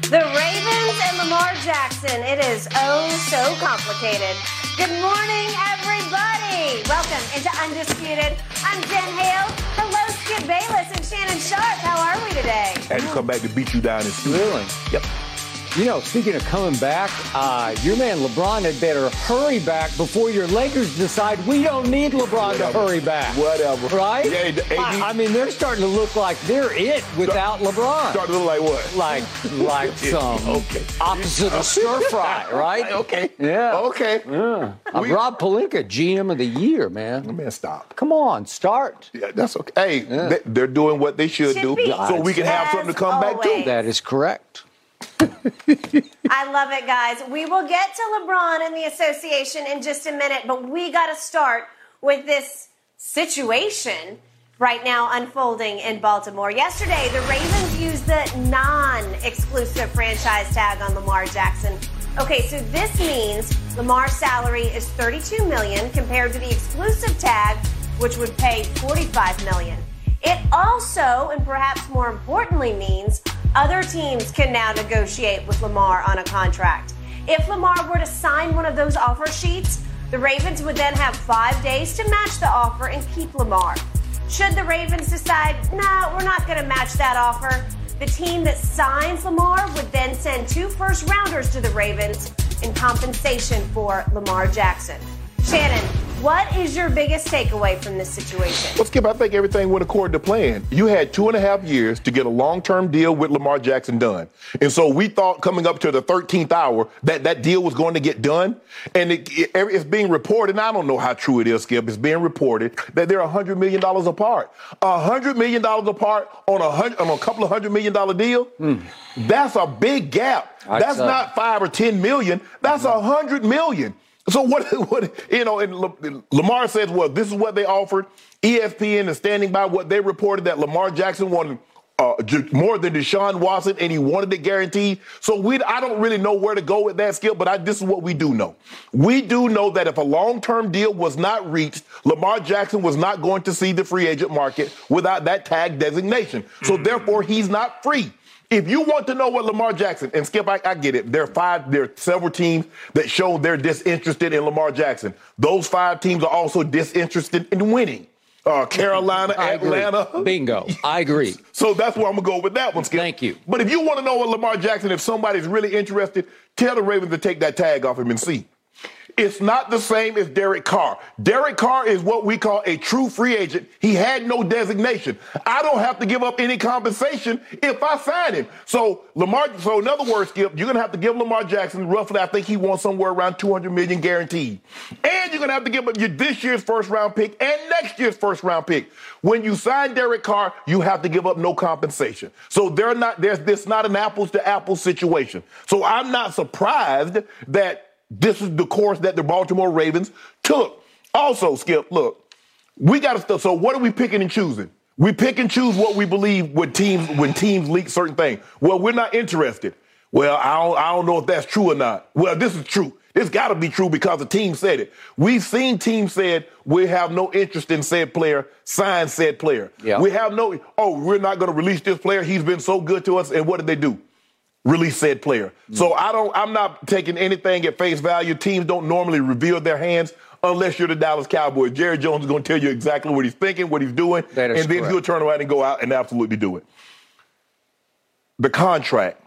The Ravens and Lamar Jackson. It is oh so complicated. Good morning, everybody. Welcome into Undisputed. I'm Jen Hale. Hello, Skip Bayless and Shannon Sharpe. How are we today? Had to come back to beat you down in school. Really? Yep. You know, speaking of coming back, uh, your man LeBron had better hurry back before your Lakers decide we don't need LeBron Whatever. to hurry back. Whatever. Right? Yeah, AD I, I mean, they're starting to look like they're it without LeBron. Start to look like what? like like some Okay. opposite of stir fry, right? Okay. Yeah. Okay. Yeah. Uh, We- Rob Pelinka, GM of the year, man. Man, stop. Come on, start. Yeah, that's okay. Hey, they, they're doing what they should, Should do, be. so we can have something to come back to. That is correct. I love it, guys. We will get to LeBron and the association in just a minute, but we got to start with this situation right now unfolding in Baltimore. Yesterday, the Ravens used the non exclusive franchise tag on Lamar Jackson. Okay, so this means Lamar's salary is 32 million compared to the exclusive tag, which would pay 45 million. It also, and perhaps more importantly, means other teams can now negotiate with Lamar on a contract. If Lamar were to sign one of those offer sheets, the Ravens would then have five days to match the offer and keep Lamar. Should the Ravens decide, no, we're not going to match that offer, the team that signs Lamar would then send two first rounders to the Ravens in compensation for Lamar Jackson. Shannon, what is your biggest takeaway from this situation? Well, Skip, I think everything went according to plan. You had two and a half years to get a long-term deal with Lamar Jackson done. And so we thought coming up to the 13th hour that that deal was going to get done. And it, it- it's being reported, and I don't know how true it is, Skip, it's being reported that they're $100 million apart. $100 million apart on a, hundred, on a couple of hundred million dollar deal? Hmm. That's a big gap. I'd That's not five or 10 million. That's a hundred million. So what, what you know, and La- Lamar says, well, this is what they offered. ESPN is standing by what they reported that Lamar Jackson wanted uh, more than Deshaun Watson, and he wanted it guaranteed. So we, I don't really know where to go with that skill, but I, this is what we do know. We do know that if a long-term deal was not reached, Lamar Jackson was not going to see the free agent market without that tag designation. So therefore, he's not free. If you want to know what Lamar Jackson and Skip, I, I get it. There are five, there are several teams that show they're disinterested in Lamar Jackson. Those five teams are also disinterested in winning. Uh, Carolina, Atlanta. Bingo. I agree. So that's where I'm gonna go with that one, Skip. Thank you. But if you want to know what Lamar Jackson, if somebody's really interested, tell the Ravens to take that tag off him and see. It's not the same as Derek Carr. Derek Carr is what we call a true free agent. He had no designation. I don't have to give up any compensation if I sign him. So Lamar, so in other words, Skip, you're gonna have to give Lamar Jackson roughly, I think he wants somewhere around 200 million guaranteed. And you're gonna have to give up your this year's first round pick and next year's first round pick. When you sign Derek Carr, you have to give up no compensation. So they're not there's this not an apples to apples situation. So I'm not surprised that this is the course that the Baltimore Ravens took. Also, Skip, look, we got to. So, what are we picking and choosing? We pick and choose what we believe when teams when teams leak certain things. Well, we're not interested. Well, I don't, I don't know if that's true or not. Well, this is true. It's got to be true because the team said it. We've seen teams said we have no interest in said player, sign said player. Yeah. We have no. Oh, we're not going to release this player. He's been so good to us. And what did they do? Release said player. So mm. I don't I'm not taking anything at face value. Teams don't normally reveal their hands unless you're the Dallas Cowboys. Jerry Jones is going to tell you exactly what he's thinking, what he's doing, and then correct. he'll turn around and go out and absolutely do it. The contract.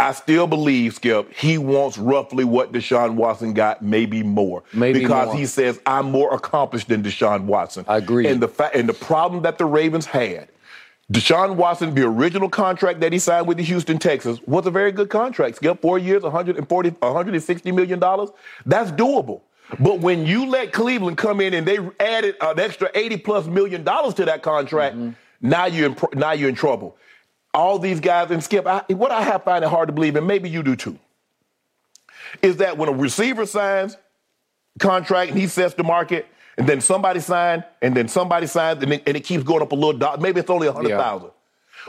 I still believe, Skip, he wants roughly what Deshaun Watson got, maybe more. Maybe because more. he says I'm more accomplished than Deshaun Watson. I agree. And the fa- and the problem that the Ravens had, Deshaun Watson, the original contract that he signed with the Houston Texans was a very good contract. Skip, four years, 140, 160 million dollars. That's doable. But when you let Cleveland come in and they added an extra 80 plus million dollars to that contract, mm-hmm. now you're in, now you're in trouble. All these guys and Skip, I, what I have find it hard to believe, and maybe you do too, is that when a receiver signs contract and he sets the market, and then somebody signs, and then somebody signs, and it, and it keeps going up a little dot. Maybe it's only a hundred thousand.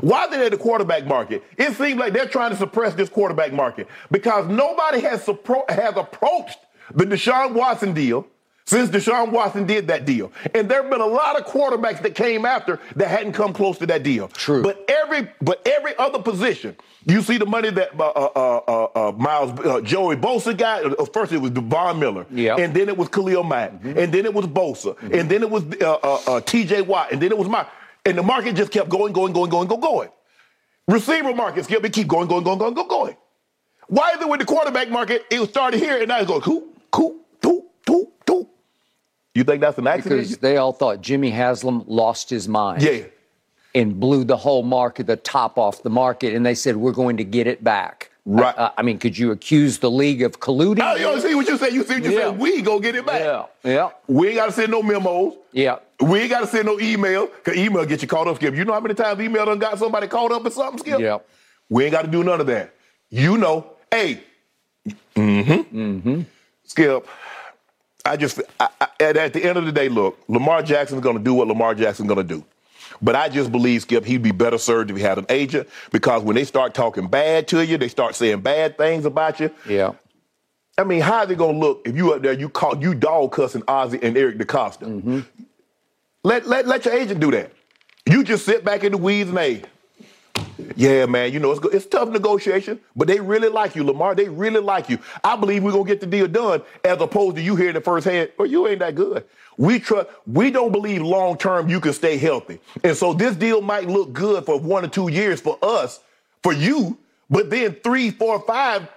Why are they at the quarterback market? It seems like they're trying to suppress this quarterback market because nobody has suppro- has approached the Deshaun Watson deal since Deshaun Watson did that deal. And there have been a lot of quarterbacks that came after that hadn't come close to that deal. True. But every but every other position, you see the money that uh, uh, uh, uh, Miles uh, Joey Bosa got. Uh, First it was Devon Miller, Yep. and then it was Khalil Mack, and then it was Bosa, and then it was uh, uh, uh, T.J. Watt, and then it was my. And the market just kept going, going, going, going, going, going. Receiver markets kept keep going, going, going, going, going, going. Why is it with the quarterback market? It started here and now it's going cool, cool. You think that's an accident? Because they all thought Jimmy Haslam lost his mind. yeah. and blew the whole market, the top off the market, and they said we're going to get it back. Right. Uh, I mean, could you accuse the league of colluding? Oh, you see what you say? You see what you Yeah. said? We go get it back. Yeah, yeah, We ain't got to send no memos. yeah. We ain't got to send no email, because email get you caught up, Skip. You know how many times email done got somebody caught up in something, Skip? Yeah. We ain't got to do none of that. You know, hey, mm-hmm, mm-hmm. Skip, I just, I, I, at, at the end of the day, look, Lamar Jackson's going to do what Lamar Jackson's going to do. But I just believe, Skip, he'd be better served if he had an agent because when they start talking bad to you, they start saying bad things about you. Yeah. I mean, how's it gonna look if you up there, you call you dog cussing Ozzie and Eric DeCosta? Mm-hmm. Let, let let your agent do that. You just sit back in the weeds and hey, yeah, man, you know it's it's tough negotiation, but they really like you, Lamar. They really like you. I believe we're gonna get the deal done, as opposed to you hearing the first hand, well, you ain't that good. We trust. We don't believe long term you can stay healthy, and so this deal might look good for one or two years for us, for you, but then three, four, five,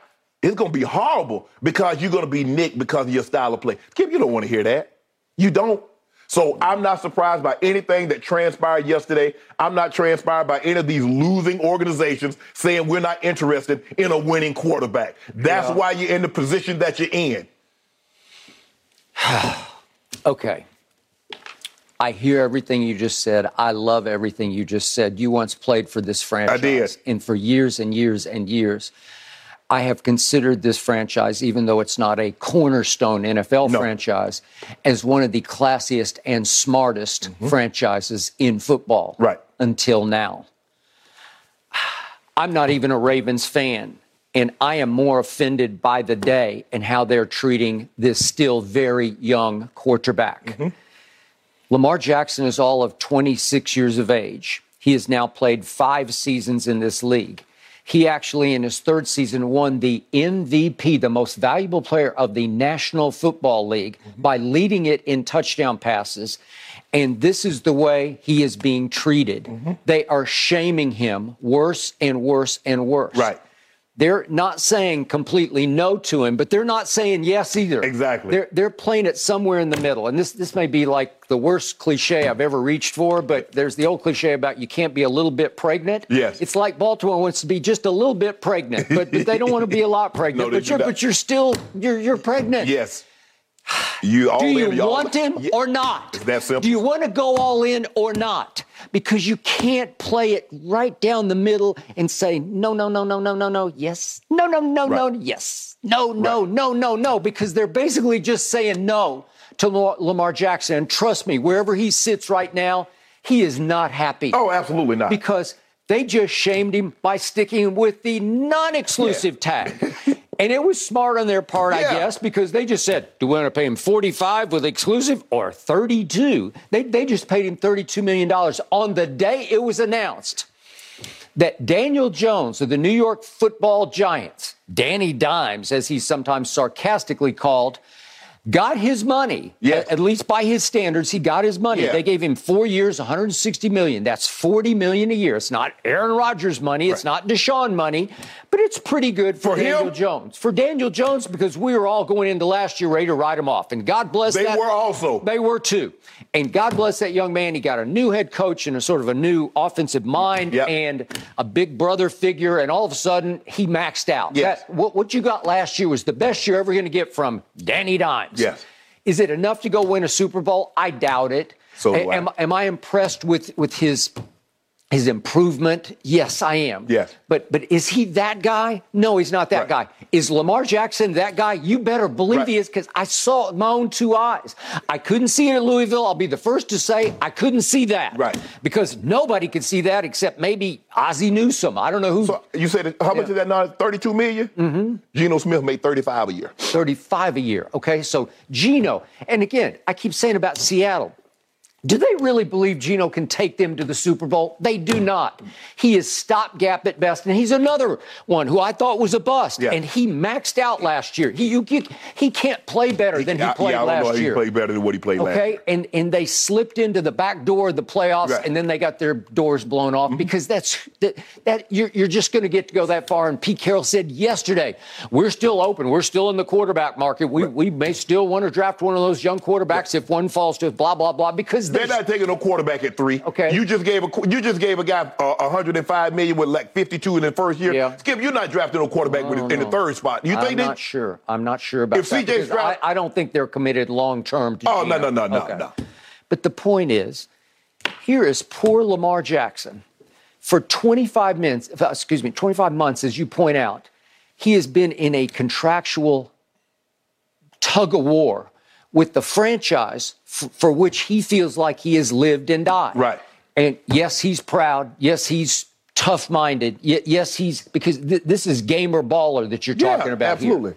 it's gonna be horrible because you're gonna be nicked because of your style of play. Skip, you don't want to hear that. You don't. So I'm not surprised by anything that transpired yesterday. I'm not transpired by any of these losing organizations saying we're not interested in a winning quarterback. That's why you're in the position that you're in. Okay. I hear everything you just said. I love everything you just said. You once played for this franchise. did. And for years and years and years. I have considered this franchise, even though it's not a cornerstone NFL No. franchise, as one of the classiest and smartest franchises in football. Mm-hmm. Right. Until now. I'm not even a Ravens fan, and I am more offended by the day and how they're treating this still very young quarterback. Mm-hmm. Lamar Jackson is all of 26 years of age. He has now played five seasons in this league. He actually, in his third season, won the MVP, the most valuable player of the National Football League, mm-hmm. by leading it in touchdown passes. And this is the way he is being treated. Mm-hmm. They are shaming him worse and worse and worse. Right. They're not saying completely no to him, but they're not saying yes either. Exactly. They're they're playing it somewhere in the middle. And this this may be like the worst cliche I've ever reached for, but there's the old cliche about you can't be a little bit pregnant. Yes. It's like Baltimore wants to be just a little bit pregnant, but, but they don't want to be a lot pregnant. No, but you're not. but you're still you're you're pregnant. Yes. You all Do you in, want him Yeah. or not? It's that simple. Do you want to go all in or not? Because you can't play it right down the middle and say, no, no, no, no, no, no, no, yes. No, no, no, no, yes. No, no, Right. no, no, no. Because they're basically just saying no to Lamar, Jackson. And trust me, wherever he sits right now, he is not happy. Oh, absolutely not. Because they just shamed him by sticking with the non exclusive tag. And it was smart on their part, I guess, because they just said, do we want to pay him 45 with exclusive or 32? They, they just paid him $32 million on the day it was announced that Daniel Jones of the New York football giants, Danny Dimes, as he's sometimes sarcastically called, got his money. Yes. At, at least by his standards, he got his money. Yeah. They gave him four years, 160 million. That's 40 million a year. It's not Aaron Rodgers money. It's not Deshaun money, but it's pretty good for, For him? Daniel Jones. For Daniel Jones, because we were all going into last year ready to write him off. And God bless They that. were also. They were too. And God bless that young man. He got a new head coach and a sort of a new offensive mind Yep. and a big brother figure. And all of a sudden, he maxed out. Yes. That- what, what you got last year was the best you're ever going to get from Danny Dimes. Yes. Is it enough to go win a Super Bowl? I doubt it. So do A- I. am, am I impressed with, with his his improvement? Yes, I am. Yes. But but is he that guy? No, he's not that Right. guy. Is Lamar Jackson that guy? You better believe Right. he is because I saw it with my own two eyes. I couldn't see it at Louisville. I'll be the first to say I couldn't see that. Right. Because nobody could see that except maybe Ozzie Newsome. I don't know who. So you said how much is that now? Thirty-two million. Mm-hmm. Geno Smith made thirty-five a year. 35 a year. Okay, so Geno, and again, I keep saying about Seattle. Do they really believe Geno can take them to the Super Bowl? They do not. He is stopgap at best, and he's another one who I thought was a bust. Yeah. And he maxed out last year. He you, you- he can't play better than he I- played yeah, I last year. he played better than what he played last Okay, year. and and they slipped into the back door of the playoffs, Right. and then they got their doors blown off mm-hmm. because that's that, that you're, you're just going to get to go that far. And Pete Carroll said yesterday, we're still open, we're still in the quarterback market. We we may still want to draft one of those young quarterbacks if one falls to blah blah blah because They're not taking no quarterback at three. Okay. You just gave a you just gave a guy uh, 105 million with like 52 in the first year. Yeah. Skip, you're not drafting no quarterback with, in the third spot. You I'm think not sure. I'm not sure about If that. CJ Stroud- I, I don't think they're committed long term to. Oh, no, no, no, no, Okay. no. But the point is, here is poor Lamar Jackson for 25 minutes. Excuse me, 25 months, as you point out. He has been in a contractual tug of war with the franchise f- for which he feels like he has lived and died. Right. And yes, he's proud. Yes, he's tough minded. yes, he's because th- this is gamer baller that you're Yeah, talking about here. absolutely.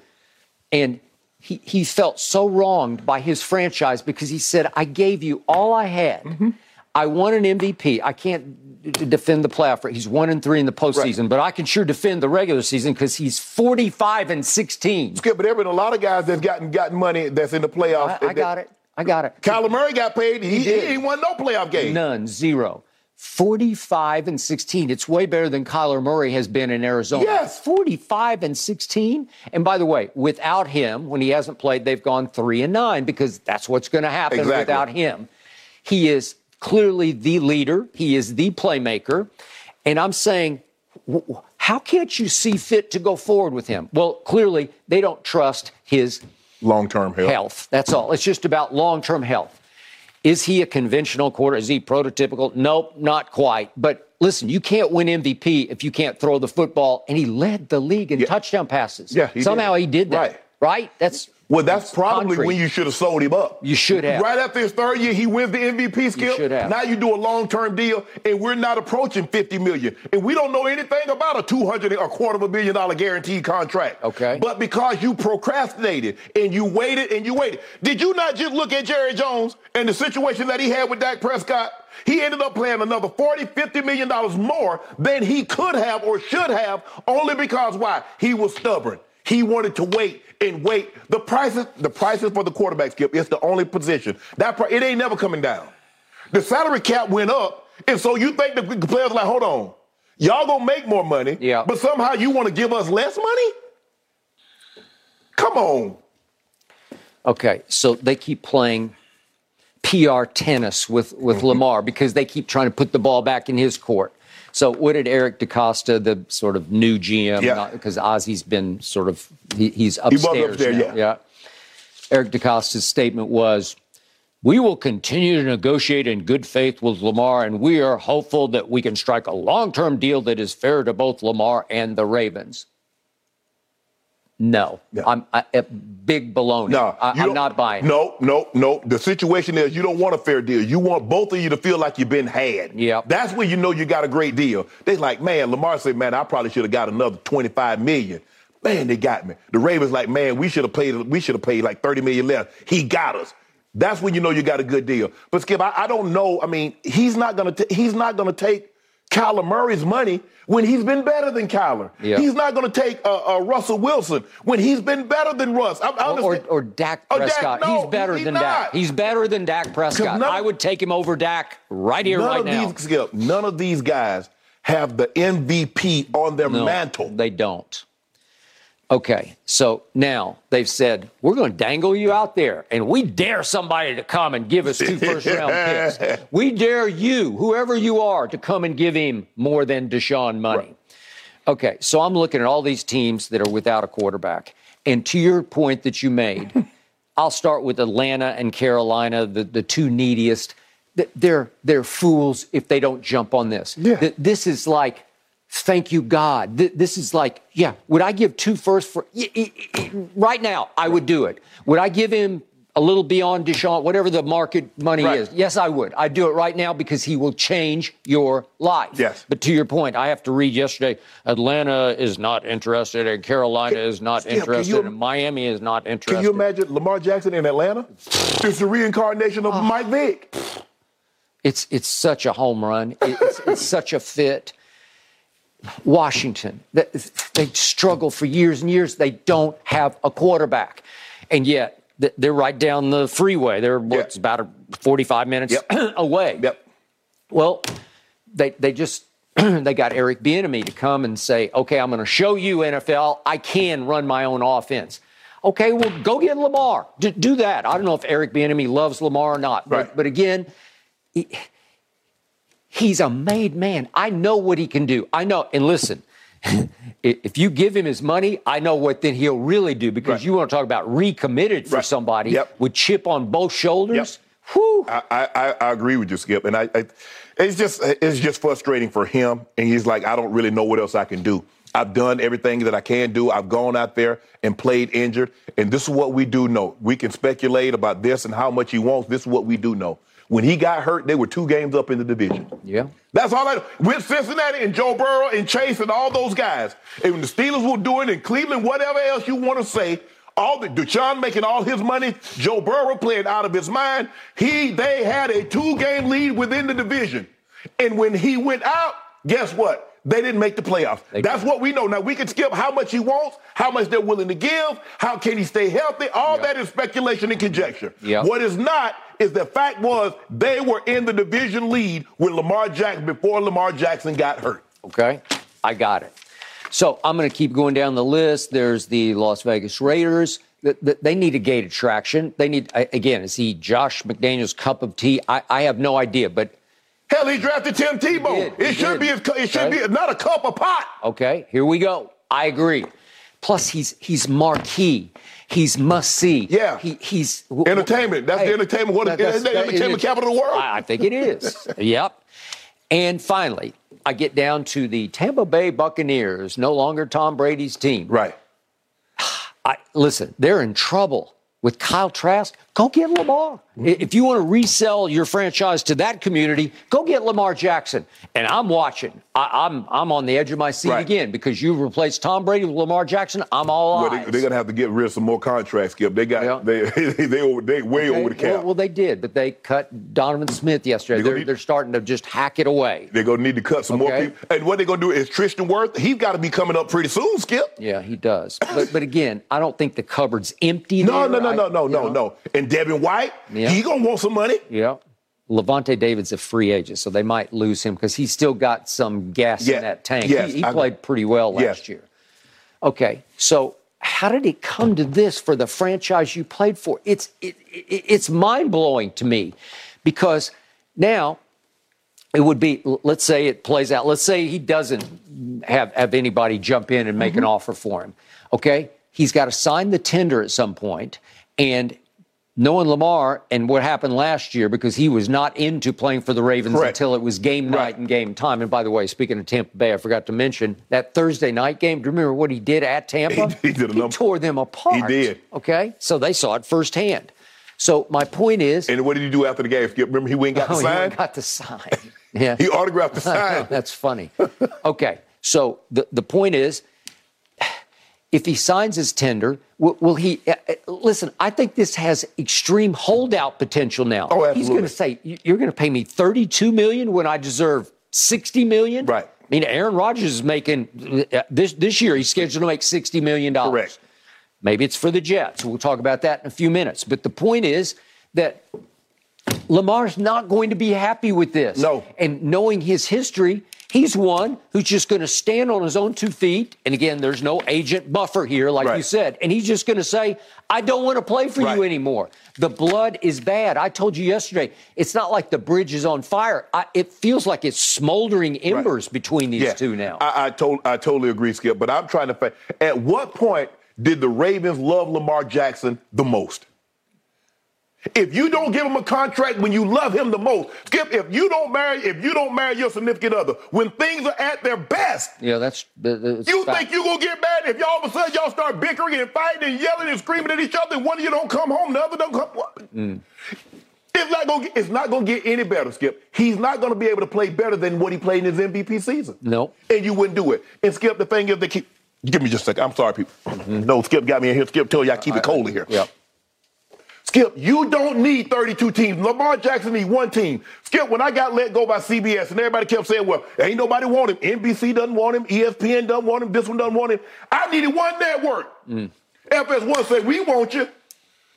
And he, he felt so wronged by his franchise because he said, I gave you all I had. Mm-hmm. I won an MVP. I can't d- defend the playoff. He's one and three in the postseason, but I can sure defend the regular season because he's 45 and 16. Skip, but there have been a lot of guys that's gotten gotten money that's in the playoffs. I, I got it. I got it. Kyler Murray got paid. He, he, ain't won no playoff game. None, zero. 45 and 16. It's way better than Kyler Murray has been in Arizona. Yes. 45 and 16. And by the way, without him, when he hasn't played, they've gone 3 and 9 because that's what's going to happen Exactly. without him. He is clearly the leader, he is the playmaker. And I'm saying, how can't you see fit to go forward with him? Well, clearly they don't trust his Long term health. health. That's all. It's just about long term health. Is he a conventional quarter? Is he prototypical? Nope, not quite. But listen, you can't win MVP if you can't throw the football. And he led the league in Yeah. touchdown passes. Yeah, he somehow did. he did that. Right. Right? That's Well, that's probably when you should have sold him up. You should have. Right after his third year, he wins the MVP skip. should have. Now you do a long-term deal, and we're not approaching 50 million. And we don't know anything about a 200 a quarter of a billion dollar guaranteed contract. Okay. But because you procrastinated and you waited and you waited, did you not just look at Jerry Jones and the situation that he had with Dak Prescott? He ended up playing another 40, 50 million dollars more than he could have or should have, only because why? He was stubborn. He wanted to wait and wait. The prices, the prices for the quarterback skip, it's the only position. That it ain't never coming down. The salary cap went up, and so you think the players like, hold on, y'all gonna make more money, Yeah. but somehow you want to give us less money? Come on. Okay, so they keep playing PR tennis with, with Mm-hmm. Lamar because they keep trying to put the ball back in his court. So what did Eric DeCosta, the sort of new GM, Yeah. because Ozzie's been sort of he, he's upstairs, upstairs, now, yeah. Eric DeCosta's statement was, "We will continue to negotiate in good faith with Lamar, and we are hopeful that we can strike a long-term deal that is fair to both Lamar and the Ravens." No, Yeah. I'm I, uh, big baloney. No, I, I'm don't- buying. No, no, no. The situation is you don't want a fair deal. You want both of you to feel like you've been had. Yeah, That's when you know you got a great deal. They like, man, Lamar said, man, I probably should have got another 25 million. Man, they got me. The Ravens like, man, we should have paid we should have paid like 30 million less. He got us. That's when you know you got a good deal. But Skip, I, I don't know. I mean, he's not gonna t- he's not gonna take Kyler Murray's money when he's been better than Kyler. Yeah. He's not going to take uh, uh, Russell Wilson when he's been better than Russ. I, I Or, or, or Dak Oh, Dak, Prescott. no, he's better he's than not. Dak. He's better than Dak Prescott. none- I would take him over Dak right here, none right of now. these none of these guys have the MVP on their No, mantle. They don't. Okay, so now they've said, we're going to dangle you out there, and we dare somebody to come and give us two first round picks. We dare you, whoever you are, to come and give him more than Deshaun money. Okay, so I'm looking at all these teams that are without a quarterback. And to your point that you made, I'll start with Atlanta and Carolina, the, the two neediest. They're, they're fools if they don't jump on this. Yeah. This is like, thank you, God. Th- This is like, yeah, would I give two first for, right now, I would do it. Would I give him a little beyond Deshaun, whatever the market money Right. is? Yes, I would. I'd do it right now because he will change your life. Yes. But to your point, I have to read yesterday Atlanta is not interested, and Carolina is not interested, you- and Miami is not interested. Can you imagine Lamar Jackson in Atlanta? It's the reincarnation of Oh. Mike Vick. It's it's such a home run. It's, it's such a fit. Washington, they, struggle for years and years. They don't have a quarterback, and yet they're right down the freeway. They're what's about 45 minutes Yep. away. Yep. Well, they they just they got Eric Bieniemy to come and say, "Okay, I'm going to show you NFL. I can run my own offense." Okay, well, go get Lamar. D- do that. I don't know if Eric Bieniemy loves Lamar or not, but, Right. but again, he- he's a made man. I know what he can do. I know. And listen, if you give him his money, I know what then he'll really do because Right. you want to talk about recommitted for Right. somebody Yep. with chip on both shoulders. Yep. Whew. I, I, I- agree with you, Skip, and I, I, it's just it's just frustrating for him. And he's like, I don't really know what else I can do. I've done everything that I can do. I've gone out there and played injured, and this is what we do know. We can speculate about this and how much he wants. This is what we do know. When he got hurt, they were two games up in the division. Yeah. That's all I know. With Cincinnati and Joe Burrow and Chase and all those guys. And when the Steelers will do it in Cleveland, whatever else you want to say, all the Deshaun making all his money, Joe Burrow playing out of his mind. He they had a two-game lead within the division. And when he went out, guess what? They didn't make the playoffs. That's what we know. Now we can skip how much he wants, how much they're willing to give, how can he stay healthy. All that is speculation and conjecture. Yep. What is not is the fact was they were in the division lead with Lamar Jackson before Lamar Jackson got hurt. Okay, I got it. So I'm going to keep going down the list. There's the Las Vegas Raiders. Th- th- They need a gate attraction. They need again. Is he Josh McDaniels' cup of tea? I, I have no idea, but Hell, he drafted Tim Tebow. did, it should did. be. His, it should Okay. be not a cup of pot. okay, here we go. I agree. Plus, he's he's marquee. He's must see. Yeah. he, he's Entertainment. That's the entertainment. What- that's- the entertainment capital of the world. I, I think it is. yep. And finally, I get down to the Tampa Bay Buccaneers, no longer Tom Brady's team. Right. I, listen, they're in trouble with Kyle Trask. Go get Lamar. If you want to resell your franchise to that community, go get Lamar Jackson. And I'm watching. I, I'm I'm on the edge of my seat Right. again because you replaced Tom Brady with Lamar Jackson. I'm all Well, eyes. they, are gonna have to get rid of some more contracts, Skip. They got Yeah. they they over they way Okay, over the cap. Well, well, they did, but they cut Donovan Smith yesterday. They gonna They're, they're starting to just hack it away. They're gonna need to cut some more people. And what they're gonna do is Tristan Wirfs. He's got to be coming up pretty soon, Skip. Yeah, he does. But but again, I don't think the cupboard's empty. No, there. no, no, I- no, no, no, know? no. And Devin White, Yeah. he gonna want some money. Yeah. Lavonte David's a free agent, so they might lose him because he's still got some gas Yeah. in that tank. Yes, he he I- played pretty well last Yes. year. Okay, so how did it come to this for the franchise you played for? It's it, it, it's mind blowing to me because now it would be let's say it plays out. Let's say he doesn't have have anybody jump in and make an mm-hmm. offer for him. Okay, he's got to sign the tender at some point, and knowing Lamar and what happened last year because he was not into playing for the Ravens Correct. until it was game night Right. and game time. And by the way, speaking of Tampa Bay, I forgot to mention that Thursday night game. Do you remember what he did at Tampa? He- he did a number- tore them apart. He did. Okay, so they saw it firsthand. So my point is, And what did he do after the game? Remember he went and got oh, the sign. went and got the sign. Yeah, He autographed the sign. That's funny. Okay, so the, the point is, if he signs his tender, will, will he? Uh, uh, listen, I think this has extreme holdout potential now. Oh, He's going to say, "You- "You're going to pay me 32 million when I deserve 60 million? Right. I mean, Aaron Rodgers is making uh, this this year. He's scheduled to make 60 million dollars. Correct. Maybe it's for the Jets. We'll talk about that in a few minutes. But the point is that Lamar's not going to be happy with this. No. And knowing his history, he's one who's just going to stand on his own two feet. And again, there's no agent buffer here, like Right. you said. And he's just going to say, I don't want to play for Right. you anymore. The blood is bad. I told you yesterday, it's not like the bridge is on fire. I, it feels like it's smoldering embers between these two now. I, I, to- I totally agree, Skip. But I'm trying to find at what point did the Ravens love Lamar Jackson the most? If you don't give him a contract when you love him the most, Skip, if you don't marry, if you don't marry your significant other when things are at their best, yeah, that's. that's you fact. think you gonna get mad if y'all all of a sudden y'all start bickering and fighting and yelling and screaming at each other, and one of you don't come home, the other don't come. Mm. It's not gonna get, it's not gonna get any better, Skip. He's not gonna be able to play better than what he played in his MVP season. No. And you wouldn't do it. And Skip, the thing is they keep give me just a second. I'm sorry, people. No, Skip got me in here. Skip told you I keep it cold in here. Yep. Skip, you don't need 32 teams. Lamar Jackson needs one team. Skip, when I got let go by CBS and everybody kept saying, well, ain't nobody want him. NBC doesn't want him. ESPN doesn't want him. This one doesn't want him. I needed one network. Mm. FS1 said, we want you.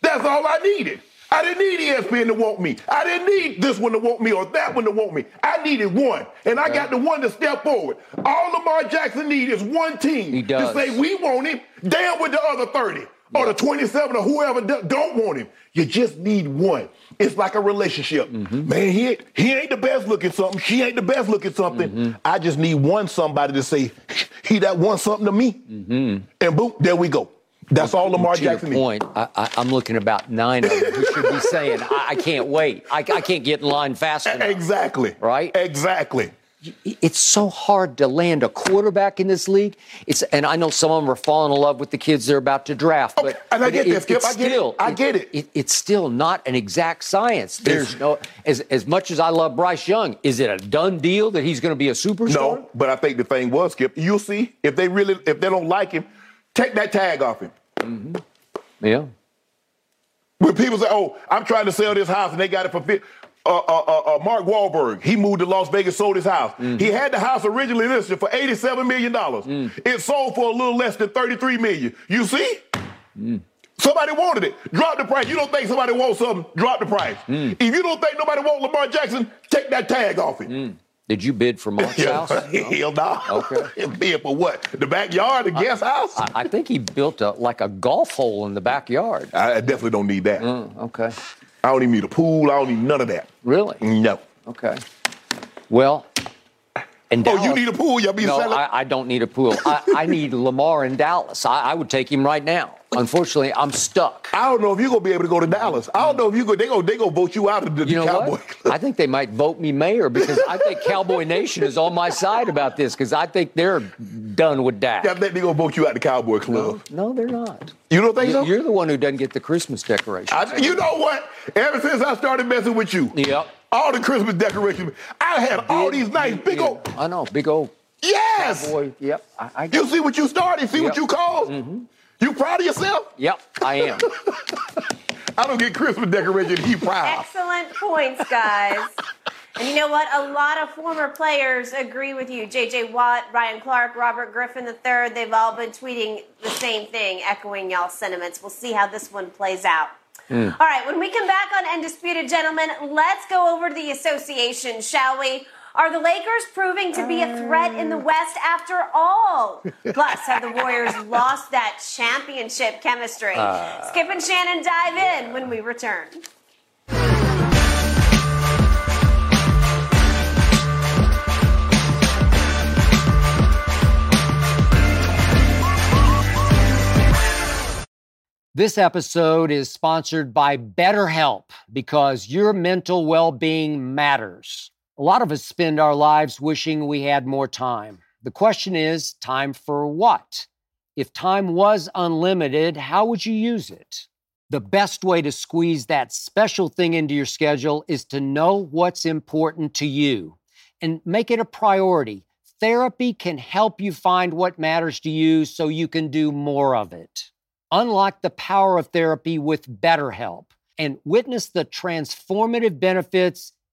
That's all I needed. I didn't need ESPN to want me. I didn't need this one to want me or that one to want me. I needed one. And I got the one to step forward. All Lamar Jackson need is one team to say we want him. Damn with the other 30 or the 27 or whoever do- don't want him. You just need one. It's like a relationship. Mm-hmm. Man, he ain't, he ain't the best looking something. She ain't the best looking something. Mm-hmm. I just need one somebody to say, he that wants something to me. Mm-hmm. And boom, there we go. That's all Lamar to your Jackson needs. point, I, I, I'm looking about nine of them who should be saying, I, I can't wait. I, I can't get in line fast enough. Exactly. Right? Exactly. It's so hard to land a quarterback in this league. It's and I know some of them are falling in love with the kids they're about to draft, but, and I get that, Skip. it's I get it. I get it. It's still not an exact science. There's no as as much as I love Bryce Young, is it a done deal that he's going to be a superstar? No, but I think the thing was, Skip, you'll see if they really, if they don't like him, take that tag off him. Mm-hmm. Yeah. When people say, "Oh, I'm trying to sell this house," and they got it for fif- uh, uh, uh, uh, Mark Wahlberg, he moved to Las Vegas, sold his house. He had the house originally listed for 87 million dollars. It sold for a little less than 33 million. You see? Somebody wanted it. Drop the price. You don't think somebody wants something? Drop the price. If you don't think nobody wants Lamar Jackson, take that tag off him. Did you bid for Mark's house? Hell no. Okay. Bid for what? The backyard, the guest house? I, I think he built a like a golf hole in the backyard. I definitely don't need that. Okay. I don't even need a pool. I don't need none of that. Really? No. Okay. Well, and Oh, you need a pool? Y'all be No, selling? I, I don't need a pool. I, I need Lamar in Dallas. I, I would take him right now. Unfortunately, I'm stuck. I don't know if you're gonna be able to go to Dallas. I don't know if you go. They go. They gonna vote you out of the, You know Cowboy what? Club. I think they might vote me mayor because I think Cowboy Nation is on my side about this because I think they're done with Dak. I think they gonna vote you out of the Cowboy Club. No, no they're not. You don't think so? You're the one who doesn't get the Christmas decorations. I, you know what? Ever since I started messing with you, Yep. all the Christmas decorations, I had all these nice big old. I know, big old Yes. boy. Yep. I, I You see what you started. See what you caused. Mm-hmm. You proud of yourself? Yep, I am. I don't get Christmas decorations. He proud. Excellent points, guys. And you know what? A lot of former players agree with you. J.J. Watt, Ryan Clark, Robert Griffin III, they've all been tweeting the same thing, echoing y'all's sentiments. We'll see how this one plays out. Hmm. All right, when we come back on Undisputed Gentlemen, let's go over to the association, shall we? Are the Lakers proving to be a threat in the uh. West after all? Plus, have the Warriors lost that championship chemistry? Uh. Skip and Shannon dive in when we return. This episode is sponsored by BetterHelp because your mental well being matters. A lot of us spend our lives wishing we had more time. The question is time for what? If time was unlimited, how would you use it? The best way to squeeze that special thing into your schedule is to know what's important to you and make it a priority. Therapy can help you find what matters to you so you can do more of it. Unlock the power of therapy with BetterHelp and witness the transformative benefits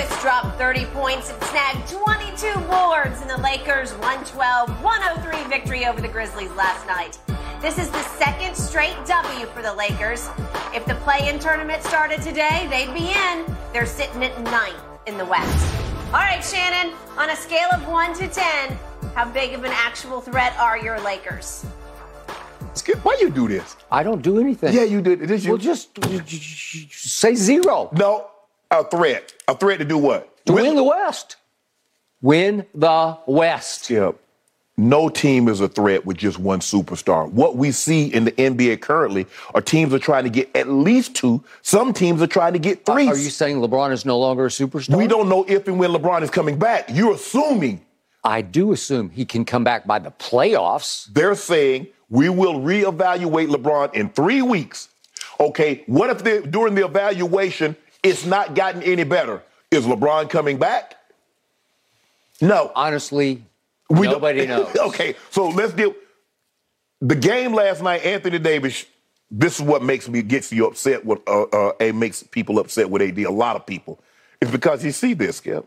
dropped 30 points and snagged 22 boards in the Lakers' 112-103 victory over the Grizzlies last night. This is the second straight W for the Lakers. If the play-in tournament started today, they'd be in. They're sitting at ninth in the West. All right, Shannon, on a scale of 1 to 10, how big of an actual threat are your Lakers? Skip, why you do this? I don't do anything. Yeah, you did. Did you? Well, just say zero. no, a threat. A threat to do what? To win the West. Win the West. Skip. No team is a threat with just one superstar. What we see in the NBA currently are teams are trying to get at least two. Some teams are trying to get three. Are you saying LeBron is no longer a superstar? We don't know if and when LeBron is coming back. You're assuming. I do assume he can come back by the playoffs. They're saying we will reevaluate LeBron in three weeks. Okay, what if they, during the evaluation it's not gotten any better? Is LeBron coming back? No. Honestly, We nobody knows. okay, so let's deal. The game last night, Anthony Davis. This is what makes me gets you upset with uh, uh, it makes people upset with AD. A lot of people. It's because you see this, Skip.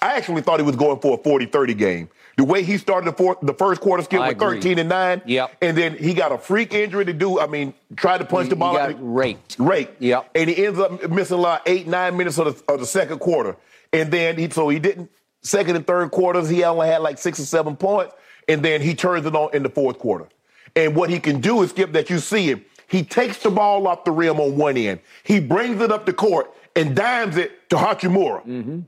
I actually thought he was going for a 40-30 game. The way he started the, fourth, the first quarter, Skip, I with agree. 13 and 9. Yep. And then he got a freak injury to do, I mean, tried to punch He- the ball out. raked. Raked. Yep. And he ends up missing like eight, nine minutes of the, of the second quarter. And then he, so he didn't, second and third quarters, he only had like six or seven points. And then he turns it on in the fourth quarter. And what he can do is, Skip, that you see him, he takes the ball off the rim on one end. He brings it up the court and dimes it to Hachimura. Mm-hmm.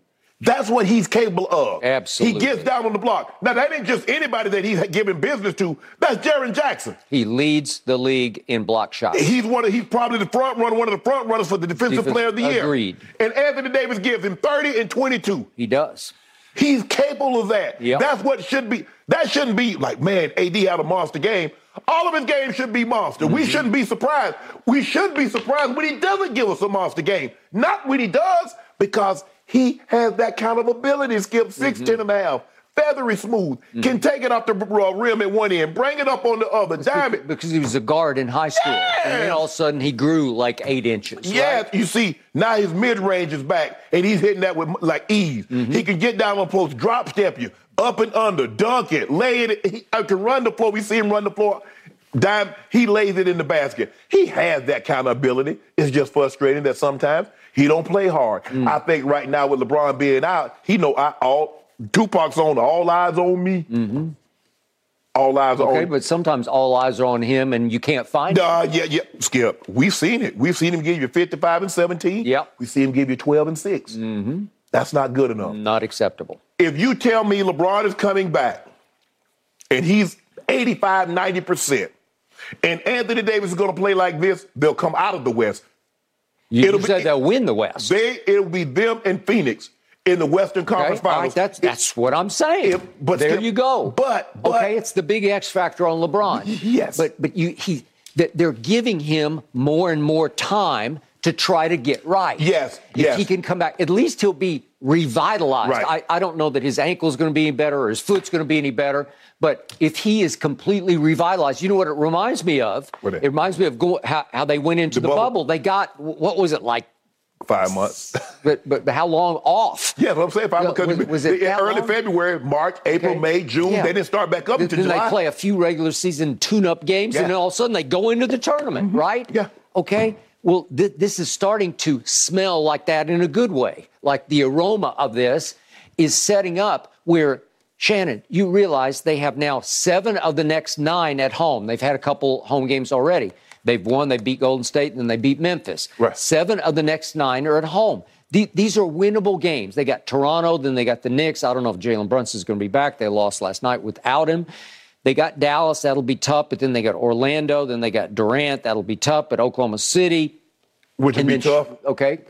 That's what he's capable of. Absolutely. He gets down on the block. Now, that ain't just anybody that he's giving business to. That's Jaren Jackson. He leads the league in block shots. He's one of he's probably the front runner, one of the front runners for the defensive Defense- player of the year. agreed. And Anthony Davis gives him 30 and 22. He does. He's capable of that. Yep. That's what should be. That shouldn't be like, man, AD had a monster game. All of his games should be monster. Mm-hmm. We shouldn't be surprised. We should be surprised when he doesn't give us a monster game. Not when he does, because he has that kind of ability. Skip 6, Mm-hmm. 10 and a half. Feathery smooth, can take it off the uh, rim at one end, bring it up on the other, dime it. Because he was a guard in high school. And then all of a sudden he grew like eight inches. Yeah, right? you see, now his mid range is back, and he's hitting that with like ease. Mm-hmm. He can get down on post, drop step you, up and under, dunk it, lay it. He I can run the floor. We see him run the floor. Dime, he lays it in the basket. He has that kind of ability. It's just frustrating that sometimes he don't play hard. Mm. I think right now with LeBron being out, he know I all Tupac's on all eyes on me. All eyes Mm-hmm. Okay, on. but sometimes all eyes are on him and you can't find him. Uh, yeah, yeah, Skip. We've seen it. We've seen him give you 55 and 17. Yep. We see him give you 12 and 6. Mm-hmm. That's not good enough. Not acceptable. If you tell me LeBron is coming back and he's 85, 90%, and Anthony Davis is going to play like this, they'll come out of the West. You, It'll you be- said they'll win the West. They, it'll be them and Phoenix in the Western Okay, Conference right, Finals. that's that's what I'm saying. But there you go. but- but- okay, it's the big X factor on LeBron. Yes. but but you he that they're giving him more and more time to try to get right. Yes, if yes. he can come back, at least he'll be revitalized. Right. I, I don't know that his ankle's going to be any better or his foot's going to be any better. But if he is completely revitalized, you know what it reminds me of? It it- reminds me of go, how, how they went into The the, bubble. bubble. They got what was it like? Five months. But but how long off? Yeah, what I'm saying. Five months. was- was it early long? February, March, April, Okay. May, June. Yeah. They didn't start back up Then until July. they play a few regular season tune-up games, Yeah. and then all of a sudden they go into the tournament, mm-hmm. right? Yeah. Okay. Well, th- this is starting to smell like that in a good way. Like the aroma of this is setting up where Shannon, you realize they have now seven of the next nine at home. They've had a couple home games already. They've won, they beat Golden State, and then they beat Memphis. Right. Seven of the next nine are at home. The, these are winnable games. They got Toronto, then they got the Knicks. I don't know if Jalen Brunson's going to be back. They lost last night without him. They got Dallas, that'll be tough, but then they got Orlando, then they got Durant, that'll be tough, but Oklahoma City. Would be then- tough. Okay,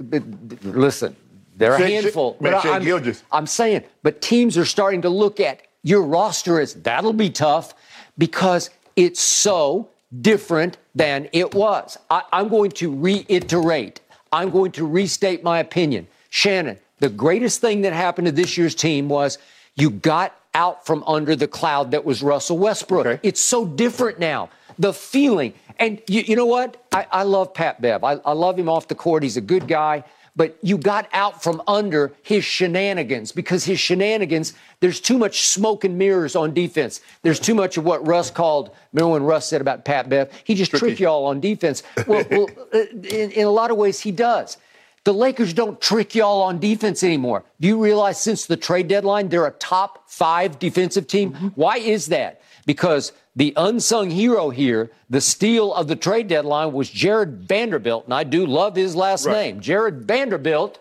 listen, they're a Shea- Shea- handful. man, but Shea I'm, Gilgeous. I'm saying, but teams are starting to look at your roster as that'll be tough because it's so different than it was. I, I'm going to reiterate. I'm going to restate my opinion. Shannon, the greatest thing that happened to this year's team was you got out from under the cloud that was Russell Westbrook. Okay. It's so different now. The feeling. And you, you know what? I, I love Pat Bev. I, I love him off the court. He's a good guy. But you got out from under his shenanigans because his shenanigans, there's too much smoke and mirrors on defense. There's too much of what Russ called, remember when Russ said about Pat Bev? He just tricked y'all on defense. Well, well uh, in, in a lot of ways, he does. The Lakers don't trick y'all on defense anymore. Do you realize since the trade deadline, they're a top five defensive team? Mm-hmm. Why is that? Because the unsung hero here, the steal of the trade deadline, was Jarred Vanderbilt. And I do love his last Right. name. Jarred Vanderbilt.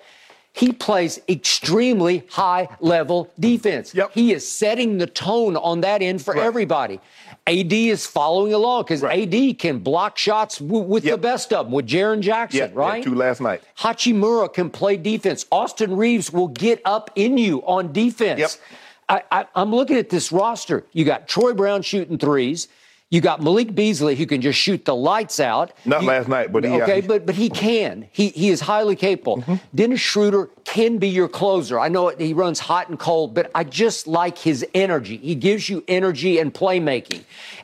He plays extremely high level defense. Yep. He is setting the tone on that end for Right. everybody. AD is following along because Right. AD can block shots w- with the best of them, with Jaren Jackson, Yeah, right? yeah, two last night. Hachimura can play defense. Austin Reaves will get up in you on defense. Yep. I, I, I'm looking at this roster. You got Troy Brown shooting threes. You got Malik Beasley who can just shoot the lights out. Not You- last night, but he- okay, yeah. but but he can. He he is highly capable. Mm-hmm. Dennis Schroeder can be your closer. I know it, he runs hot and cold, but I just like his energy. He gives you energy and playmaking.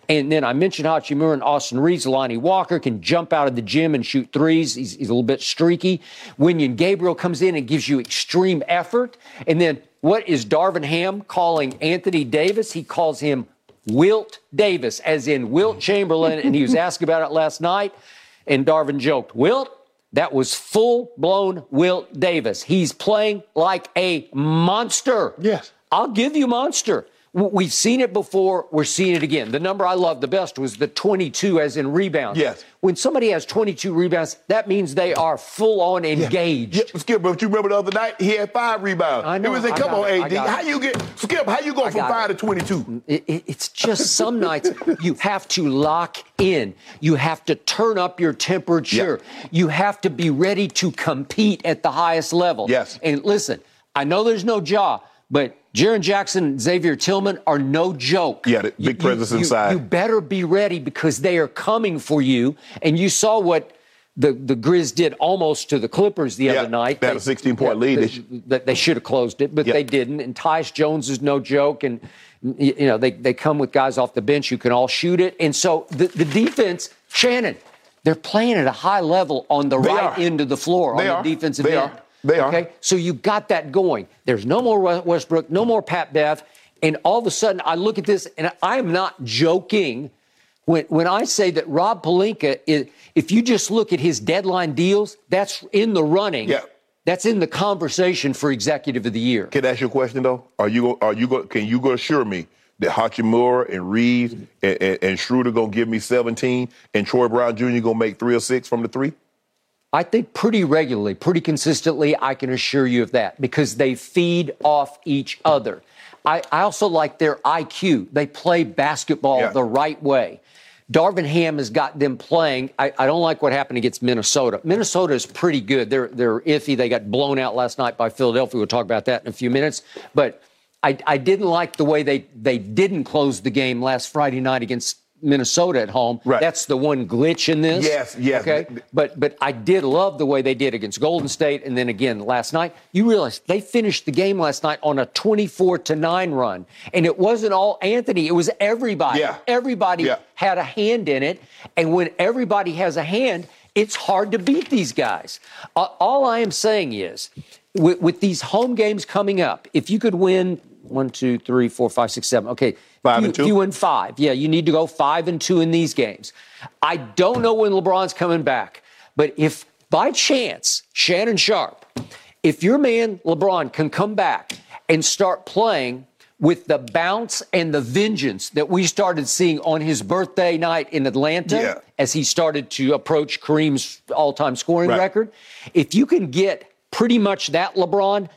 And then I mentioned Hachimura and Austin Reaves. Lonnie Walker can jump out of the gym and shoot threes. He's, he's a little bit streaky. Wenyen Gabriel comes in and gives you extreme effort. And then what is Darvin Ham calling Anthony Davis? He calls him Wilt Davis, as in Wilt Chamberlain, and he was asked about it last night. And Darvin joked, Wilt, that was full blown Wilt Davis. He's playing like a monster. Yes. I'll give you monster. We've seen it before. We're seeing it again. The number I loved the best was the 22, as in rebounds. Yes. When somebody has 22 rebounds, that means they are full on engaged. Yeah, Skip, but you remember the other night he had five rebounds. I know, It was like, come on, it, AD, how you get Skip? How you go from five it. to twenty-two? It- it- it's just some nights you have to lock in. You have to turn up your temperature. You have to be ready to compete at the highest level. Yes. And listen, I know there's no jaw, but Jaren Jackson and Xavier Tillman are no joke. Yeah, the big presence you, inside. You better be ready because they are coming for you. And you saw what the, the Grizz did almost to the Clippers the Yeah, other night. they had a 16-point lead. They, They that they should have closed it, but Yep. they didn't. And Tyus Jones is no joke. And, you know, they, they come with guys off the bench who can all shoot it. And so the, the defense, Shannon, they're playing at a high level on the They right are. end of the floor They on are. the defensive They end. are. They are. Okay, so you got that going. There's no more Westbrook, no more Pat Bev, and all of a sudden I look at this and I am not joking when when I say that Rob Pelinka is. If you just look at his deadline deals, that's in the running. Yeah. That's in the conversation for executive of the year. Can I ask you a question though? Are you are you go, can you go assure me that Hachimura and Reaves and, and, and Schroeder gonna give me 17 and Troy Brown Jr. gonna make three or six from the three? I think pretty regularly, pretty consistently, I can assure you of that because they feed off each other. I, I also like their IQ. They play basketball Yeah. the right way. Darvin Ham has got them playing. I, I don't like what happened against Minnesota. Minnesota is pretty good. They're they're iffy. They got blown out last night by Philadelphia. We'll talk about that in a few minutes. But I, I didn't like the way they they didn't close the game last Friday night against Minnesota at home. Right. That's the one glitch in this. Yes, yes. Okay. But but I did love the way they did against Golden State, and then again last night. You realize they finished the game last night on a 24 to nine run, and it wasn't all Anthony. It was everybody. Yeah. Everybody Yeah. had a hand in it, and when everybody has a hand, it's hard to beat these guys. Uh, all I am saying is, with, with these home games coming up, if you could win one, two, three, four, five, six, seven. Okay. Five you, and two? Win five, yeah, you need to go five and two in these games. I don't know when LeBron's coming back, but if by chance, Shannon Sharpe, if your man LeBron can come back and start playing with the bounce and the vengeance that we started seeing on his birthday night in Atlanta Yeah. as he started to approach Kareem's all time scoring Right. record, if you can get pretty much that LeBron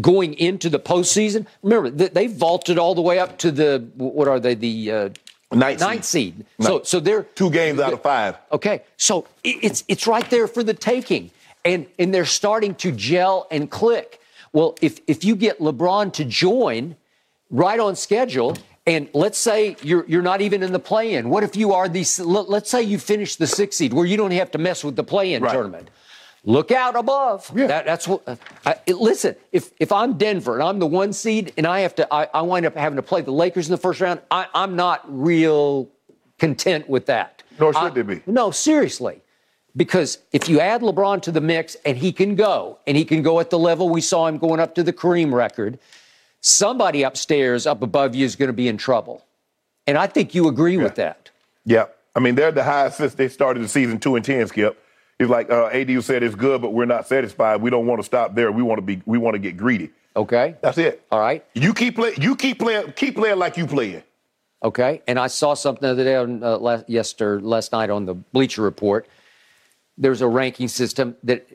going into the postseason, remember, they vaulted all the way up to the, what are they, the uh, Ninth ninth seed. seed. So, so they're Two games out of five. Okay, so it's it's right there for the taking, and and they're starting to gel and click. Well, if if you get LeBron to join right on schedule, and let's say you're you're not even in the play-in, what if you are the let- let's say you finish the sixth seed where you don't have to mess with the play-in Right. tournament. Look out above. Yeah. That, that's what. Uh, I, listen, if if I'm Denver and I'm the one seed and I have to, I, I wind up having to play the Lakers in the first round. I, I'm not real content with that. Nor should I- they be. No, seriously. Because if you add LeBron to the mix and he can go, and he can go at the level we saw him going up to the Kareem record, somebody upstairs, up above you, is going to be in trouble. And I think you agree with that. Yeah. I mean, they're the highest since they started the season two and ten, Skip. It's like uh, AD said it's good, but we're not satisfied. We don't want to stop there. We want to be we want to get greedy. Okay? That's it. All right. You keep play you keep playing keep playing like you playing. Okay. And I saw something the other day on uh, last, yesterday, last night on the Bleacher Report. There's a ranking system that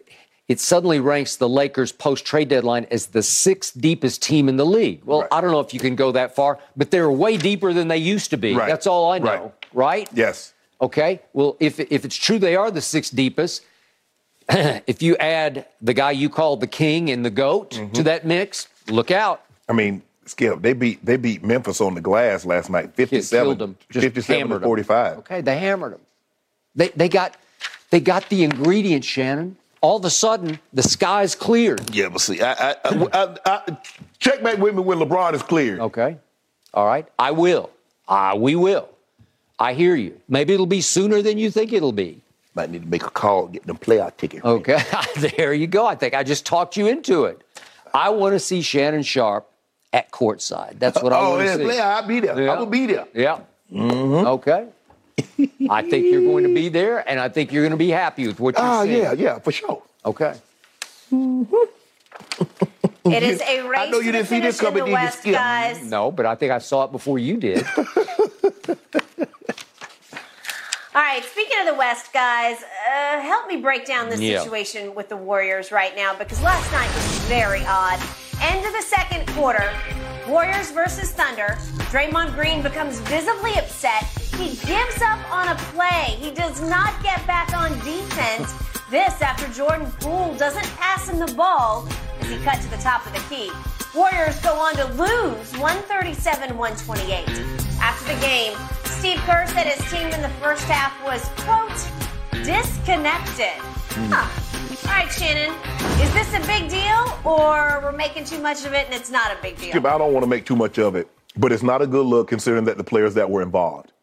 it suddenly ranks the Lakers post trade deadline as the sixth deepest team in the league. Well, Right. I don't know if you can go that far, but they're way deeper than they used to be. Right. That's all I know. Right? Yes. Okay. Well, if if it's true they are the sixth deepest, if you add the guy you call the king and the goat Mm-hmm. to that mix, look out. I mean, Skip, they beat they beat Memphis on the glass last night, Kids 57, them. Just 57 hammered to 'em. 45. Okay, they hammered them. They they got they got the ingredients, Shannon. All of a sudden, the sky's cleared. Yeah, but see, I, I, I, I, I, check back with me when LeBron is cleared. Okay. All right. I will. Ah, we will. I hear you. Maybe it'll be sooner than you think it'll be. Might need to make a call, get them playoff ticket. Okay. there you go. I think I just talked you into it. I want to see Shannon Sharpe at courtside. That's what I Oh, want to yeah, see. player, I'll be there. Yeah. I will be there. Yeah. Okay. I think you're going to be there, and I think you're going to be happy with what you Ah, see. yeah, yeah, for sure. Okay. It is a race I know you to didn't see this coming, did you, West, guys. No, but I think I saw it before you did. All right, speaking of the West, guys, uh, help me break down the Yeah. situation with the Warriors right now because last night was very odd. End of the second quarter, Warriors versus Thunder. Draymond Green becomes visibly upset. He gives up on a play. He does not get back on defense. This after Jordan Poole doesn't pass him the ball as he cut to the top of the key. Warriors go on to lose 137 128. After the game, Steve Kerr said his team in the first half was, quote, disconnected. Hmm. Huh. All right, Shannon, is this a big deal or we're making too much of it and it's not a big deal? I don't want to make too much of it, but it's not a good look considering that the players that were involved.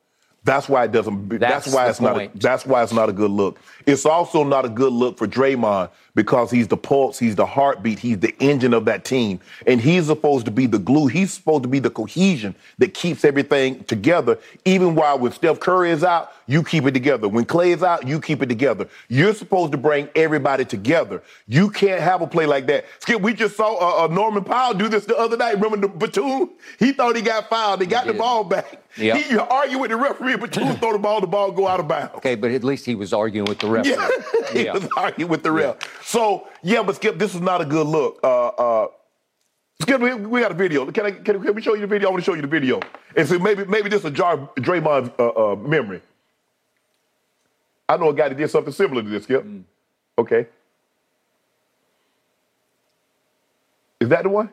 That's why it doesn't. That's, That's why it's not. A, that's why it's not a good look. It's also not a good look for Draymond because he's the pulse, he's the heartbeat, he's the engine of that team, and he's supposed to be the glue. He's supposed to be the cohesion that keeps everything together. Even while when Steph Curry is out, you keep it together. When Clay is out, you keep it together. You're supposed to bring everybody together. You can't have a play like that. Skip, we just saw uh, uh, Norman Powell do this the other night. Remember the Batum? He thought he got fouled. He got the did. ball back. Yep. He argued with the referee, but Batum throw the ball, the ball go out of bounds. Okay, but at least he was arguing with the referee. Yeah, he Yeah. was arguing with the ref. So yeah, but Skip, this is not a good look. Uh, uh, Skip, we, we got a video. Can I? Can, can we show you the video? I want to show you the video, and so maybe maybe this will jar Draymond's uh, uh, memory. I know a guy that did something similar to this. Skip. Mm. Okay. Is that the one?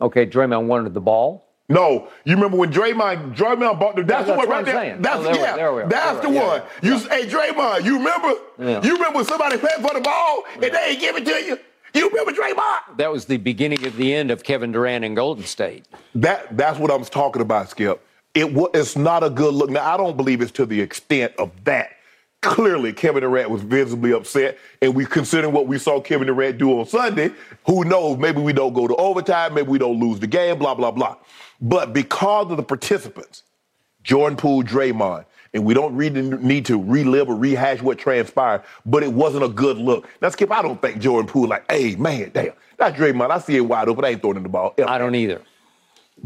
Okay, Draymond wanted the ball. No, you remember when Draymond Draymond bought the that's, that's the one what right I'm there. saying. That's Oh, there we- yeah, there we that's There the we are. one. Yeah, You hey Draymond, you remember? Yeah. You remember when somebody paid for the ball and they ain't give it to you? You remember Draymond? That was the beginning of the end of Kevin Durant in Golden State. That that's what I was talking about, Skip. It wa- it's not a good look. Now I don't believe it's to the extent of that. Clearly, Kevin Durant was visibly upset, and we considering what we saw Kevin Durant do on Sunday. Who knows? Maybe we don't go to overtime. Maybe we don't lose the game. Blah blah blah. But because of the participants, Jordan Poole, Draymond, and we don't really need to relive or rehash what transpired, but it wasn't a good look. Now, Skip, I don't think Jordan Poole like, hey, man, damn, that's Draymond. I see it wide open. I ain't throwing in the ball. I don't either.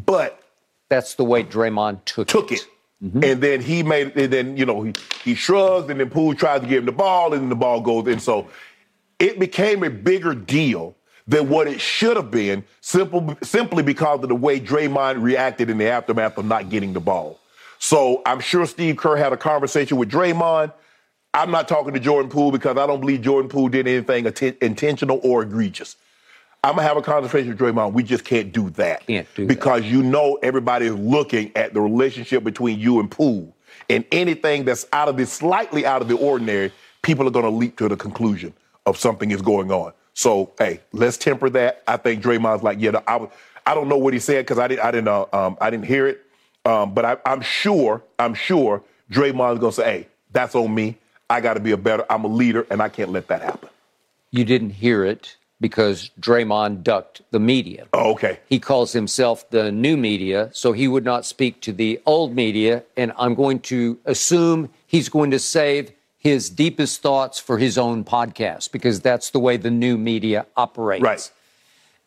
But that's the way Draymond took took it. it. Mm-hmm. And then he made, and then you know he he shrugs, and then Poole tries to give him the ball, and the ball goes in. So it became a bigger deal than what it should have been, simple, simply because of the way Draymond reacted in the aftermath of not getting the ball. So I'm sure Steve Kerr had a conversation with Draymond. I'm not talking to Jordan Poole because I don't believe Jordan Poole did anything intentional or egregious. I'm gonna have a conversation with Draymond. We just can't do that. Can't do because that. you know everybody is looking at the relationship between you and Poole, and anything that's out of the slightly out of the ordinary, people are gonna leap to the conclusion of something is going on. So hey, let's temper that. I think Draymond's like, yeah, I, I don't know what he said because I didn't I didn't uh, um, I didn't hear it, um, but I, I'm sure I'm sure Draymond's gonna say, hey, that's on me. I got to be a better. I'm a leader, and I can't let that happen. You didn't hear it because Draymond ducked the media. Oh, okay. He calls himself the new media, so he would not speak to the old media. And I'm going to assume he's going to save his deepest thoughts for his own podcast because that's the way the new media operates. Right.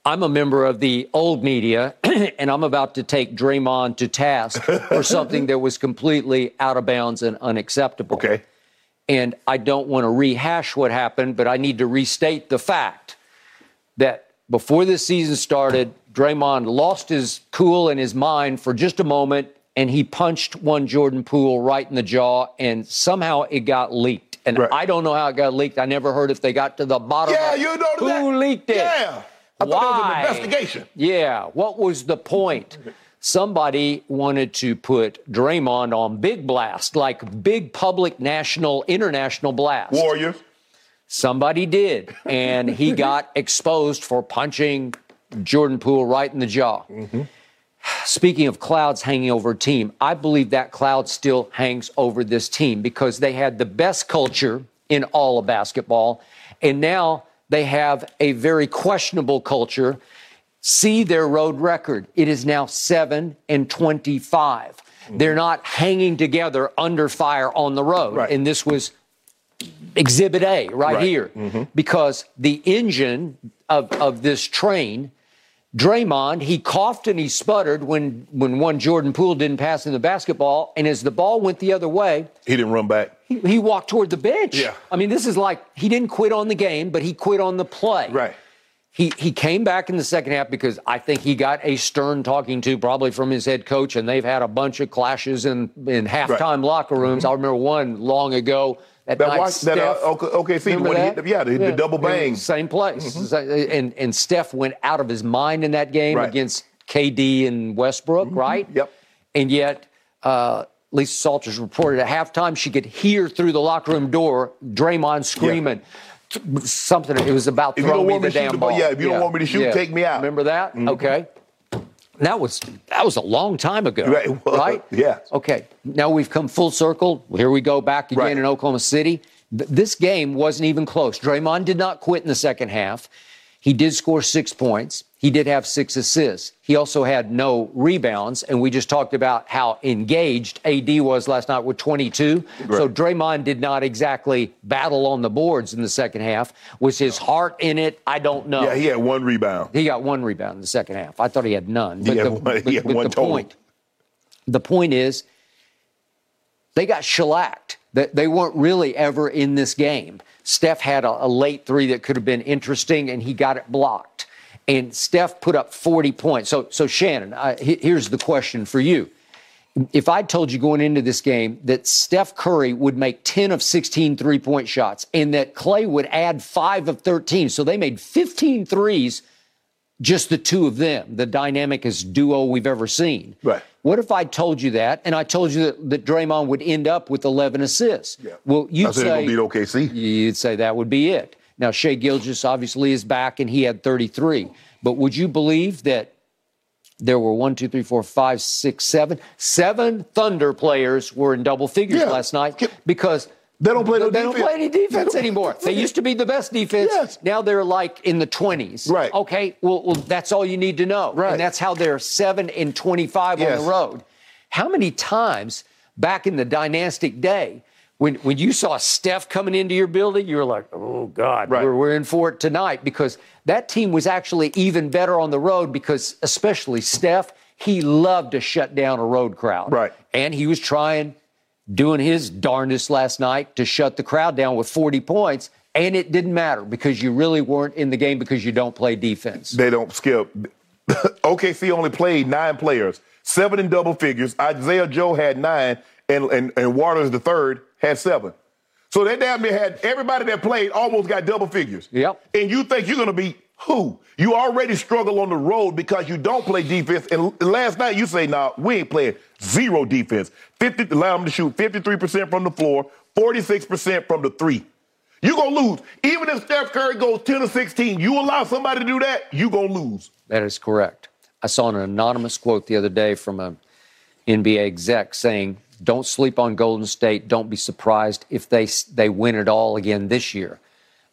I'm a member of the old media, and I'm about to take Draymond to task for something that was completely out of bounds and unacceptable. Okay. And I don't want to rehash what happened, but I need to restate the fact that before this season started, Draymond lost his cool and his mind for just a moment, and he punched one Jordan Poole right in the jaw, and somehow it got leaked. And right. I don't know how it got leaked. I never heard if they got to the bottom. Yeah, of you know who that. leaked it. Yeah, I Why? thought it was an investigation. Yeah, what was the point? Somebody wanted to put Draymond on big blast, like big public, national, international blast. Warriors. Somebody did, and he got exposed for punching Jordan Poole right in the jaw. Mm-hmm. Speaking of clouds hanging over a team, I believe that cloud still hangs over this team because they had the best culture in all of basketball, and now they have a very questionable culture. See their road record. It is now 7 and 25. Mm-hmm. They're not hanging together under fire on the road. Right. And this was exhibit A right, right. here mm-hmm. because the engine of, of this train, Draymond, he coughed and he sputtered when, when one Jordan Poole didn't pass in the basketball. And as the ball went the other way, he didn't run back. He, he walked toward the bench. Yeah. I mean, this is like he didn't quit on the game, but he quit on the play. Right. He, he came back in the second half because I think he got a stern talking to probably from his head coach, and they've had a bunch of clashes in, in halftime right. locker rooms. Mm-hmm. I remember one long ago at that night, watch, Steph, that, uh, okay, see, when that? Hit, yeah, the, yeah, the double bang. Same place. Mm-hmm. And, and Steph went out of his mind in that game right. against KD and Westbrook, mm-hmm. right? Yep. And yet, uh, Lisa Salters reported at halftime she could hear through the locker room door Draymond screaming. Yeah something. It was about if throwing me the damn ball. Yeah, if you yeah. don't want me to shoot, yeah. take me out. Remember that? Mm-hmm. Okay. That was that was a long time ago, right? Well, right? Yeah. Okay. Now we've come full circle. Here we go back again right. in Oklahoma City. This game wasn't even close. Draymond did not quit in the second half. He did score six points. He did have six assists. He also had no rebounds. And we just talked about how engaged AD was last night with 22. Right. So Draymond did not exactly battle on the boards in the second half. Was his heart in it? I don't know. Yeah, he had one rebound. He got one rebound in the second half. I thought he had none. But he had the, one, but one the total. point, the point is, they got shellacked. That they weren't really ever in this game. Steph had a, a late three that could have been interesting, and he got it blocked. And Steph put up 40 points. So, so Shannon, uh, here's the question for you. If I told you going into this game that Steph Curry would make 10 of 16 three point shots and that Clay would add 5 of 13, so they made 15 threes, just the two of them, the dynamicest duo we've ever seen. Right. What if I told you that and I told you that, that Draymond would end up with 11 assists? Yeah. Well, you'd I said say. beat OKC. You'd say that would be it. Now, Shea Gilgeous obviously is back and he had 33. But would you believe that there were one, two, three, four, five, six, seven, seven Thunder players were in double figures Yeah. last night because They don't play no they don't play any defense anymore. They used to be the best defense. Yes. Now they're like in the 20s. Right. Okay. Well, well, that's all you need to know. Right. And that's how they're 7 and 25 Yes. on the road. How many times back in the dynastic day. When, when you saw Steph coming into your building, you were like, oh, God, Right. we're, we're in for it tonight because that team was actually even better on the road because, especially Steph, he loved to shut down a road crowd. Right. And he was trying, doing his darndest last night to shut the crowd down with 40 points. And it didn't matter because you really weren't in the game because you don't play defense. They don't skip. OKC only played nine players, seven in double figures. Isaiah Joe had nine, and, and, and Waters the third had seven. So they damn near had everybody that played almost got double figures. Yep. And you think you're going to be who? You already struggle on the road because you don't play defense. And last night you say, nah, we ain't playing zero defense. 50, allow them to shoot 53% from the floor, 46% from the three. You're going to lose. Even if Steph Curry goes 10 to 16, you allow somebody to do that, you're going to lose. That is correct. I saw an anonymous quote the other day from a NBA exec saying, "Don't sleep on Golden State. Don't be surprised if they they win it all again this year."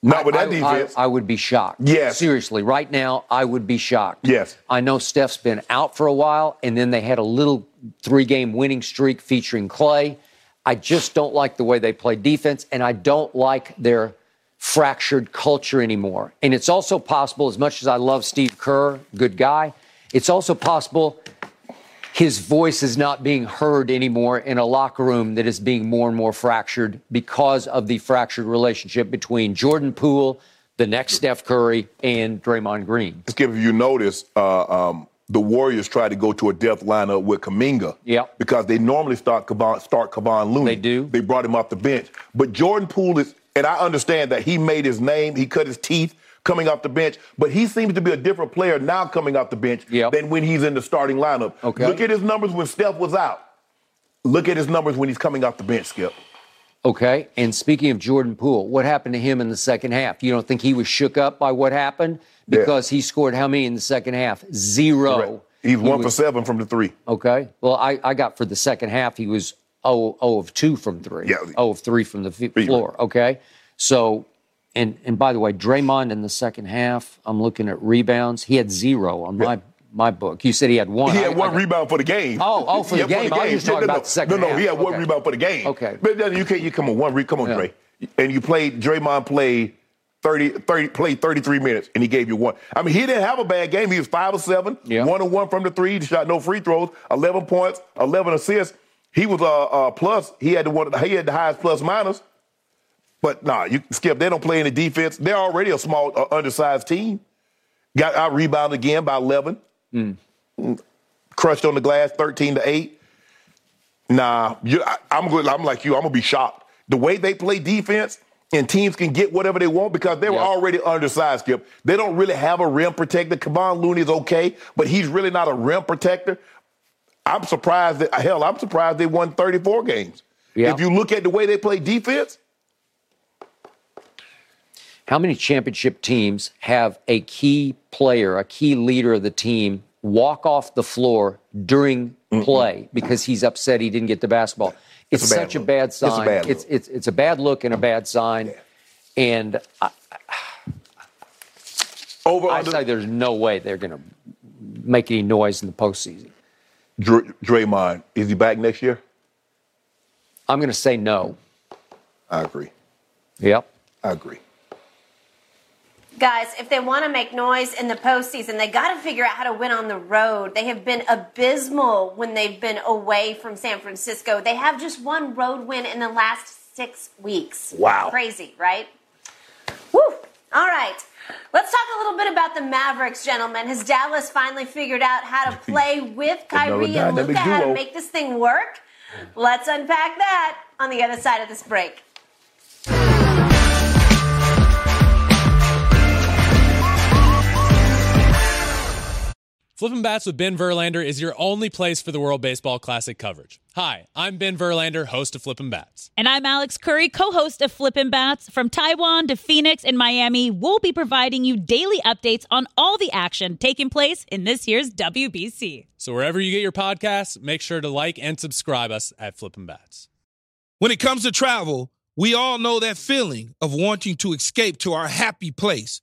Not with that I, defense. I, I would be shocked. Yes. Seriously, right now, I would be shocked. Yes. I know Steph's been out for a while, and then they had a little three game winning streak featuring Clay. I just don't like the way they play defense, and I don't like their fractured culture anymore. And it's also possible, as much as I love Steve Kerr, good guy, it's also possible his voice is not being heard anymore in a locker room that is being more and more fractured because of the fractured relationship between Jordan Poole, the next Steph Curry, and Draymond Green. Skip, give you notice, uh, um, the Warriors tried to go to a death lineup with Kuminga. Yep. Because they normally start Kevon, start Kevon Looney. They do. They brought him off the bench. But Jordan Poole is, and I understand that he made his name, he cut his teeth coming off the bench, but he seems to be a different player now coming off the bench Yep. than when he's in the starting lineup. Okay. Look at his numbers when Steph was out. Look at his numbers when he's coming off the bench, Skip. Okay. And speaking of Jordan Poole, what happened to him in the second half? You don't think he was shook up by what happened? Yeah. Because he scored how many in the second half? Zero. He's He one for seven from the three. Okay. Well, I, I got for the second half, he was 0, 0 of 2 from 3. Yeah. 0 of 3 from the floor. Okay. So, and and by the way, Draymond in the second half, I'm looking at rebounds. He had zero on my my book. You said he had one. He I- had one I rebound for the game. Oh, oh, for the Yeah, game. I was Yeah, talking no, about no. the second No, no, half. he had one rebound for the game. Okay. But then you can't. You come on one. re- Come on, Yeah. Dre. And you played. Draymond played 30, 30, played 33 minutes, and he gave you one. I mean, he didn't have a bad game. He was five or seven, Yeah. one and one from the three. He shot no free throws. 11 points, 11 assists. He was a uh, uh, plus. He had the one. He had the highest plus minus. But nah, you skip. They don't play any defense. They're already a small, uh, undersized team. Got out rebounded again by 11 crushed on the glass, thirteen to eight. Nah, you, I, I'm good. I'm like you. I'm gonna be shocked. The way they play defense and teams can get whatever they want because they were Yeah. already undersized. Skip. They don't really have a rim protector. Kevon Looney's okay, but he's really not a rim protector. I'm surprised that hell. I'm surprised they won 34 games. Yeah. If you look at the way they play defense, How many championship teams have a key player, a key leader of the team, walk off the floor during play because he's upset he didn't get the basketball? It's, It's a such a look. bad It's a sign. bad it's, it's it's a bad look and a bad sign. And I, over I under, say there's no way they're going to make any noise in the postseason. Dr- Draymond is he back next year? I'm going to say no. I agree. Yep. I agree. Guys, if they want to make noise in the postseason, they got to figure out how to win on the road. They have been abysmal when they've been away from San Francisco. They have just one road win in the last six weeks. Wow. Crazy, right? Woo! All right. Let's talk a little bit about the Mavericks, gentlemen. Has Dallas finally figured out how to play with Kyrie and Luka, how to make this thing work? Let's unpack that on the other side of this break. Flippin' Bats with Ben Verlander is your only place for the World Baseball Classic coverage. Hi, I'm Ben Verlander, host of Flippin' Bats. And I'm Alex Curry, co host of Flippin' Bats. From Taiwan to Phoenix and Miami, we'll be providing you daily updates on all the action taking place in this year's WBC. So wherever you get your podcasts, make sure to like and subscribe us at Flippin' Bats. When it comes to travel, we all know that feeling of wanting to escape to our happy place,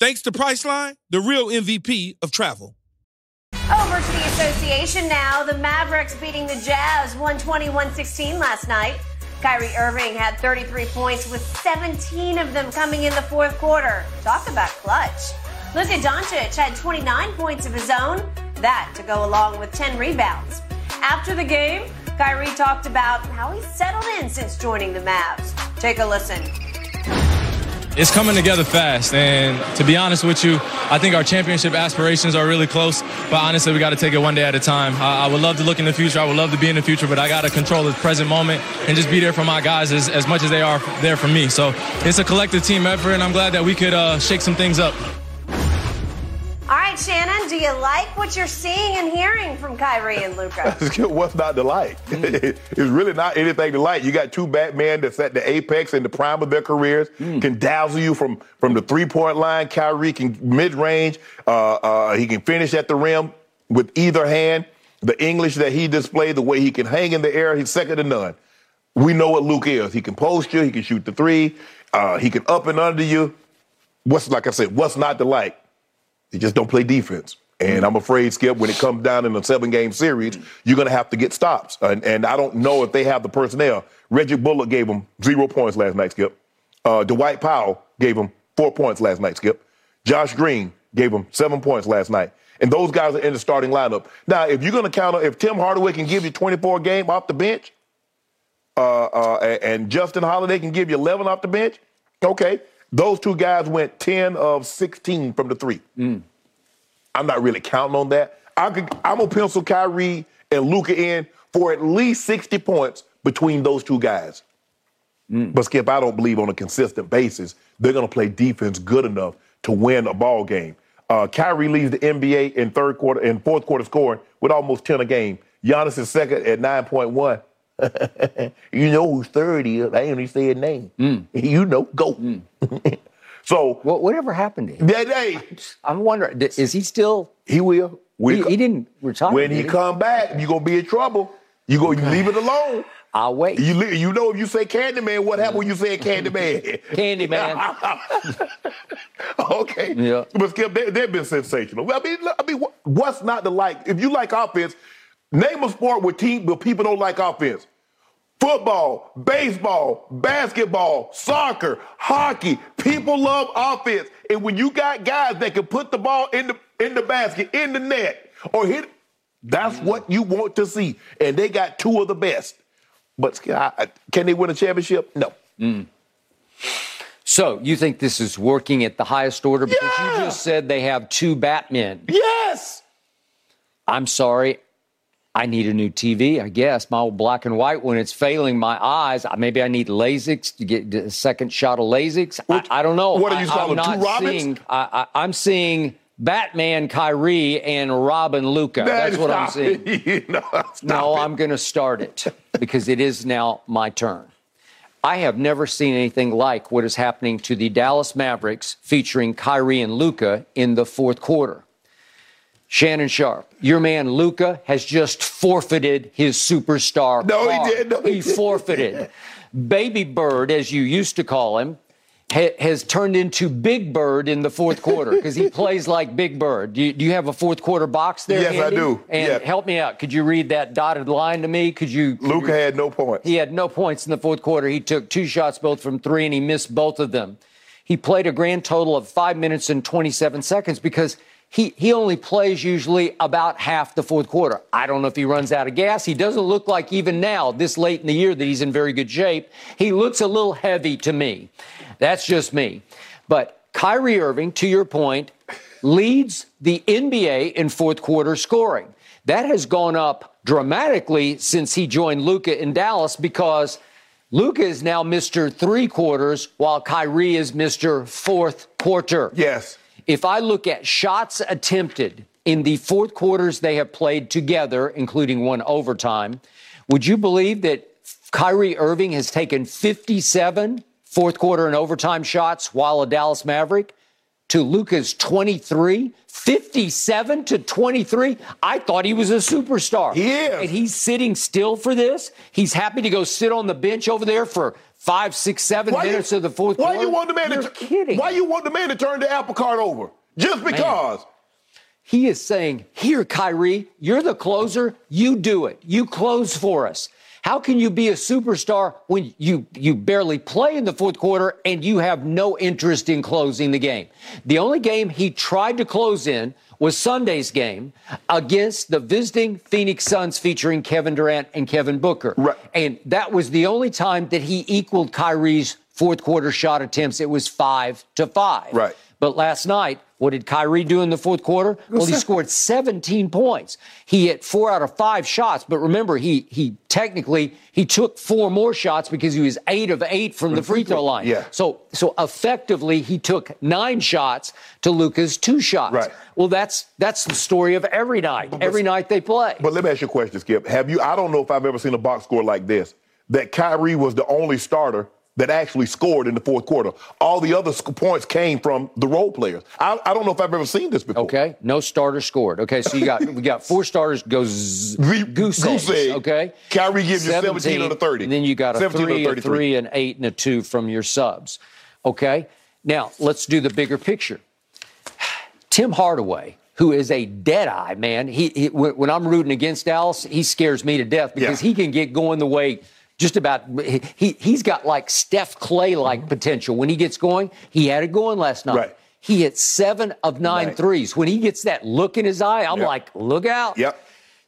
Thanks to Priceline, the real MVP of travel. Over to the association now. The Mavericks beating the Jazz 120 116 last night. Kyrie Irving had 33 points with 17 of them coming in the fourth quarter. Talk about clutch. Luka Doncic had 29 points of his own. That to go along with 10 rebounds. After the game, Kyrie talked about how he's settled in since joining the Mavs. Take a listen. It's coming together fast, and to be honest with you, I think our championship aspirations are really close. But honestly, we got to take it one day at a time. I, I, would love to look in the future. I would love to be in the future, but I got to control the present moment and just be there for my guys as, as much as they are there for me. So it's a collective team effort, and I'm glad that we could uh, shake some things up. All right, Shannon, do you like what you're seeing and hearing from Kyrie and Luka? What's not to like? Mm. it's really not anything to like. You got two Batman that's at the apex and the prime of their careers, mm. can dazzle you from, from the three point line. Kyrie can mid range. Uh, uh, he can finish at the rim with either hand. The English that he displayed, the way he can hang in the air, he's second to none. We know what Luke is. He can post you. He can shoot the three. Uh, he can up and under you. What's like I said? What's not to like? They just don't play defense. And mm. I'm afraid, Skip, when it comes down in a seven game series, you're going to have to get stops. And, and, I don't know if they have the personnel. Reggie Bullock gave them zero points last night, Skip. Uh, Dwight Powell gave them four points last night, Skip. Josh Green gave them seven points last night. And those guys are in the starting lineup. Now, if you're going to count, if Tim Hardaway can give you 24 game off the bench, uh, uh, and Justin Holiday can give you 11 off the bench, okay. Those two guys went 10 of 16 from the three. Mm. I'm not really counting on that. I could, I'm going to pencil Kyrie and Luka in for at least 60 points between those two guys. Mm. But Skip, I don't believe on a consistent basis they're going to play defense good enough to win a ball game. Uh, Kyrie leads the NBA in third quarter and fourth quarter scoring with almost 10 a game. Giannis is second at 9.1. you know who's third is. I ain't even say name. Mm. You know, go. Mm. so well, whatever happened to him? That day, I'm wondering, is he still? He will. He, he, didn't retire. When he, he come back, you gonna be in trouble. You go, you leave it alone. I'll wait. You you know if you say Candyman, what happened when you say Candyman? Candyman. okay. Yeah. But Skip, they, have been sensational. I mean, I mean, what's not to like? If you like offense, Name a sport where team where people don't like offense. Football, baseball, basketball, soccer, hockey. People love offense. And when you got guys that can put the ball in the in the basket, in the net, or hit, that's what you want to see. And they got two of the best. But can they win a championship? No. Mm. So you think this is working at the highest order because yeah. you just said they have two Batmen? Yes. I'm sorry. I need a new TV, I guess. My old black and white one, it's failing my eyes. Maybe I need LASIK to get a second shot of LASIK. I, I, don't know. What are you calling Two Robins? Seeing, I, am seeing Batman Kyrie and Robin Luka. That's what I'm seeing. no, no I'm going to start it because it is now my turn. I have never seen anything like what is happening to the Dallas Mavericks featuring Kyrie and Luka in the fourth quarter. Shannon Sharpe, your man Luka has just forfeited his superstar. No, he did. No, he, he forfeited. Baby Bird, as you used to call him, ha- has turned into Big Bird in the fourth quarter because he plays like Big Bird. Do you, do you, have a fourth quarter box there? Yes, Andy? I do. And yeah. help me out. Could you read that dotted line to me? Could you? Could you, had no points. He had no points in the fourth quarter. He took two shots, both from three, and he missed both of them. He played a grand total of five minutes and 27 seconds because he, he only plays usually about half the fourth quarter. I don't know if he runs out of gas. He doesn't look like even now, this late in the year, that he's in very good shape. He looks a little heavy to me. That's just me. But Kyrie Irving, to your point, leads the NBA in fourth quarter scoring. That has gone up dramatically since he joined Luka in Dallas because Luka is now Mr. Three Quarters while Kyrie is Mr. Fourth Quarter. Yes. If I look at shots attempted in the fourth quarters they have played together, including one overtime, would you believe that Kyrie Irving has taken 57 fourth quarter and overtime shots while a Dallas Maverick to Luka's 23, 57 to 23. I thought he was a superstar. He is. And he's sitting still for this. He's happy to go sit on the bench over there for five, six, seven why minutes you, of the fourth why quarter. You want the man You're to, kidding. Why you want the man to turn the apple cart over? Just because. Man. He is saying, Here, Kyrie, you're the closer. You do it. You close for us. How can you be a superstar when you, you barely play in the fourth quarter and you have no interest in closing the game? The only game he tried to close in was Sunday's game against the visiting Phoenix Suns featuring Kevin Durant and Kevin Booker. Right. And that was the only time that he equaled Kyrie's fourth quarter shot attempts. It was five to five. Right. But last night, what did Kyrie do in the fourth quarter? Well, he scored 17 points. He hit four out of five shots, but remember, he he technically he took four more shots because he was eight of eight from the free throw line. Yeah. So so effectively, he took nine shots to Luka's two shots. Right. Well, that's that's the story of every night. every night they play. But let me ask you a question, Skip. Have you? I don't know if I've ever seen a box score like this. That Kyrie was the only starter that actually scored in the fourth quarter. All the other sc- points came from the role players. I, I, don't know if I've ever seen this before. Okay, no starter scored. Okay, so you got we got four starters go z- goose, goose eggs, egg. Okay, Kyrie gives you 17 on the 30. And then you got a three, a three, an eight, and a two from your subs. Okay, now let's do the bigger picture. Tim Hardaway, who is a dead eye man, he, he when when I'm rooting against Dallas, he scares me to death because Yeah. he can get going the way just about he he's got like Steph Clay like mm-hmm. potential when he gets going. He had it going last night. Right. He hit seven of nine Right. threes. When he gets that look in his eye, I'm Yep. like, look out. Yep.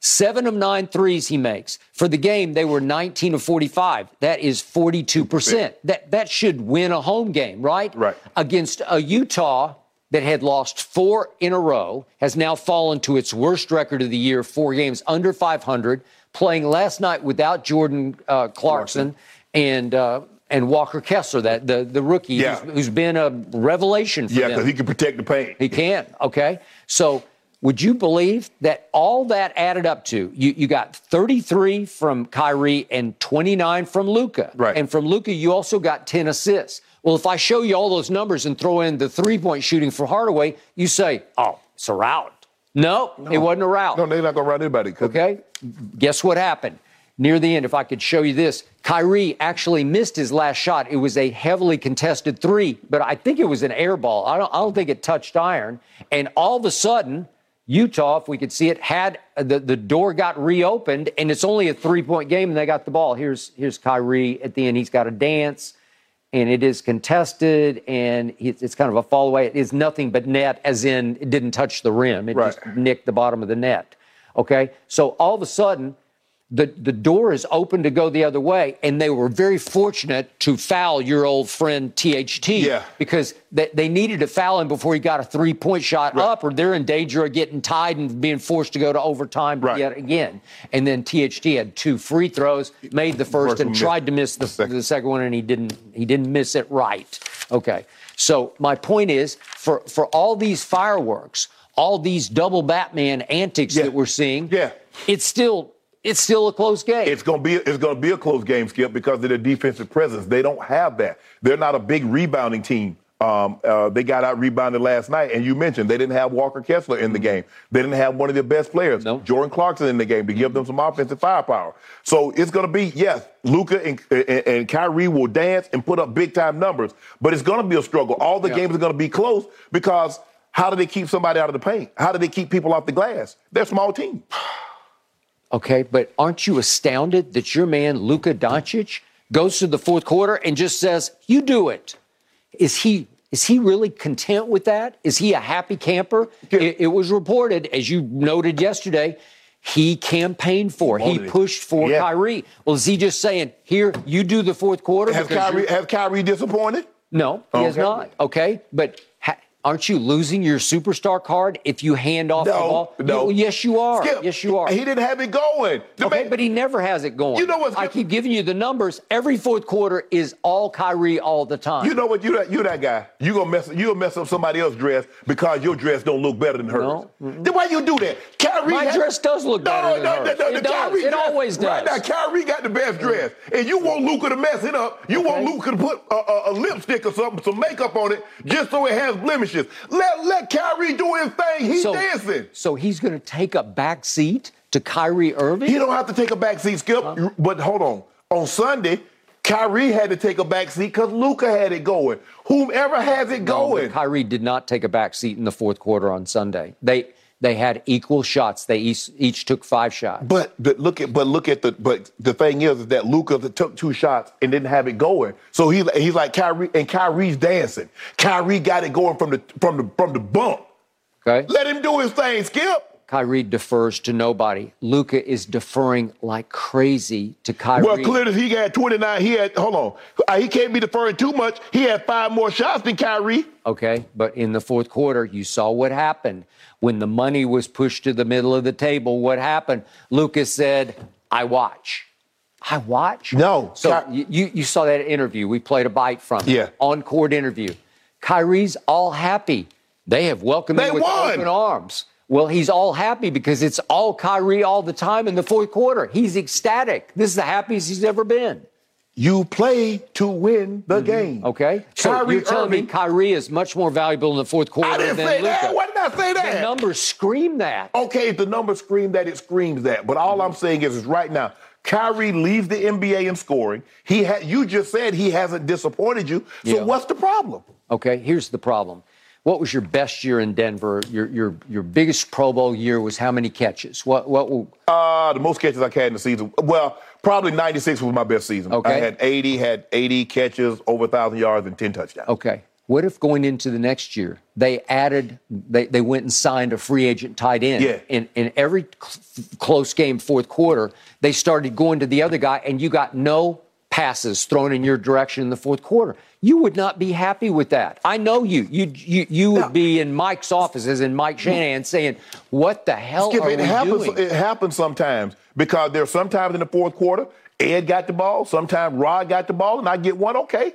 Seven of nine threes he makes. For the game, they were 19 of 45. That is 42%. That, that should win a home game, right? Right. Against a Utah that had lost four in a row, has now fallen to its worst record of the year, four games under 500, playing last night without Jordan uh, Clarkson and. Uh, and Walker Kessler, that the, the rookie Yeah. who's, who's been a revelation for Yeah, because he can protect the paint. He can. Okay. So would you believe that all that added up to you? You got 33 from Kyrie and 29 from Luka. Right. And from Luka, you also got 10 assists. Well, if I show you all those numbers and throw in the three point shooting for Hardaway, you say, "Oh, it's a rout." No, it wasn't a rout. No, they're not going to run anybody. Okay. Guess what happened? Near the end, if I could show you this, Kyrie actually missed his last shot. It was a heavily contested three, but I think it was an air ball. I don't, I don't think it touched iron. And all of a sudden, Utah, if we could see it, had the, the door got reopened, and it's only a three point game, and they got the ball. Here's here's Kyrie at the end. He's got a dance, and it is contested, and it's it's kind of a fall away. It is nothing but net, as in it didn't touch the rim. It Right. just nicked the bottom of the net. Okay, so all of a sudden, the the door is open to go the other way, and they were very fortunate to foul your old friend THT Yeah. because they, they needed to foul him before he got a three point shot up, or they're in danger of getting tied and being forced to go to overtime Right. yet again. And then THT had two free throws, made the first, First and tried to miss the, Second. the second one, and he didn't he didn't miss it right. Okay, so my point is for for all these fireworks, all these double Batman antics Yeah. that we're seeing, Yeah. it's still it's still a close game. It's gonna be it's gonna be a close game, Skip, because of their defensive presence. They don't have that. They're not a big rebounding team Um, uh, they got out rebounded last night, and you mentioned they didn't have Walker Kessler in the game. They didn't have one of their best players, No. Jordan Clarkson, in the game to give them some offensive firepower. So it's going to be yes, Luka and, and, and Kyrie will dance and put up big time numbers, but it's going to be a struggle. All the games are going to be close because how do they keep somebody out of the paint? How do they keep people off the glass? They're a small team. Okay, but aren't you astounded that your man Luka Doncic goes to the fourth quarter and just says, "You do it"? Is he is he really content with that? Is he a happy camper? It, it was reported, as you noted yesterday, he campaigned for, he, pushed for Yeah. Kyrie. Well, is he just saying, "Here, you do the fourth quarter"? Has because Kyrie, you're- Kyrie disappointed? No, he has not. Okay, but. Ha- Aren't you losing your superstar card if you hand off the ball? no. You- yes, you are. Skip, yes, you are. He didn't have it going. The Okay, man- but he never has it going. You know what's I keep giving you the numbers. Every fourth quarter is all Kyrie all the time. You know what? You that you that guy. You gonna mess. You gonna mess up somebody else's dress because your dress don't look better than hers. No. Then why you do that? Kyrie. My had- dress does look better than hers. It the does. Kyrie It dress- always Right now, does. Kyrie got the best dress, and you want Luka to mess it up. You want Luka to put a, a, a lipstick or something, some makeup on it, just so it has blemishes. Let let Kyrie do his thing. He's so, dancing. so he's going to take a back seat to Kyrie Irving? He don't have to take a back seat, Skip. But hold on. On Sunday, Kyrie had to take a back seat because Luka had it going. Whomever has it No, going. Kyrie did not take a back seat in the fourth quarter on Sunday. They they had equal shots. They each, each took five shots. But but look at but look at the but the thing is, is that Luka took two shots and didn't have it going. So he's he's like Kyrie and Kyrie's dancing. Kyrie got it going from the from the from the bump. Okay. Let him do his thing, Skip. Kyrie defers to nobody. Luka is deferring like crazy to Kyrie. Well, clearly he had 29. He had hold on. Uh, He can't be deferring too much. He had five more shots than Kyrie. Okay, but in the fourth quarter, you saw what happened when the money was pushed to the middle of the table. What happened? Lucas said, "I watch." I watch. No, So Ky- you, you saw that interview. We played a bite from it. Yeah. On court interview. Kyrie's all happy. They have welcomed They him with won. open arms. Well, he's all happy because it's all Kyrie all the time in the fourth quarter. He's ecstatic. This is the happiest he's ever been. You play to win the game. Mm-hmm. Okay. So Kyrie you're telling Irving- me Kyrie is much more valuable in the fourth quarter I didn't say Luka. that. Why did I say that? The numbers scream that. Okay, if the numbers scream that, it screams that. But all I'm saying is, is right now, Kyrie leads the NBA in scoring. He ha- you just said he hasn't disappointed you. So Yeah. what's the problem? Okay, here's the problem. What was your best year in Denver? Your your your biggest Pro Bowl year was how many catches? What what? will- Uh, the most catches I had in the season. Well, probably 96 was my best season. Okay. I had 80, had 80 catches, over 1,000 yards, and 10 touchdowns. Okay. What if going into the next year they added they, they went and signed a free agent tight end? Yeah. In in every cl- close game fourth quarter, they started going to the other guy, and you got no passes thrown in your direction in the fourth quarter. You would not be happy with that. I know you. You you you would be in Mike's office as in Mike Shanahan saying, "What the hell Skip, are it we happens. doing?" It happens sometimes because there's sometimes in the fourth quarter, Ed got the ball, sometimes Rod got the ball, and I get one. Okay,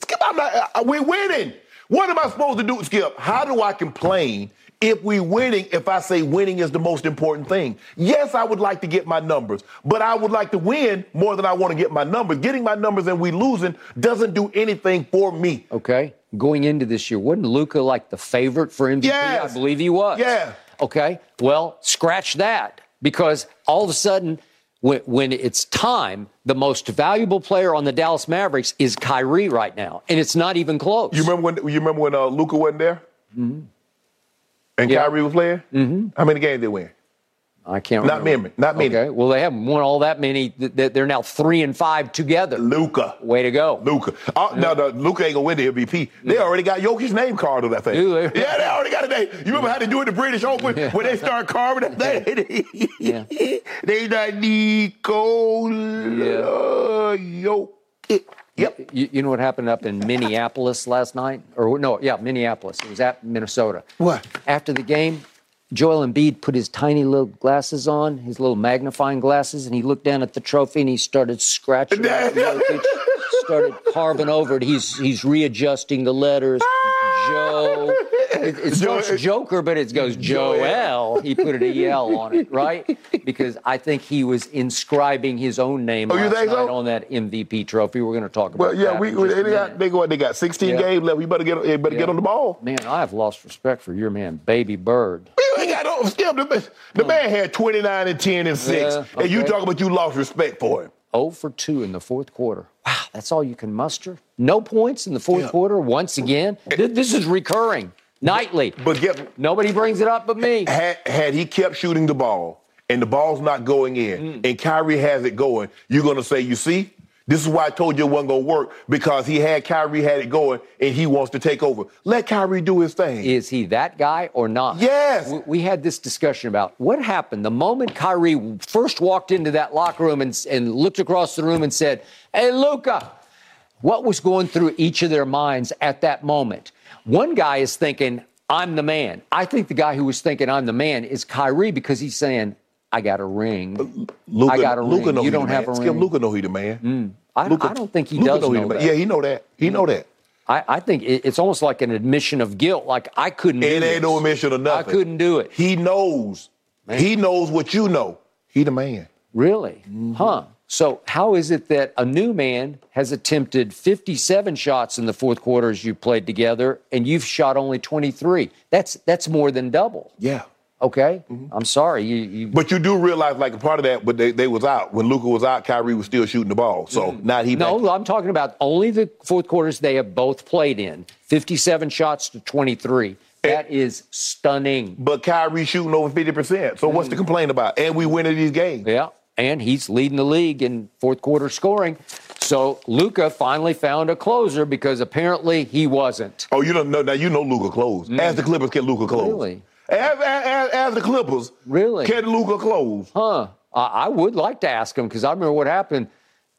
Skip, I'm not. Uh, we're winning. What am I supposed to do, Skip? How do I complain if we winning? If I say winning is the most important thing? Yes, I would like to get my numbers, but I would like to win more than I want to get my numbers. Getting my numbers and we losing doesn't do anything for me. Okay. Going into this year, wasn't Luka like the favorite for MVP? Yes. I believe he was. Yeah. Okay. Well, scratch that because all of a sudden, when, when it's time, the most valuable player on the Dallas Mavericks is Kyrie right now, and it's not even close. You remember when you remember when uh, Luka wasn't there, and Yeah. Kyrie was playing? Mm-hmm. How many games they win? I can't. Not remember. many, not many. Okay. Well, they haven't won all that many. Th- th- They're now three and five together. Luka. Way to go. Luka. Uh, No, no, Luka ain't gonna win the MVP. They already got Jokic's name card on that thing. Yeah, they already got a name. You remember how they do it the British Open when they start carving that thing? Yeah. they not Nikola Jokic. Yep. You, you know what happened up in Minneapolis last night? Or no, yeah, Minneapolis. It was at Minnesota. What? After the game, Joel Embiid put his tiny little glasses on, his little magnifying glasses, and he looked down at the trophy and he started scratching. Jokic started carving over it. He's he's readjusting the letters. Joe It, it spells Joker, but it goes Joel. He put an EL on it, right? Because I think he was inscribing his own name Oh, you last think night so? on that MVP trophy. We're going to talk about Well, yeah, we, in we just they, got, they go. They got 16 Yeah. games left. We better get. You better get on the ball. Man, I have lost respect for your man, Baby Bird. You ain't got no Skip. The, the man had 29 and 10 and 6. Yeah, And you okay. talking about you lost respect for him. 0 for 2 in the fourth quarter. Wow, that's all you can muster? No points in the fourth Yeah. quarter once again? This is recurring nightly. But get, Nobody brings it up but me. had, had he kept shooting the ball and the ball's not going in mm. and Kyrie has it going, you're going to say, you see, this is why I told you it wasn't going to work because he had Kyrie had it going and he wants to take over. Let Kyrie do his thing. Is he that guy or not? Yes. We, we had this discussion about what happened the moment Kyrie first walked into that locker room and, and looked across the room and said, Hey, Luka, what was going through each of their minds at that moment? One guy is thinking, I'm the man. I think the guy who was thinking, I'm the man is Kyrie because he's saying, I got a ring. Luka, I got a Luka ring. You don't have man. a Skip, ring. Mm. Luka know he the man. I, Luka- I don't think he Luka does know he know man. that. Yeah, he know that. He know that. I, I think it, it's almost like an admission of guilt. Like I couldn't. do It ain't this. no admission of nothing. I couldn't do it. He knows. He knows what you know. He the man. Really? Mm-hmm. Huh. So, how is it that a new man has attempted 57 shots in the fourth quarter as you played together, and you've shot only 23? That's that's more than double. Yeah. Okay. Mm-hmm. I'm sorry. You, you But you do realize, like a part of that, but they, they was out when Luka was out. Kyrie was still shooting the ball. So now he back. Mm-hmm. no. I'm talking about only the fourth quarters they have both played in. 57 shots to 23. That is stunning. But Kyrie shooting over fifty percent. So what's to complain about? And we winning these games. Yeah, and he's leading the league in fourth quarter scoring. So Luka finally found a closer because apparently he wasn't. Oh, you don't know now. You know Luka close. As the Clippers can Luka close. Mm. Really? As, as, as, as the Clippers Really? can Luka close. Huh. I, I would like to ask him because I remember what happened.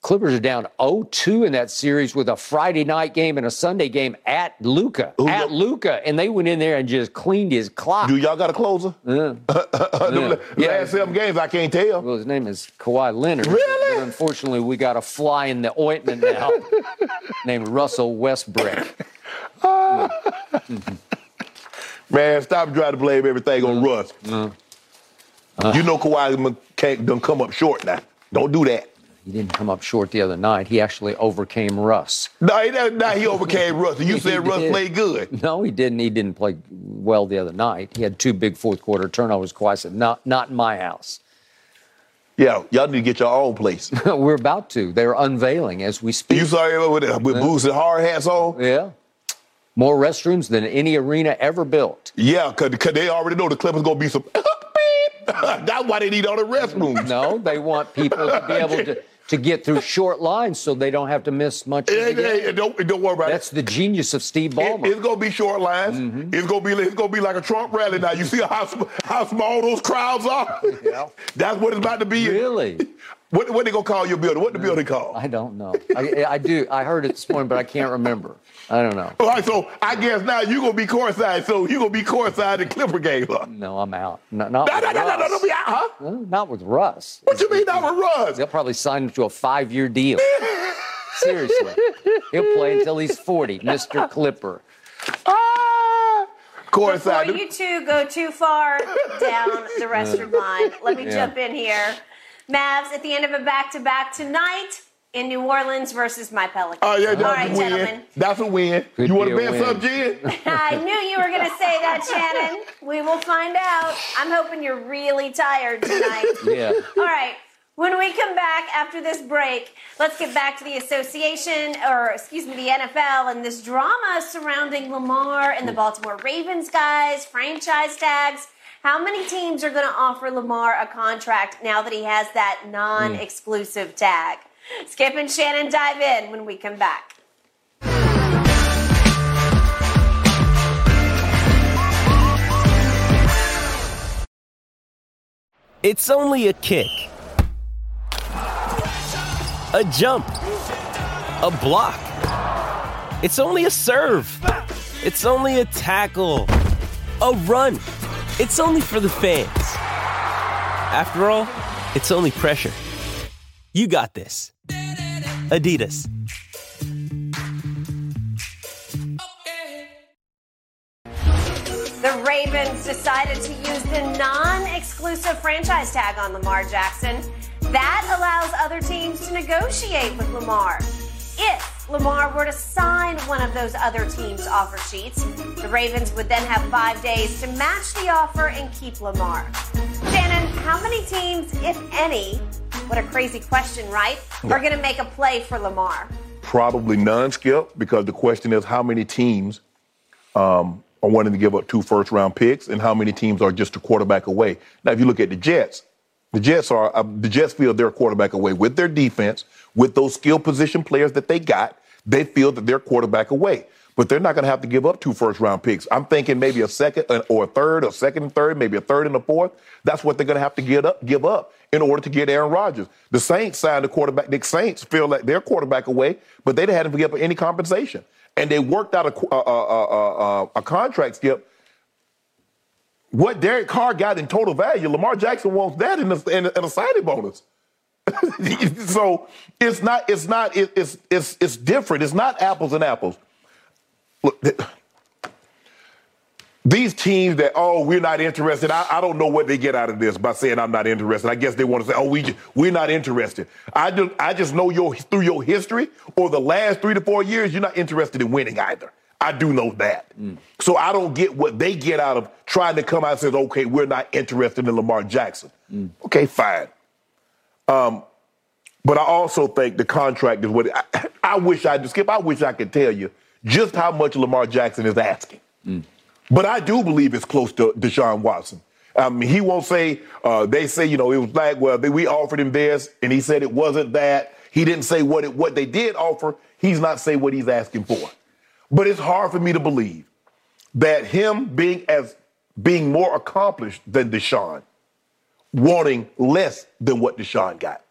Clippers are down 0-2 in that series with a Friday night game and a Sunday game at Luka. At Luka. And they went in there and just cleaned his clock. Do y'all got a closer? Yeah. Yeah. Last seven games, I can't tell. Well, his name is Kawhi Leonard. Really? But unfortunately, we got a fly in the ointment now named Russell Westbrook. Man, stop trying to blame everything on Russ. Uh-huh. you know Kawhi can't done come up short now. Don't do that. He didn't come up short the other night. He actually overcame Russ. No, he, now he overcame Russ. You said Russ did. played good. No, he didn't. He didn't play well the other night. He had two big fourth quarter turnovers. Kawhi said, "Not, not in my house." Yeah, y'all need to get your own place. We're about to. They're unveiling as we speak. you saw him with, with boots and hard hats on? yeah, more restrooms than any arena ever built. Yeah, because they already know the Clippers going to be some. That's why they need all the restrooms. No, they want people to be able to to get through short lines so they don't have to miss much. Of the Hey, hey, don't, don't worry about That's it. the genius of Steve Ballmer. it's gonna be short lines. Mm-hmm. It's gonna be it's gonna be like a Trump rally now. You see how how small those crowds are? Yeah. That's what it's about to be. really? What what they gonna call your building? What the building called? I don't know. I, I do. I heard it this morning, but I can't remember. I don't know. All right, so I guess now you gonna be courtside. So you gonna be courtside in Clipper game, huh? No, I'm out. No, not No, with no, no, no, no, Russ. don't be out, huh? No, not with Russ. What you mean not with Russ? They'll probably sign him to a five-year deal. Seriously, he'll play until he's 40, Mr. Clipper. Ah, Before you two go too far down the restroom line, let me Yeah. jump in here. Mavs at the end of a back to back tonight in New Orleans versus my Pelicans. Oh yeah, that's right, a win. gentlemen. That's a win. Could you want to a bet some, Jen? I knew you were going to say that, Shannon. We will find out. I'm hoping you're really tired tonight. Yeah. All right. When we come back after this break, let's get back to the association, or excuse me, the NFL, and this drama surrounding Lamar and the Baltimore Ravens guys, franchise tags. How many teams are going to offer Lamar a contract now that he has that hmm. non exclusive tag? Skip and Shannon dive in when we come back. It's only a kick, a jump, a block. It's only a serve. It's only a tackle, a run. It's only for the fans. After all, it's only pressure. You got this. Adidas. The Ravens decided to use the non exclusive franchise tag on Lamar Jackson. That allows other teams to negotiate with Lamar. If Lamar were to sign one of those other teams' offer sheets, the Ravens would then have five days to match the offer and keep Lamar. Shannon, how many teams, if any, what a crazy question, right? Are going to make a play for Lamar? Probably none, Skip, because the question is how many teams um, are wanting to give up two first round picks and how many teams are just a quarterback away. Now, if you look at the Jets, the Jets are uh, the Jets feel they're a quarterback away with their defense, with those skill position players that they got. They feel that they're quarterback away, but they're not going to have to give up two first round picks. I'm thinking maybe a second uh, or a third, or second and third, maybe a third and a fourth. That's what they're going to have to give up, give up in order to get Aaron Rodgers. The Saints signed a quarterback. The Saints feel like they're quarterback away, but they to give up any compensation, and they worked out a, a, a, uh, uh, uh, a contract skip what Derek Carr got in total value, Lamar Jackson wants that in a, in a, in signing bonus. so it's not it's not it, it's it's it's different. It's not apples and apples. Look, these teams that oh we're not interested. I, I, don't know what they get out of this by saying I'm not interested. I guess they want to say oh we we're not interested. I just I just know your through your history or the last three to four years you're not interested in winning either. I do know that. Mm. So I don't get what they get out of trying to come out and say, okay, we're not interested in Lamar Jackson. Mm. Okay, fine. Um, but I also think the contract is what I, I wish I skip. I wish I could tell you just how much Lamar Jackson is asking. Mm. But I do believe it's close to Deshaun Watson. Mean, he won't say. Uh, they say, you know, it was like, well, they, we offered him this, and he said it wasn't that. He didn't say what it, what they did offer. He's not say what he's asking for. But it's hard for me to believe that him being as being more accomplished than Deshaun, wanting less than what Deshaun got.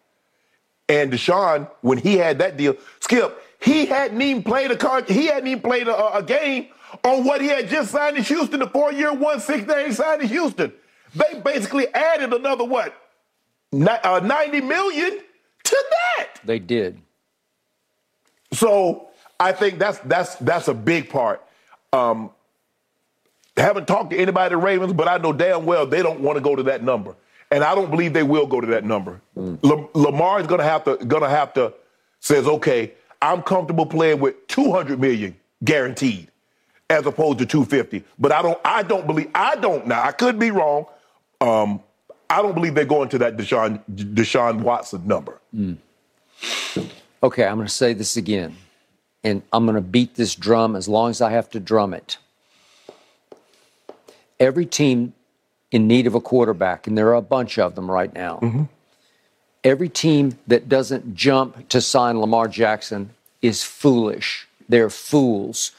And Deshaun, when he had that deal, Skip, he hadn't even played a con- he hadn't even played a, a, game on what he had just signed in Houston, the four-year, one six that he signed in Houston. They basically added another what, uh, ninety million to that. They did. So I think that's that's that's a big part. Um, haven't talked to anybody at the Ravens, but I know damn well they don't want to go to that number, and I don't believe they will go to that number. Mm. Lamar is going to have to going to have to says, okay, I'm comfortable playing with 200 million guaranteed, as opposed to 250. But I don't I don't believe I don't now. I could be wrong. Um, I don't believe they're going to that Deshaun Deshaun Watson number. Mm. Okay, I'm going to say this again and I'm going to beat this drum as long as I have to drum it. Every team in need of a quarterback, and there are a bunch of them right now. Mm-hmm. Every team that doesn't jump to sign Lamar Jackson is foolish. They're fools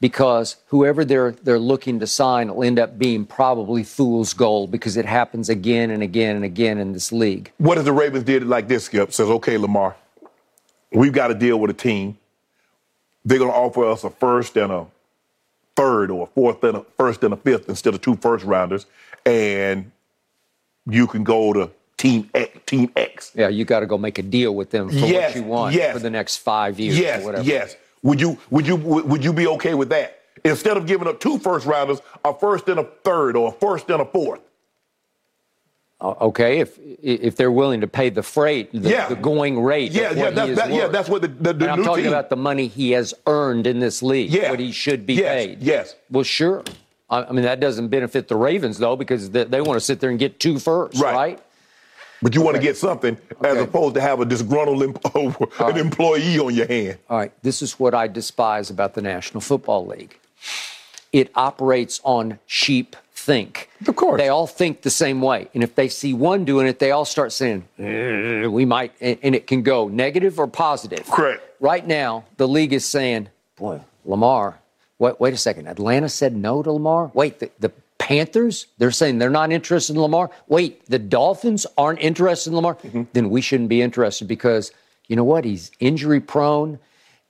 because whoever they're they're looking to sign will end up being probably fool's gold because it happens again and again and again in this league. What if the Ravens did it like this, Skip? Says, okay, Lamar, we've got to deal with a team they're going to offer us a first and a third or a fourth and a first and a fifth instead of two first rounders, and you can go to Team X. Team X. Yeah, you got to go make a deal with them for yes, what you want yes. for the next five years. Or whatever. Yes, yes. Would you would you would you be okay with that? Instead of giving up two first rounders, a first and a third, or a first and a fourth. Uh, okay, if if they're willing to pay the freight, the, yeah. the going rate, yeah, yeah, that's, that, yeah, that's what the, the, the I'm talking team. about the money he has earned in this league, yeah. what he should be yes. paid. Yes. Well, sure. I, I, mean, that doesn't benefit the Ravens though, because they, they want to sit there and get two first, right? right? But you okay. want to get something okay. as opposed to have a disgruntled an right. employee on your hand. All right, this is what I despise about the National Football League. It operates on cheap think. Of course. They all think the same way. And if they see one doing it, they all start saying, eh, we might, and it can go negative or positive. Correct. Right now, the league is saying, boy, Lamar, wait, wait a second. Atlanta said no to Lamar? Wait, the, the Panthers, they're saying they're not interested in Lamar. Wait, the Dolphins aren't interested in Lamar. Mm-hmm. Then we shouldn't be interested because you know what? He's injury prone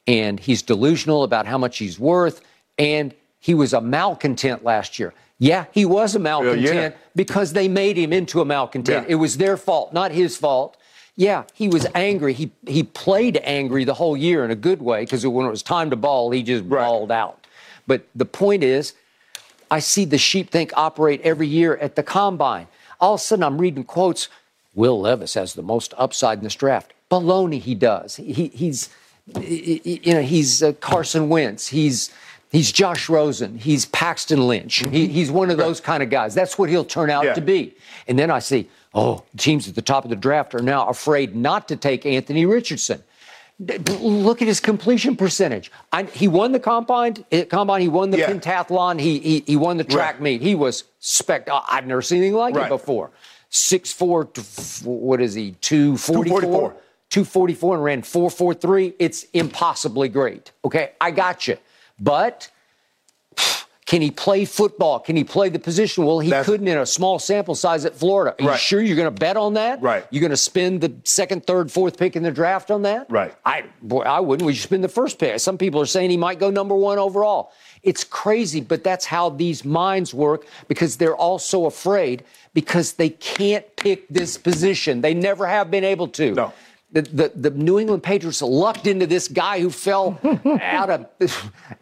and he's delusional about how much he's worth. And he was a malcontent last year. Yeah, he was a malcontent yeah. because they made him into a malcontent. Yeah. It was their fault, not his fault. Yeah, he was angry. He he played angry the whole year in a good way because when it was time to ball, he just right. balled out. But the point is, I see the sheep think operate every year at the combine. All of a sudden, I'm reading quotes. Will Levis has the most upside in this draft. Baloney, he does. He, he's, you know, he's uh, Carson Wentz. He's he's Josh Rosen. He's Paxton Lynch. He, he's one of those kind of guys. That's what he'll turn out Yeah. to be. And then I see, oh, teams at the top of the draft are now afraid not to take Anthony Richardson. Look at his completion percentage. I, he won the combine. eh, Combine. He won the Yeah. pentathlon. He, he he won the track Right. meet. He was spect. uh, I've never seen anything like Right. it before. Six four. What is he? Two forty four. 244 and ran 443. It's impossibly great. Okay, I got you. But can he play football? Can he play the position? Well, he That's- couldn't in a small sample size at Florida. Are you sure you're going to bet on that? Right. You're going to spend the second, third, fourth pick in the draft on that? Right. I boy, I wouldn't. We should spend the first pick. Some people are saying he might go number one overall. It's crazy, but that's how these minds work because they're all so afraid because they can't pick this position. They never have been able to. No. The, the, the New England Patriots lucked into this guy who fell out of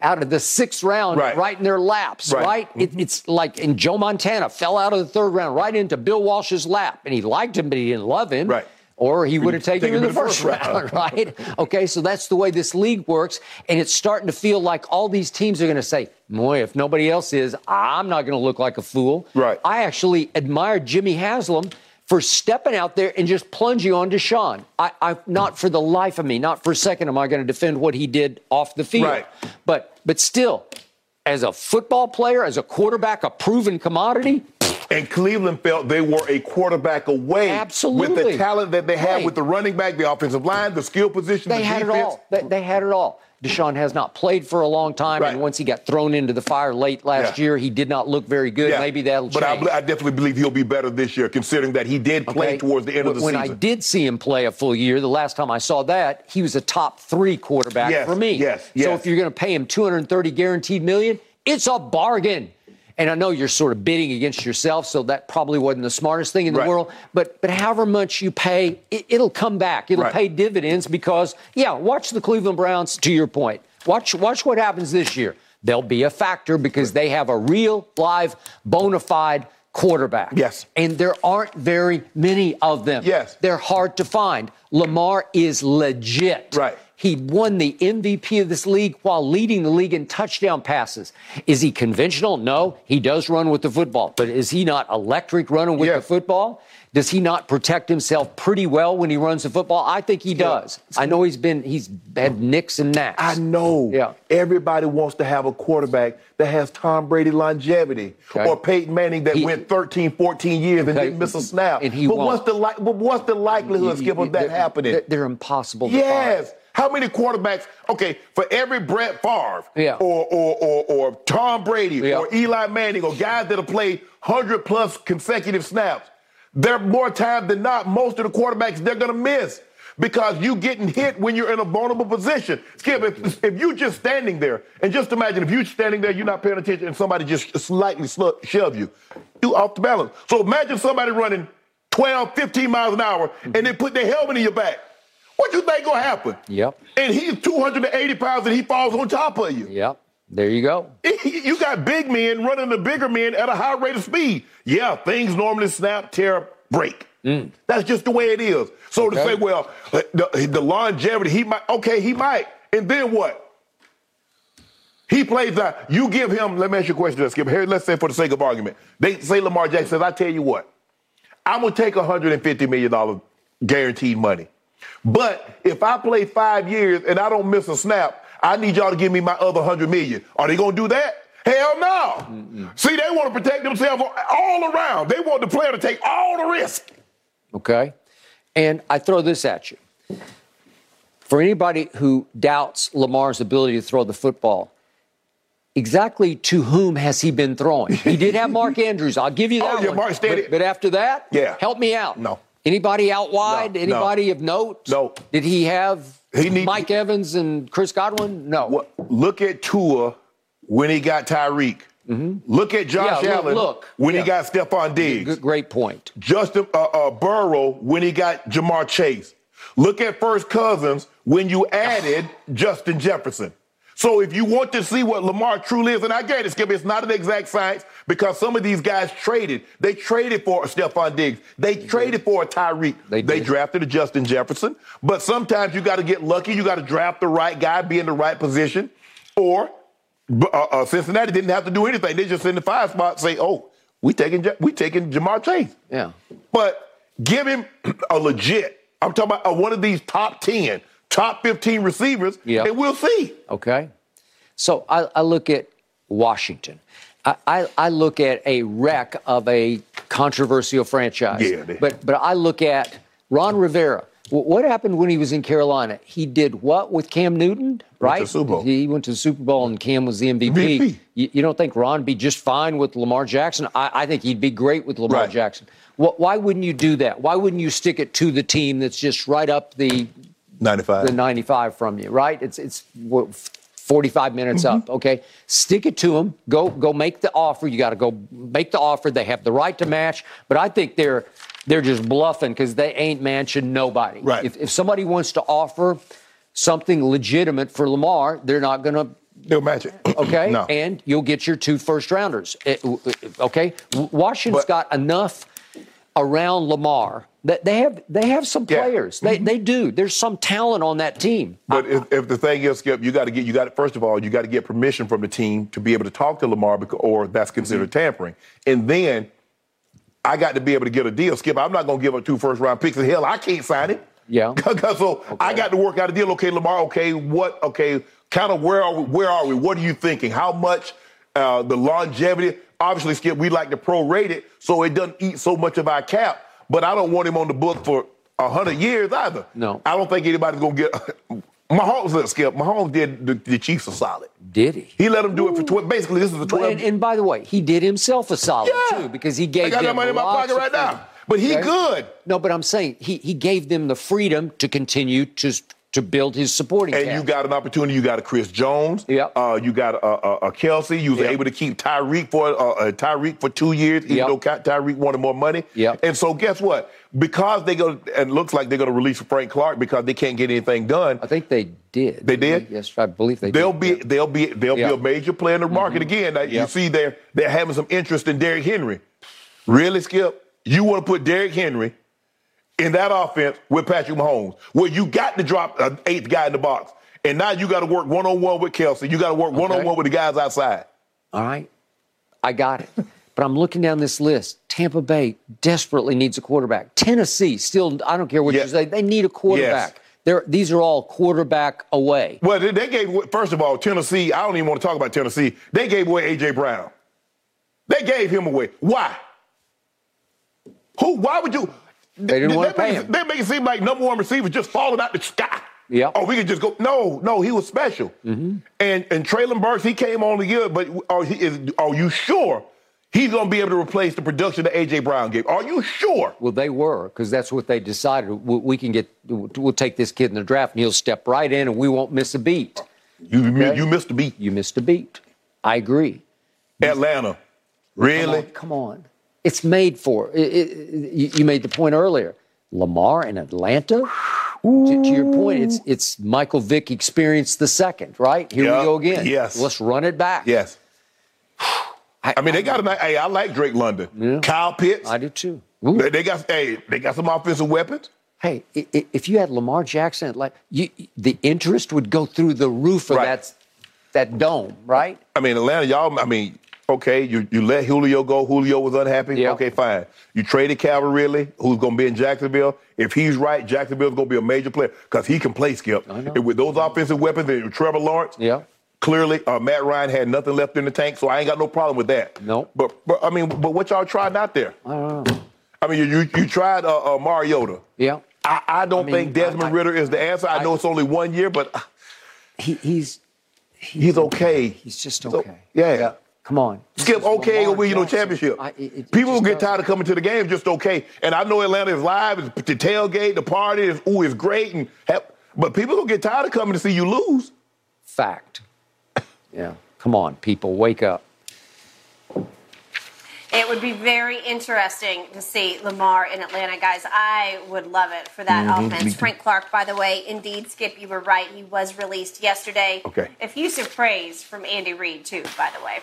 out of the sixth round Right. right, in their laps, Right. right? It, mm-hmm. it's like and Joe Montana fell out of the third round right into Bill Walsh's lap, and he liked him, but he didn't love him. Right. Or he would have taken him in the first round, right? Okay, so that's the way this league works, and it's starting to feel like all these teams are going to say, "Boy, if nobody else is, I'm not going to look like a fool." Right. I actually admire Jimmy Haslam for stepping out there and just plunging on Deshaun. I, I not for the life of me, not for a second am I going to defend what he did off the field. Right. But but still, as a football player, as a quarterback, a proven commodity. And Cleveland felt they were a quarterback away Absolutely. with the talent that they had Right. with the running back, the offensive line, the skill position, They the had defense. it all. They, they had it all. Deshaun has not played for a long time, Right. and once he got thrown into the fire late last Yeah. year, he did not look very good. Yeah. Maybe that'll but I, change. I definitely believe he'll be better this year, considering that he did play Okay? towards the end of the when season. I did see him play a full year, the last time I saw that, he was a top three quarterback Yes, for me. yes, yes. So if you're going to pay him 230 guaranteed million, it's a bargain. And I know you're sort of bidding against yourself, so that probably wasn't the smartest thing in the Right. world. But but however much you pay, it, it'll come back. It'll Right. pay dividends because yeah, watch the Cleveland Browns. To your point, watch watch what happens this year. They'll be a factor because they have a real, live, bona fide quarterback. Yes. And there aren't very many of them. Yes. They're hard to find. Lamar is legit. Right. He won the MVP of this league while leading the league in touchdown passes. Is he conventional? No. He does run with the football. But is he not electric running with Yeah. the football? Does he not protect himself pretty well when he runs the football? I think he does. I know he's been he's had nicks and knacks. I know. Yeah. Everybody wants to have a quarterback that has Tom Brady longevity Okay. or Peyton Manning that He- went 13, 14 years and didn't miss a snap. And he but won't. what's the li- but what's the likelihood, Skip, of that They're- happening? They're, they're impossible to Yes. find. How many quarterbacks? Okay, for every Brett Favre Yeah. or, or, or, or Tom Brady Yeah. or Eli Manning or guys that have played 100 plus consecutive snaps, they're more times than not, most of the quarterbacks they're going to miss because you getting hit when you're in a vulnerable position. Skip, if, if you just standing there, and just imagine if you're standing there, you're not paying attention, and somebody just slightly slu- shove you, you off the balance. So imagine somebody running 12, 15 miles an hour, and they put their helmet in your back. What you think gonna happen? Yep. And he's 280 pounds and he falls on top of you. Yep. There you go. You got big men running the bigger men at a high rate of speed. Yeah, things normally snap, tear, break. That's just the way it is. So to say, well, uh, the, the longevity, he might, okay, he might. And then what? He plays that. You give him, let me ask you a question, Skip. Here, let's say for the sake of argument, they say Lamar Jackson says, I tell you what, I'm gonna take $150 million guaranteed money. But if I play five years and I don't miss a snap, I need y'all to give me my other hundred million. Are they gonna do that? Hell no. See, they want to protect themselves all around. They want the player to take all the risk. Okay. And I throw this at you. For anybody who doubts Lamar's ability to throw the football, exactly to whom has he been throwing? He did have Mark Andrews. I'll give you Oh, that yeah, one. Mark Stanley- But, but after that, Yeah. help me out. No. Anybody out wide? No, no. Anybody of note? No. Did he have He need- Mike Evans and Chris Godwin? No. Look at Tua when he got Tyreek. Look at Josh Mm-hmm. Yeah, look- Allen look. when Yeah. he got Stefon Diggs. Good, great point. Justin uh, uh, Burrow when he got Ja'Marr Chase. Look at Kirk Cousins when you added Justin Jefferson. So if you want to see what Lamar truly is, and I get it, Skip, it's not an exact science because some of these guys traded. They traded for a Stefon Diggs. They, they traded did. for a Tyreek. They, they drafted a Justin Jefferson. But sometimes you got to get lucky. You got to draft the right guy, be in the right position. Or uh, uh, Cincinnati didn't have to do anything. They just in the five spot say, "Oh, we taking we taking Ja'Marr Chase." Yeah. But give him a legit. I'm talking about uh, one of these top ten top 15 receivers, yep. and we'll see. Okay. So I, I look at Washington. I, I, I, look at a wreck of a controversial franchise. Yeah, but but I look at Ron Rivera. What happened when he was in Carolina? He did what with Cam Newton, right? Went Super Bowl. He went to the Super Bowl and Cam was the MVP. MVP. You, you, don't think Ron would be just fine with Lamar Jackson? I, I think he'd be great with Lamar right. Jackson. why wouldn't you do that? Why wouldn't you stick it to the team that's just right up the 95. The 95 from you, right? It's it's 45 minutes mm-hmm. up. Okay, stick it to them. Go go make the offer. You got to go make the offer. They have the right to match, but I think they're they're just bluffing because they ain't matching nobody. Right. If, if somebody wants to offer something legitimate for Lamar, they're not going to They'll match it. Okay. no. And you'll get your two first rounders. It, okay. Washington's but, got enough around Lamar that they have they have some players. Yeah. They mm-hmm. they do. There's some talent on that team. But if, if, the thing is, Skip, you got to get you got it. First of all, you got to get permission from the team to be able to talk to Lamar, because, or that's considered mm-hmm. tampering. And then I got to be able to get a deal. Skip, I'm not going to give up two first round picks. And hell, I can't sign it. Yeah. so okay. I got to work out a deal. Okay, Lamar. Okay, what? Okay, kind of where are we? Where are we? What are you thinking? How much? Uh, the longevity. Obviously, Skip, we like to prorate it so it doesn't eat so much of our cap but I don't want him on the book for a hundred years either. No, I don't think anybody's gonna get. Mahomes let skip. Mahomes did the, the, Chiefs a solid. Did he? He let him do it for tw- basically. This is the twelve. And, and, by the way, he did himself a solid yeah. too because he gave. Them. I got them that money in my pocket right now. But he okay? good. No, but I'm saying he he gave them the freedom to continue to to build his supporting and cast. you got an opportunity. You got a Chris Jones. Yep. Uh, you got a, a, a Kelce. You was yep. able to keep Tyreek for uh, Tyreek for two years, even yep. though Tyreek wanted more money. Yep. And so guess what? Because they go and looks like they're going to release Frank Clark because they can't get anything done. I think they did. They did. Yes, I believe they. They'll did. be. They'll be. They'll yep. be a major player in the market mm-hmm. again. Now, You see, they're they're having some interest in Derrick Henry. Really, Skip? You want to put Derrick Henry? In that offense with Patrick Mahomes, where you got to drop an eighth guy in the box. And now you got to work one on one with Kelce. You got to work one on one with the guys outside. All right. I got it. but I'm looking down this list. Tampa Bay desperately needs a quarterback. Tennessee still, I don't care what yes. you say, they need a quarterback. Yes. They're, these are all quarterback away. Well, they gave, first of all, Tennessee, I don't even want to talk about Tennessee. They gave away A.J. Brown. They gave him away. Why? Who? Why would you? They didn't want to pay him. They make it seem like number one receiver just falling out the sky. Yeah. Oh, we could just go. No, no, he was special. Mm-hmm. And and Treylon Burks, he came on the year, but are, he, is, are you sure he's going to be able to replace the production that AJ Brown gave? Are you sure? Well, they were because that's what they decided. We, we, can get. We'll take this kid in the draft, and he'll step right in, and we won't miss a beat. You okay? you missed a beat. You missed a beat. I agree. Atlanta, really? Come on. Come on. It's made for. It, it, you made the point earlier. Lamar in Atlanta. To, to, your point, it's it's Michael Vick experience the second, right? Here yep. we go again. Yes. Let's run it back. Yes. I, I mean, they got a. Hey, I like Drake London. Yeah. Kyle Pitts. I do too. They, they, got. Hey, they got some offensive weapons. Hey, if you had Lamar Jackson, like you, the interest would go through the roof of right. that that dome, right? I mean, Atlanta, y'all. I mean, Okay, you, you let Julio go. Julio was unhappy. Yep. Okay, fine. You traded Calvin Ridley, who's going to be in Jacksonville. If he's right, Jacksonville's going to be a major player because he can play, Skip. And with those offensive weapons and Trevor Lawrence, yeah. clearly uh, Matt Ryan had nothing left in the tank, so I ain't got no problem with that. No. But, but I mean, but what y'all tried out there? I don't know. I mean, you you, tried uh, uh, Mariota. Yeah. I, I don't I mean, think Desmond I, Ridder is the answer. I, know it's only one year, but he, he's, he's, he's okay. He's just okay. So, yeah. yeah. Come on. Skip okay or win you no championship. I, it, it People will get tired of coming to the game just okay. And I know Atlanta is live, it's the tailgate, the party is ooh, it's great, and have, but people will get tired of coming to see you lose. Fact. yeah. Come on, people, wake up. It would be very interesting to see Lamar in Atlanta, guys. I would love it for that Mhm. offense. Frank Clark, by the way, indeed, Skip, you were right. He was released yesterday. Okay. Effusive praise from Andy Reid, too, by the way,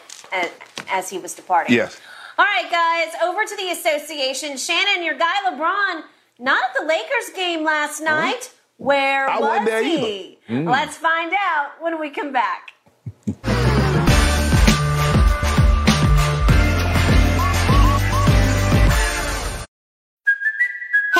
as, he was departing. Yes. All right, guys, over to the association. Shannon, your guy LeBron, not at the Lakers game last night. Where I was he? Mm. Let's find out when we come back.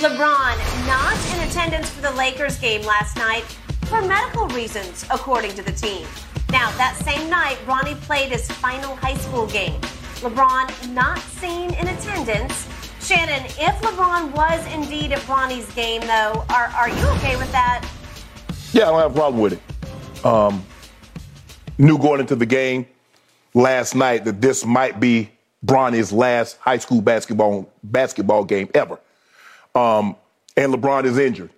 LeBron not in attendance for the Lakers game last night for medical reasons, according to the team. Now, that same night, Bronny played his final high school game. LeBron not seen in attendance. Shannon, if LeBron was indeed at Bronny's game, though, are, are you okay with that? Yeah, I don't have a problem with it. Um, knew going into the game last night that this might be Bronny's last high school basketball basketball game ever. Um, and LeBron is injured.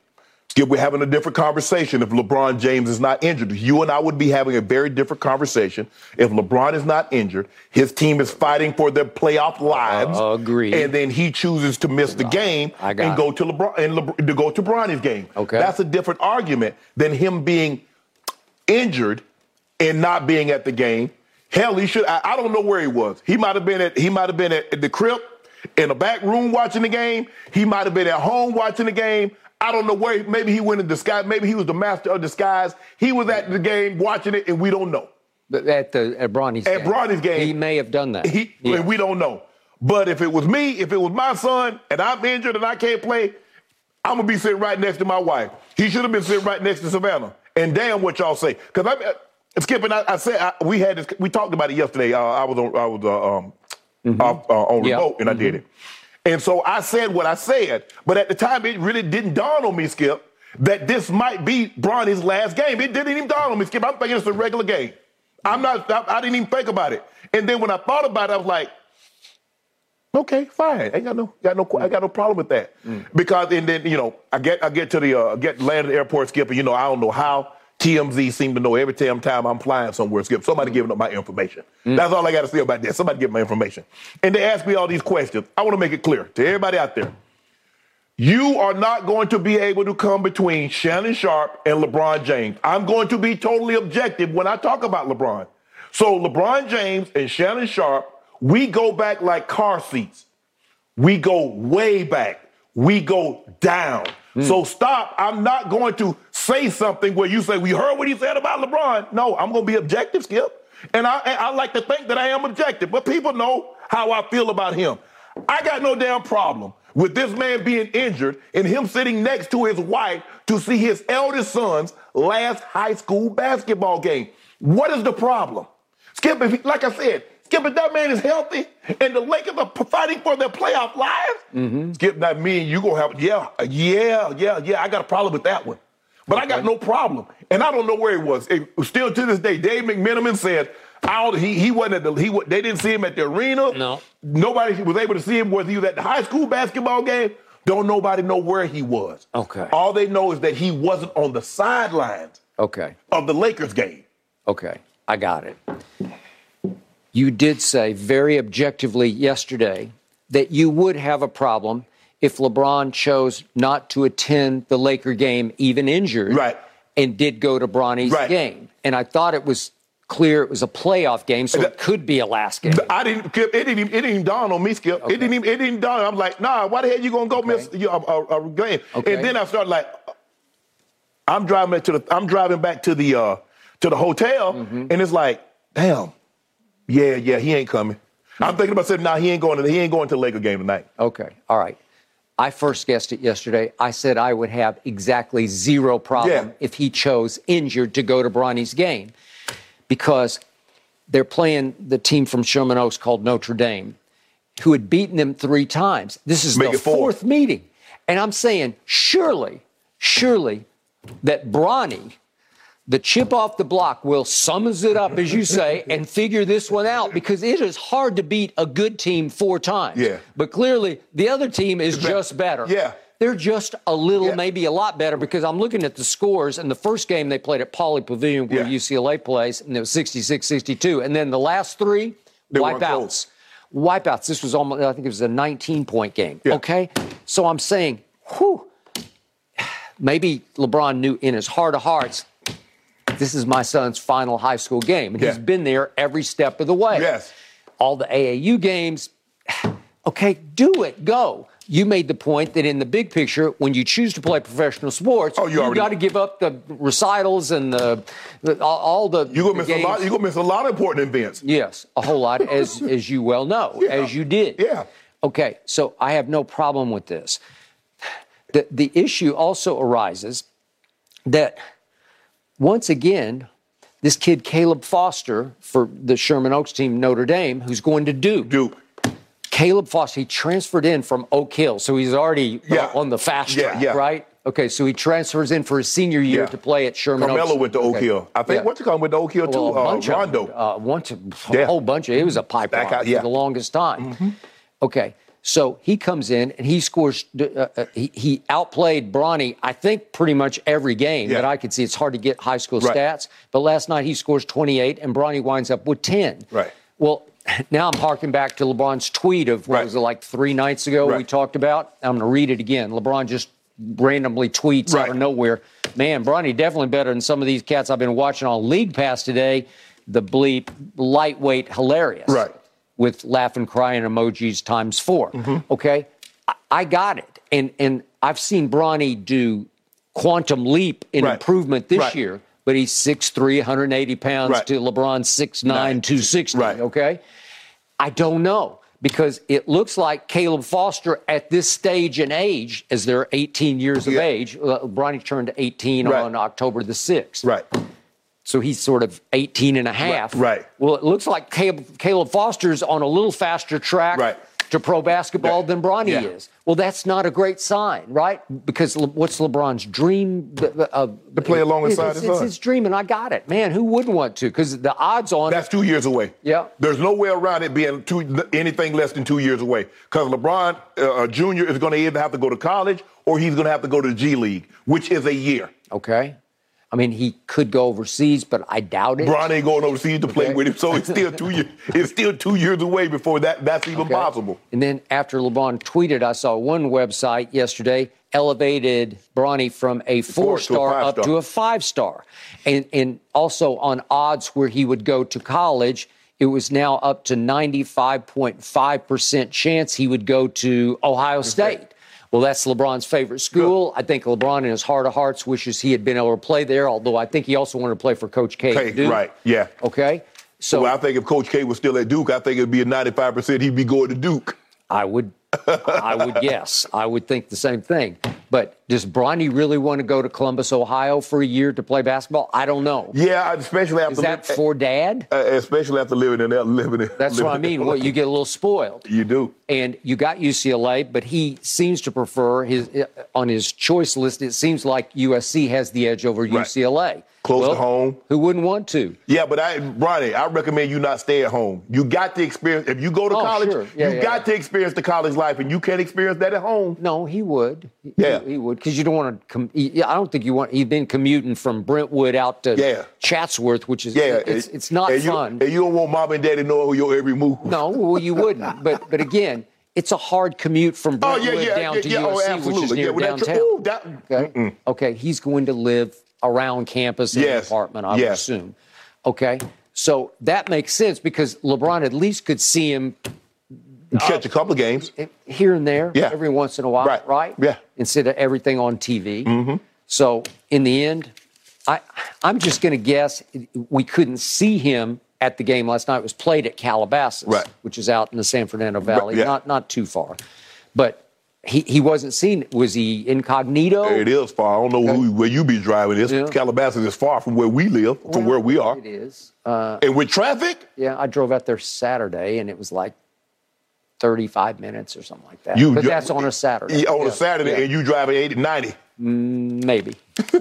Skip, we're having a different conversation if LeBron James is not injured. You and I would be having a very different conversation if LeBron is not injured. His team is fighting for their playoff lives. Uh, agreed. And then he chooses to miss the game and go to LeBron and LeBron, to go to Bronny's game. Okay. That's a different argument than him being injured and not being at the game. Hell, he should. I, I don't know where he was. He might have been at. He might have been at, at the crib in the back room watching the game. He might have been at home watching the game. I don't know where. Maybe he went in disguise. Maybe he was the master of disguise. He was at the game watching it, and we don't know. At the at Bronny's At game. Bronny's game. he may have done that. He, Yeah. and we don't know. But if it was me, if it was my son, and I'm injured and I can't play, I'm gonna be sitting right next to my wife. He should have been sitting right next to Savannah. And damn, what y'all say? Because I'm Skip and I, I said I, we had this. We talked about it yesterday. Uh, I was on. I was uh, um, off, uh, on Yeah. remote, and I did it. And so I said what I said, but at the time it really didn't dawn on me, Skip, that this might be Bronny's last game. It didn't even dawn on me, Skip. I'm thinking it's a regular game. I'm not. I, I didn't even think about it. And then when I thought about it, I was like, okay, fine. Ain't got no, got no, I got no problem with that. Because and then you know, I get, I get to the, uh, get land at the airport, Skip, and you know, I don't know how TMZ seem to know every damn time I'm flying somewhere, Skip. Somebody giving up my information. Mm. That's all I got to say about that. Somebody give my information. And they ask me all these questions. I want to make it clear to everybody out there. You are not going to be able to come between Shannon Sharpe and LeBron James. I'm going to be totally objective when I talk about LeBron. So LeBron James and Shannon Sharpe, we go back like car seats. We go way back. We go down. Mm. So stop. I'm not going to say something where you say, we heard what he said about LeBron. No, I'm going to be objective, Skip. And I, I like to think that I am objective, but people know how I feel about him. I got no damn problem with this man being injured and him sitting next to his wife to see his eldest son's last high school basketball game. What is the problem? Skip, if he, like I said, Skip, if that man is healthy and the Lakers are fighting for their playoff lives, mm-hmm. Skip, that me and you gonna have, yeah, yeah, yeah, yeah, I got a problem with that one. But I got no problem. And I don't know where he was. It, still to this day, Dave McMenamin said, I don't, he, he wasn't at the, he, they didn't see him at the arena. No. Nobody was able to see him whether he was at the high school basketball game. Don't nobody know where he was. Okay. All they know is that he wasn't on the sidelines Okay. of the Lakers game. Okay, I got it. You did say very objectively yesterday that you would have a problem if LeBron chose not to attend the Laker game, even injured, Right. and did go to Bronny's Right. game. And I thought it was clear it was a playoff game, so it could be a last game. I didn't. It didn't. Even, it didn't even dawn on me, Skip. It didn't even. It didn't dawn. I'm like, nah. Why the hell you gonna go miss you know, a, a, a game? Okay. And then I started like, I'm driving back to the. I'm driving back to the uh to the hotel, Mm-hmm. and it's like, damn, yeah, yeah, he ain't coming. I'm thinking about saying, nah, he ain't going to. He ain't going to the Laker game tonight. Okay, all right. I first guessed it yesterday. I said I would have exactly zero problem Yeah. if he chose injured to go to Bronny's game because they're playing the team from Sherman Oaks called Notre Dame. who had beaten them three times. This is Make the four. fourth meeting. And I'm saying, surely, surely that Bronny, the chip off the block, will summons it up, as you say, and figure this one out because it is hard to beat a good team four times. Yeah. But clearly, the other team is just better. Yeah. They're just a little, Yeah. maybe a lot better because I'm looking at the scores. And the first game they played at Pauley Pavilion, where Yeah. UCLA plays, and it was 66 62. And then the last three, They wipeouts. Wipeouts. This was almost, I think it was a 19 point game. Yeah. Okay. So I'm saying, whew, maybe LeBron knew in his heart of hearts, this is my son's final high school game. And Yeah. he's been there every step of the way. Yes. All the AAU games. Okay, do it. Go. You made the point that in the big picture, when you choose to play professional sports, Oh, you have got to give up the recitals and the, the all, all the. You're gonna miss a lot. You're gonna miss a lot of important events. Yes, a whole lot, as as you well know, Yeah. as you did. Yeah. Okay, so I have no problem with this. The the issue also arises that once again, this kid Caleb Foster for the Sherman Oaks team, Notre Dame, who's going to Duke. Duke. Caleb Foster, he transferred in from Oak Hill, so he's already uh, Yeah. on the fast track, yeah. right? Okay, so he transfers in for his senior year Yeah. to play at Sherman Oaks. Carmelo went to Oak Okay. Hill. I think Yeah. what you call went to Oak Hill too. Well, a uh, bunch of Rondo. them, uh, of, a Yeah. whole bunch of. It was a pipeline out, yeah. for the longest time. Okay, so he comes in and he scores. Uh, uh, he, he outplayed Bronny, I think, pretty much every game Yeah. that I could see. It's hard to get high school Right. stats, but last night he scores 28, and Bronny winds up with 10. Right. Well. Now I'm harking back to LeBron's tweet of what Right. was it like three nights ago we talked about. I'm going to read it again. LeBron just randomly tweets out of nowhere. Man, Bronny definitely better than some of these cats I've been watching on League Pass today. The bleep lightweight hilarious. Right. With laughing crying emojis times 4 Mm-hmm. Okay. I, I got it. And and I've seen Bronny do quantum leap in Right. improvement this Right. year, but he's 6'3, 180 pounds Right. to LeBron's 6'9, Nine. 260. Right. Okay. I don't know because it looks like Caleb Foster at this stage in age, as they're 18 years of age, uh, Bronny turned 18 Right. on October the 6th. Right. So he's sort of 18 and a half. right. Well, it looks like Caleb, Caleb Foster's on a little faster track Right. to pro basketball than Bronny Yeah. is. Well, that's not a great sign, right? Because Le- what's LeBron's dream? Uh, To play alongside it's, his it's his dream, and I got it. Man, who wouldn't want to? Because the odds on That's two years away. Yeah. There's no way around it being two, anything less than two years away. Because LeBron uh, Jr. is going to either have to go to college or he's going to have to go to the G League, which is a year. Okay. I mean, he could go overseas, but I doubt it. Bron ain't going overseas to play Okay. with him, so it's still two years. It's still two years away before that that's even Okay. possible. And then after LeBron tweeted, I saw one website yesterday elevated Bronny from a four Four to a star up to a five star. And, and also on odds where he would go to college, it was now up to 95.5% chance he would go to Ohio State. Well, that's LeBron's favorite school. I think LeBron, in his heart of hearts, wishes he had been able to play there, although I think he also wanted to play for Coach K. at Duke. right? Yeah. Okay. So well, I think if Coach K was still at Duke, I think it'd be a 95% he'd be going to Duke. I would, I would guess. I would think the same thing. But does Bronny really want to go to Columbus, Ohio, for a year to play basketball? I don't know. Yeah, especially after Is that li- for dad? uh, especially after living in there, living in. That's living what I mean. Well, you get a little spoiled. You do. And you got UCLA, but he seems to prefer his uh, on his choice list. It seems like USC has the edge over UCLA. Close to Well, home. Who wouldn't want to? Yeah, but I, Ronnie, I recommend you not stay at home. You got to experience. If you go to Oh, college, sure. Yeah, you yeah, got to experience the college life, and you can't experience that at home. No, he would. Yeah. he, he would because you don't want to. Com- he- I don't think you want. He's been commuting from Brentwood out to Yeah. Chatsworth, which is Yeah, it's, it's not and you, fun. And you don't want mom and dad daddy knowing your every move. No, well, you wouldn't. But but again, it's a hard commute from Oh, yeah, Brentwood yeah, down yeah, to yeah, oh, USC, which is near Yeah, well, downtown. ooh, that- okay. Okay. He's going to live around campus in Yes, an apartment, I would assume. Okay. So that makes sense because LeBron at least could see him catch a couple of games. here and there Yeah. every once in a while, Right. right? Yeah. Instead of everything on TV. Mm-hmm. So in the end, I I'm just going to guess we couldn't see him at the game last night. It was played at Calabasas, Right. which is out in the San Fernando Valley, yeah. not not too far. But he, he wasn't seen. Was he incognito? It is far. I don't know who, where you be driving. This Yeah. Calabasas is far from where we live, from where we are. It is. Uh, And with traffic, yeah, I drove out there Saturday, and it was like 35 minutes or something like that. You- but that's on a Saturday. Yeah, on Yeah, a Saturday, yeah. and you driving 80, 90. Mm, maybe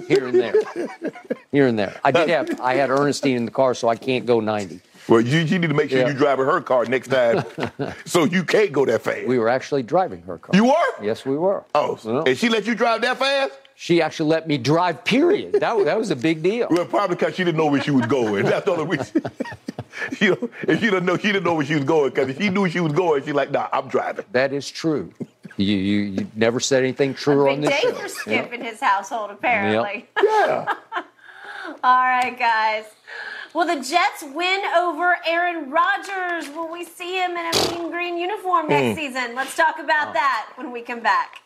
here and there, here and there. I did have I had Ernestine in the car, so I can't go 90. Well, you, you need to make sure Yeah. you driving her car next time, so you can't go that fast. We were actually driving her car. You were? Yes, we were. Oh, Well, and she let you drive that fast? she actually let me drive. Period. That was, that was a big deal. Well, probably because she didn't know where she was going. That's the only reason. you know, if she didn't know, she didn't know where she was going. Because if she knew she was going, she's like, "Nah, I'm driving." That is true. You you, you never said anything truer on this day show. for Skip in his household, apparently. Yeah. All right, guys. Will the Jets win over Aaron Rodgers? Will we see him in a mean green uniform next Mm. season? Let's talk about that when we come back.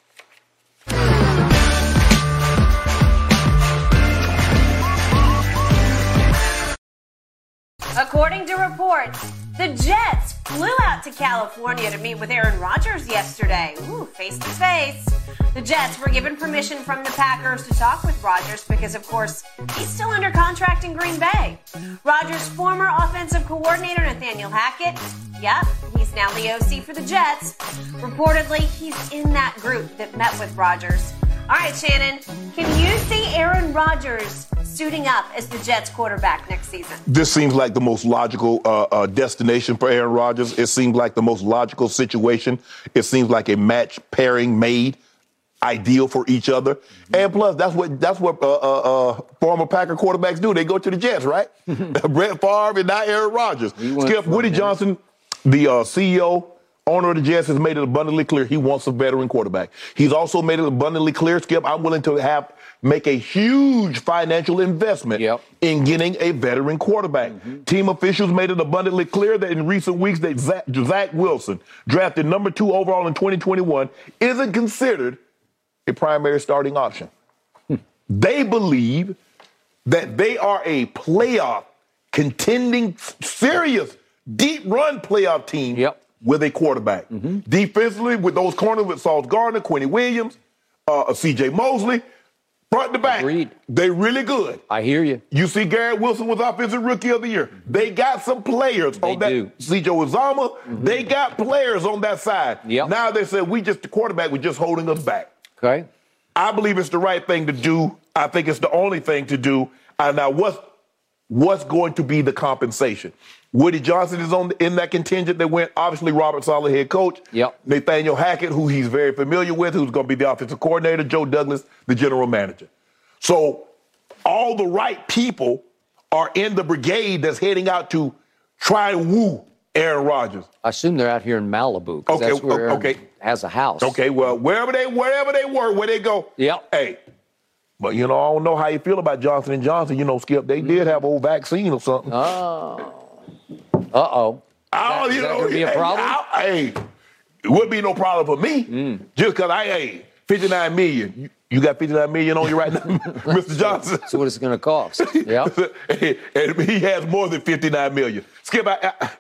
According to reports, the Jets flew out to California to meet with Aaron Rodgers yesterday. Ooh, face to face. The Jets were given permission from the Packers to talk with Rodgers because, of course, he's still under contract in Green Bay. Rodgers' former offensive coordinator, Nathaniel Hackett, yep, he's now the OC for the Jets. Reportedly, he's in that group that met with Rodgers. All right, Shannon, can you see Aaron Rodgers suiting up as the Jets quarterback next season? This seems like the most logical uh, uh, destination for Aaron Rodgers. It seems like the most logical situation. It seems like a match pairing made ideal for each other. And plus, that's what that's what uh, uh, uh, former Packer quarterbacks do. They go to the Jets, right? Brett Favre and not Aaron Rodgers. Skip Woody him. Johnson, the uh, CEO. Owner of the Jets has made it abundantly clear he wants a veteran quarterback. He's also made it abundantly clear, Skip, I'm willing to have make a huge financial investment Yep. in getting a veteran quarterback. Team officials made it abundantly clear that in recent weeks that Zach, Zach Wilson, drafted number two overall in 2021, isn't considered a primary starting option. They believe that they are a playoff contending, serious, deep run playoff team Yep. with a quarterback. Defensively, with those corners with Sauce Gardner, Quinnen Williams, uh, C.J. Mosley, front to back, Agreed. they really good. I hear you. You see, Garrett Wilson was offensive rookie of the year. They got some players They on that. do. C.J. Uzomah, they got players on that side. Yep. Now they said we just the quarterback was just holding us back. Okay. I believe it's the right thing to do. I think it's the only thing to do. And now what's what's going to be the compensation? Woody Johnson is on in that contingent that went. Obviously, Robert Saleh, head coach. Yep. Nathaniel Hackett, who he's very familiar with, who's going to be the offensive coordinator. Joe Douglas, the general manager. So all the right people are in the brigade that's heading out to try and woo Aaron Rodgers. I assume they're out here in Malibu. Okay, That's where Aaron okay. Has a house. Okay, well, wherever they wherever they were, where they go. Yep. Hey, but you know, I don't know how you feel about Johnson and Johnson. You know, Skip, they did have old vaccine or something. Oh. Uh oh. Oh, you that know, be a hey, problem? I- hey, it would be no problem for me. Mm. Just because I, hey, 59 million. You, you got 59 million on you right now, Mr. Johnson? So what is it going to cost? Yeah. and he has more than 59 million. Skip, I, I,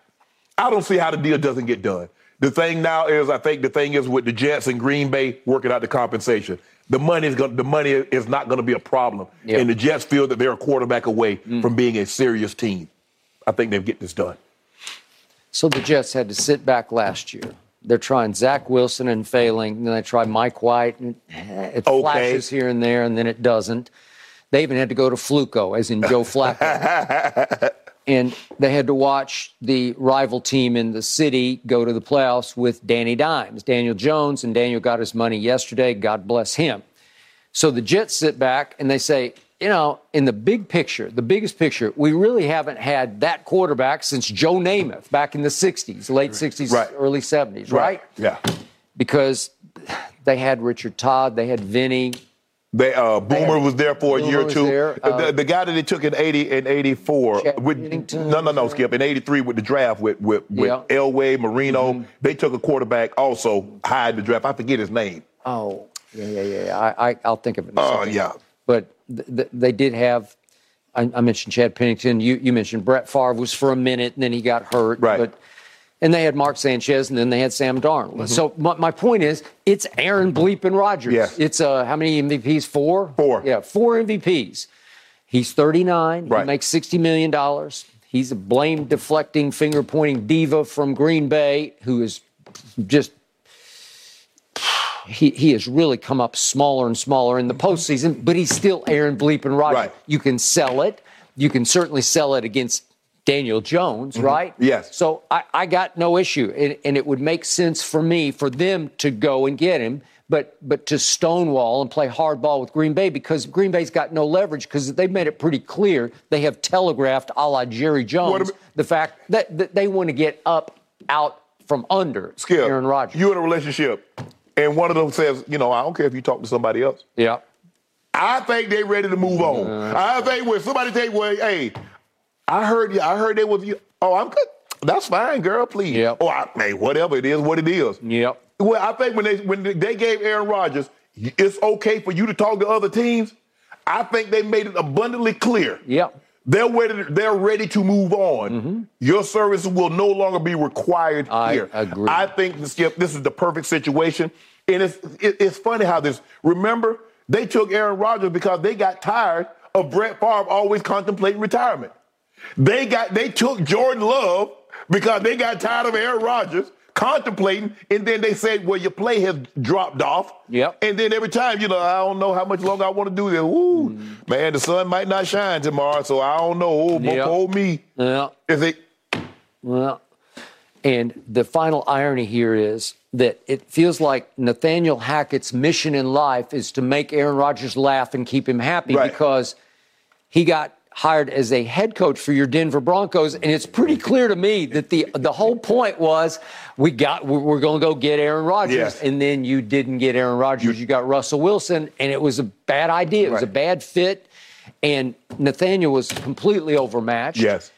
I don't see how the deal doesn't get done. The thing now is, I think the thing is with the Jets and Green Bay working out the compensation. The money is going. The money is not going to be a problem, Yeah. and the Jets feel that they're a quarterback away from being a serious team. I think they'll get this done. So the Jets had to sit back last year. They're trying Zach Wilson and failing. Then they try Mike White, and eh, it Okay. flashes here and there, and then it doesn't. They even had to go to Fluco, as in Joe Flacco. and they had to watch the rival team in the city go to the playoffs with Danny Dimes, Daniel Jones, and Daniel got his money yesterday. God bless him. So the Jets sit back and they say, you know, in the big picture, the biggest picture, we really haven't had that quarterback since Joe Namath back in the 60s, late 60s, Right. early 70s, right? Yeah. Because they had Richard Todd, they had Vinny. They, uh, Boomer was there for a Boomer year or two. Uh, uh, the, the guy that they took in 80 and 84 with Pennington no no no skip in 83 with the draft with with, with Yeah. Elway Marino Mm-hmm. they took a quarterback also high in the draft I forget his name Oh, yeah, yeah, yeah. I, I, I'll think of it. Oh, second. yeah. But th- th- they did have. I, I mentioned Chad Pennington. You, you mentioned Brett Favre was for a minute, and then he got hurt. Right. But and they had Mark Sanchez, and then they had Sam Darnold. So my, my point is, it's Aaron Bleepin Rodgers. Yeah. It's uh, how many MVPs? Four. Four. Yeah, four MVPs. He's 39. Right. He makes 60 million dollars. He's a blame deflecting, finger pointing diva from Green Bay who is just he he has really come up smaller and smaller in the postseason, but he's still Aaron Bleeping Rodgers. Right. You can sell it. You can certainly sell it against Daniel Jones, mm-hmm. right? Yes. So I, I got no issue, and, and it would make sense for me for them to go and get him, but but to stonewall and play hardball with Green Bay because Green Bay's got no leverage because they've made it pretty clear they have telegraphed, a la Jerry Jones, the fact that, that they want to get up out from under Skip, Aaron Rodgers. you in a relationship, and one of them says, you know, I don't care if you talk to somebody else. Yeah. I think they're ready to move on. Uh, I think when somebody tell away, hey, I heard you, I heard they was you. Oh, I'm good. That's fine, girl. Please. Yep. Oh, I, hey, whatever it is, what it is. Yep. Well, I think when they when they gave Aaron Rodgers, it's okay for you to talk to other teams. I think they made it abundantly clear. Yep. They're ready. They're ready to move on. Your services will no longer be required Mm-hmm. I here. agree. I think Skip, this is the perfect situation, and it's it, it's funny how this. Remember, they took Aaron Rodgers because they got tired of Brett Favre always contemplating retirement. They got they took Jordan Love because they got tired of Aaron Rodgers contemplating, and then they said, "Well, your play has dropped off." Yep. And then every time, you know, I don't know how much longer I want to do this. Ooh, mm. man, the sun might not shine tomorrow, so I don't know. Oh, Yep. hold me. Yeah. Is it? Well, and the final irony here is that it feels like Nathaniel Hackett's mission in life is to make Aaron Rodgers laugh and keep him happy Right. because he got hired as a head coach for your Denver Broncos, and it's pretty clear to me that the the whole point was we got we're, going to go get Aaron Rodgers, Yes. and then you didn't get Aaron Rodgers, you, got Russell Wilson, and it was a bad idea, it was a bad fit, and Nathaniel was completely overmatched Yes.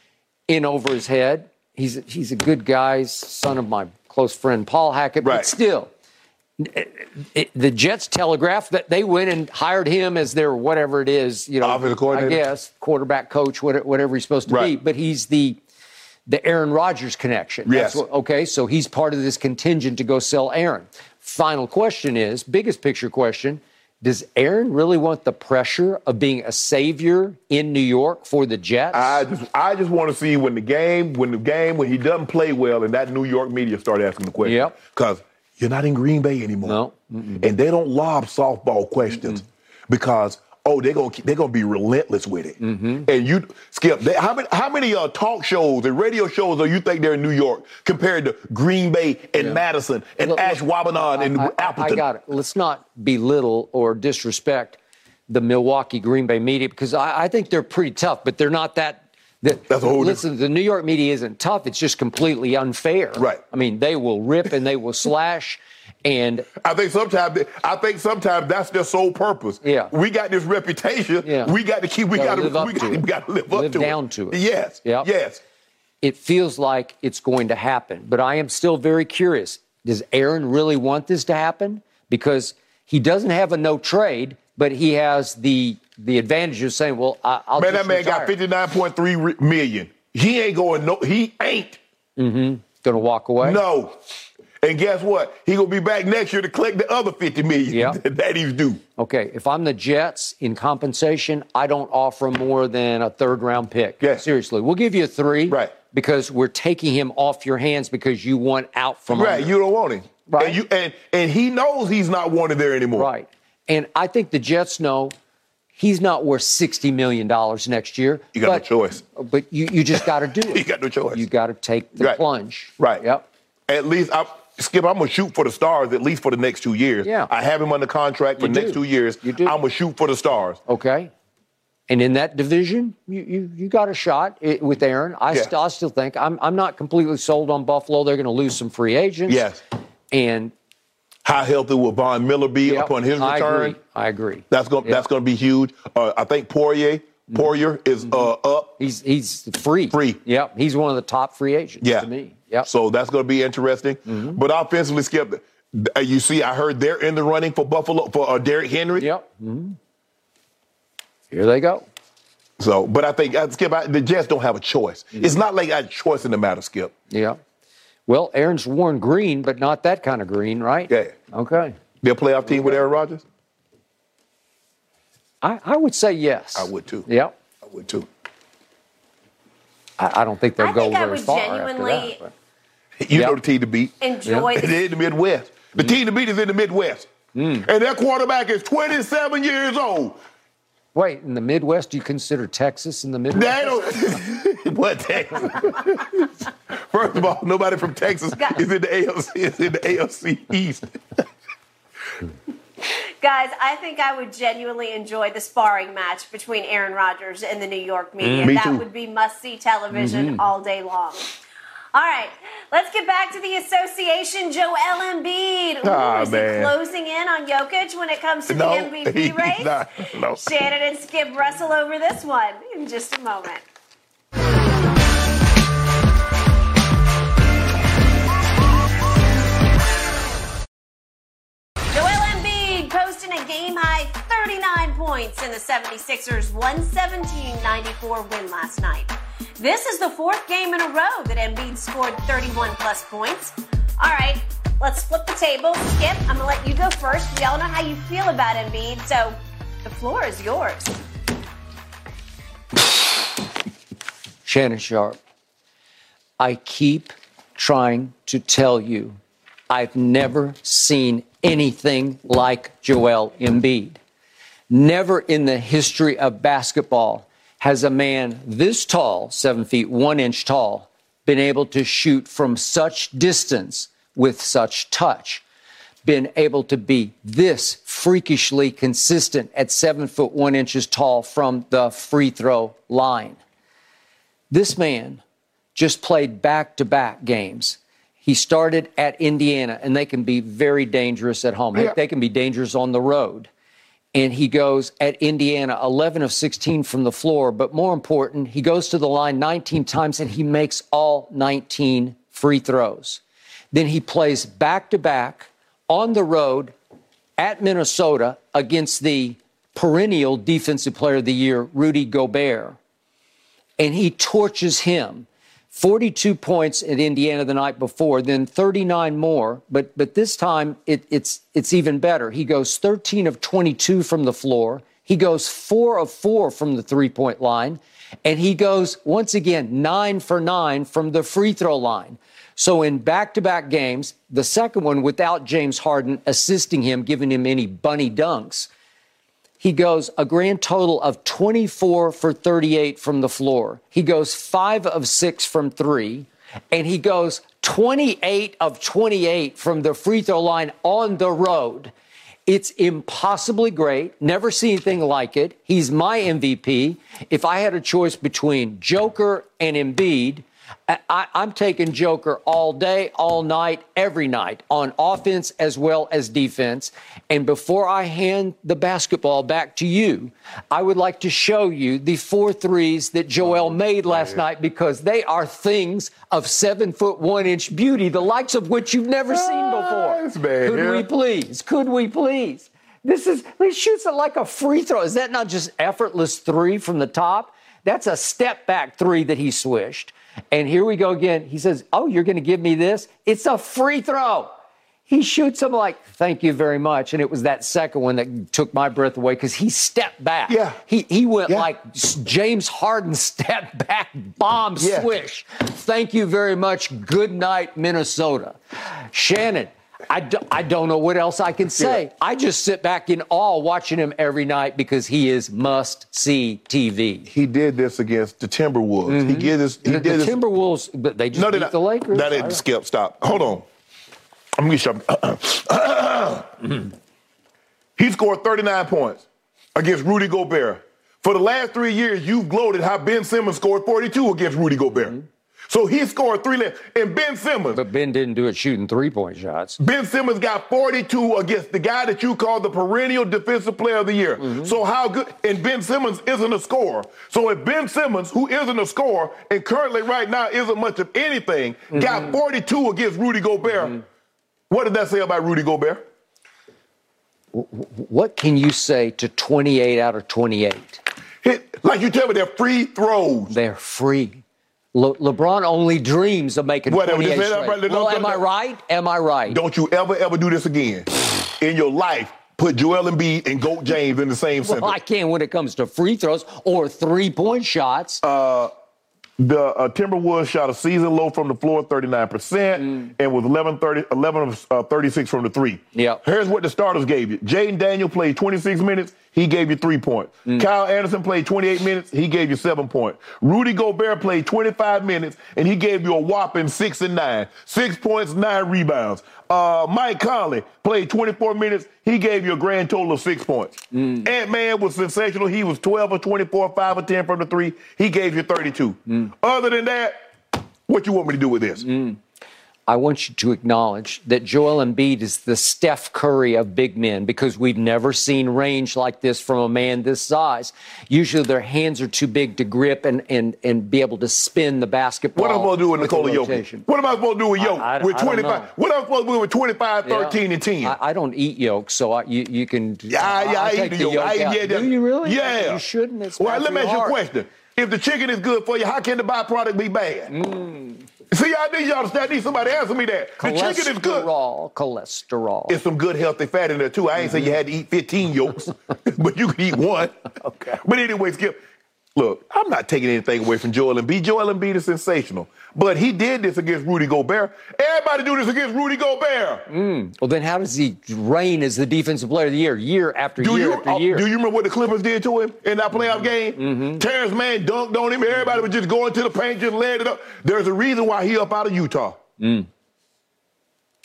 in over his head. He's he's a good guy, son of my close friend Paul Hackett, Right. but still, the Jets telegraphed that they went and hired him as their whatever it is, you know? I guess quarterback coach, whatever he's supposed to be. But he's the the Aaron Rodgers connection. Yes. what- okay, so he's part of this contingent to go sell Aaron. Final question is biggest picture question. Does Aaron really want the pressure of being a savior in New York for the Jets? I just I just want to see when the game when the game when he doesn't play well and that New York media start asking the question. Yep. Because you're not in Green Bay anymore. No. And they don't lob softball questions because oh they're gonna they're gonna be relentless with it. Mm-hmm. And you skip they, how many how many uh, talk shows and radio shows do you think they're in New York compared to Green Bay and Madison and Look, and I- Appleton? I got it. Let's not belittle or disrespect the Milwaukee Green Bay media because I, I think they're pretty tough, but they're not that. That That's a whole listen, the New York media isn't tough. It's just completely unfair. Right. I mean, they will rip and they will slash. And I think sometimes I think sometimes that's their sole purpose. Yeah. we got this reputation. Yeah. We got to keep. We got Gotta live up We to got it. to live up Live to down it. to it. Yes. Yep. Yes. it feels like it's going to happen. But I am still very curious. Does Aaron really want this to happen? Because he doesn't have a no trade, but he has the the advantage of saying, "Well, I, I'll just go. Man, that man retire. got fifty nine point three million. He ain't going. No, he ain't. Mm-hmm. Going to walk away. No. And guess what? He gonna be back next year to collect the other fifty million Yeah. that he's due. Okay, if I'm the Jets in compensation, I don't offer more than a third round pick. Yeah. Seriously, we'll give you a three. Right. Because we're taking him off your hands because you want out from Right. under. You don't want him. Right. And you and and he knows he's not wanted there anymore. Right. And I think the Jets know he's not worth $60 million next year. You got but, no choice. But you, you just got to do it. You got no choice. You got to take the Right. plunge. Right. Yep. At least I Skip, I'm gonna shoot for the stars at least for the next two years. Yeah. I have him under contract for You the next two years. You do. I'm gonna shoot for the stars. Okay. And in that division, you you, you got a shot with Aaron. I, Yeah. st- I still think I'm I'm not completely sold on Buffalo. They're going to lose some free agents. Yes. And How healthy will Von Miller be yep, upon his return? I agree. I agree. That's gonna Yep. that's gonna be huge. Uh, I think Poyer Poyer is uh, up. He's he's free. Free. Yep. He's one of the top free agents Yeah. to me. Yep. So that's going to be interesting. Mm-hmm. But offensively, Skip, uh, you see, I heard they're in the running for Buffalo for uh, Derrick Henry. Yep. hmm Here they go. So, but I think uh, Skip, I, the Jets don't have a choice. Mm-hmm. It's not like I had a choice in the matter, Skip. Yeah. Well, Aaron's worn green, but not that kind of green, right? Yeah. Okay. They're a playoff team with Aaron Rodgers. I, I would say yes. I would too. Yep. I would too. I, I don't think they'll I go think I very would far genuinely- after that. but- You know the team to beat. Enjoy And the- in the Midwest. The team to beat is in the Midwest. Mm. And their quarterback is 27 years old. Wait, in the Midwest, do you consider Texas in the Midwest? They don't. what Texas? First of all, nobody from Texas is in the AFC. Is in the AFC East. Guys, I think I would genuinely enjoy the sparring match between Aaron Rodgers and the New York media. Mm, me that too. would be must see television Mhm. all day long. All right, let's get back to the association. Joel Embiid. Ooh, Ah, is man. he closing in on Jokic when it comes to No, the MVP race? not. No. Shannon and Skip wrestle over this one in just a moment. Joel Embiid posting a game high 39 points in the 76ers 117-94 win last night. This is the fourth game in a row that Embiid scored 31 plus points. All right, let's flip the table. Skip, I'm gonna let you go first. We all know how you feel about Embiid, so the floor is yours. Shannon Sharpe, I keep trying to tell you I've never seen anything like Joel Embiid. Never in the history of basketball has a man this tall, seven feet one inch tall, been able to shoot from such distance with such touch, been able to be this freakishly consistent at seven foot one inches tall from the free throw line. This man just played back to back games. He started at Indiana, and they can be very dangerous at home. Heck. They can be dangerous on the road. And he goes at Indiana 11 of 16 from the floor. But more important, he goes to the line 19 times and he makes all 19 free throws. Then he plays back to back on the road at Minnesota against the perennial defensive player of the year, Rudy Gobert and he torches him. 42 points at Indiana the night before, then 39 more, but but this time it, it's it's even better. He goes 13 of 22 from the floor. He goes four of four from the three point line, and he goes once again nine for nine from the free throw line. So in back to back games, the second one without James Harden assisting him, giving him any bunny dunks, he goes a grand total of 24 for 38 from the floor. He goes five of six from three, and he goes 28 of 28 from the free throw line on the road. It's impossibly great. Never seen anything like it. He's my MVP. If I had a choice between Joker and Embiid, I, I'm taking Joker all day, all night, every night on offense as well as defense. And before I hand the basketball back to you, I would like to show you the four threes that Joel oh, made last night because they are things of seven foot one inch beauty, the likes of which you've never ah, seen before. Could here. we please? Could we please? This is, he shoots it like a free throw. Is that not just effortless three from the top? That's a step back three that he swished. And here we go again. He says, Oh, you're going to give me this? It's a free throw. He shoots him like, Thank you very much. And it was that second one that took my breath away because he stepped back. Yeah. He, he went Yeah. like James Harden step back bomb Yeah. swish. Thank you very much. Good night, Minnesota. Shannon, I, do, I don't know what else I can say. Yeah. I just sit back in awe watching him every night because he is must see TV. He did this against the Timberwolves. He did this. He Mm-hmm. The, did the this. Timberwolves, but they just no, beat not. the Lakers. That didn't skip. Stop. Hold on. I'm gonna get you. he scored 39 points against Rudy Gobert. For the last three years, you've gloated how Ben Simmons scored 42 against Rudy Gobert. So he scored three. le- And Ben Simmons, But Ben didn't do it shooting three point shots. Ben Simmons got 42 against the guy that you call the perennial defensive player of the year. Mm-hmm. So how good? And Ben Simmons isn't a scorer. So if Ben Simmons, who isn't a scorer and currently right now isn't much of anything, Mm-hmm. got 42 against Rudy Gobert, what did that say about Rudy Gobert? What can you say to 28 out of 28? Hit, like you tell me, they're free throws. They're free. Le- LeBron only dreams of making Whatever, 28 just that, straight. Well, Don't- am I right? Am I right? Don't you ever, ever do this again in your life. Put Joel Embiid and Goat James in the same Well, sentence. I can when it comes to free throws or three point shots. Uh, The uh, Timberwolves shot a season low from the floor, 39%, and was 11, 30, 11 of uh, 36 from the three. Yeah. Here's what the starters gave you. Jaden Daniel played 26 minutes. He gave you three points. Kyle Anderson played 28 minutes. He gave you seven points. Rudy Gobert played 25 minutes, and he gave you a whopping six and nine. Six points, nine rebounds. Uh, Mike Conley played 24 minutes. He gave you a grand total of six points. Mm. Ant Man was sensational. He was 12 or 24, 5 or 10 from the three. He gave you 32. Mm. Other than that, what you want me to do with this? Mm. I want you to acknowledge that Joel Embiid is the Steph Curry of big men because we've never seen range like this from a man this size. Usually their hands are too big to grip and, and, and be able to spin the basketball. What am I supposed to do with Nikola Jokic? What am I supposed to do with I- Jokic? I- with I don't 25? know. What am I supposed to do with 25, Yeah. 13, and 10? I, I don't eat yolk, so I, you, you can. Yeah, yeah, I'll I take eat the yolk. I, yeah, Do you really? Yeah. You shouldn't. It's well, let me ask you a question. If the chicken is good for you, how can the byproduct be bad? Mm. See, I need y'all to I need somebody to answer me that. The chicken is good. Cholesterol, cholesterol. It's some good healthy fat in there too. I ain't say you mm-hmm. had to eat 15 yolks, but you can eat one. Okay. But anyway, Skip, look, I'm not taking anything away from Joel Embiid. Joel Embiid is sensational. But he did this against Rudy Gobert. Everybody do this against Rudy Gobert. Mm. Well, then how does he reign as the defensive player of the year, year after Do year you, after uh, year? do you remember what the Clippers did to him in that playoff game? Mm-hmm. Terrence Mann dunked on him. Everybody was just going to the paint, just laying it up. There's a reason why he up out of Utah. Mm.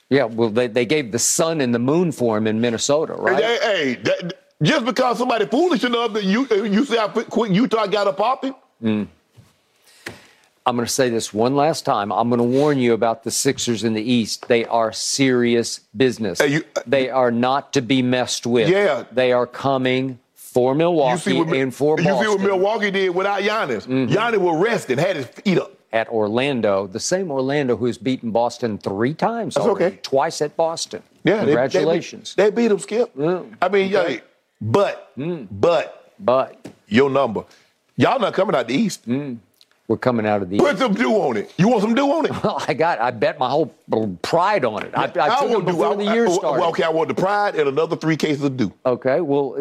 yeah, well, they, they gave the sun and the moon for him in Minnesota, right? Hey, hey, that- just because somebody foolish enough that you uh, you see how quick Utah got up off him. Mm. I'm going to say this one last time. I'm going to warn you about the Sixers in the East. They are serious business. Hey, you- uh, they are not to be messed with. Yeah. They are coming for Milwaukee what and for you see what Milwaukee did without Giannis. Mm-hmm. Giannis was resting, had his feet up. at Orlando, the same Orlando who's beaten Boston three times That's already, okay. twice at Boston. Yeah, Congratulations. They, beat, they beat him, Skip. I mean, yeah, But mm. but but your number, y'all not coming out the East. Mm. we're coming out of the Put some dew on it. You want some dew on it? Well, I got. I bet my whole pride on it. I, I took want it before I- the I- year well, okay, I want the pride and another three cases of dew. Okay. Well,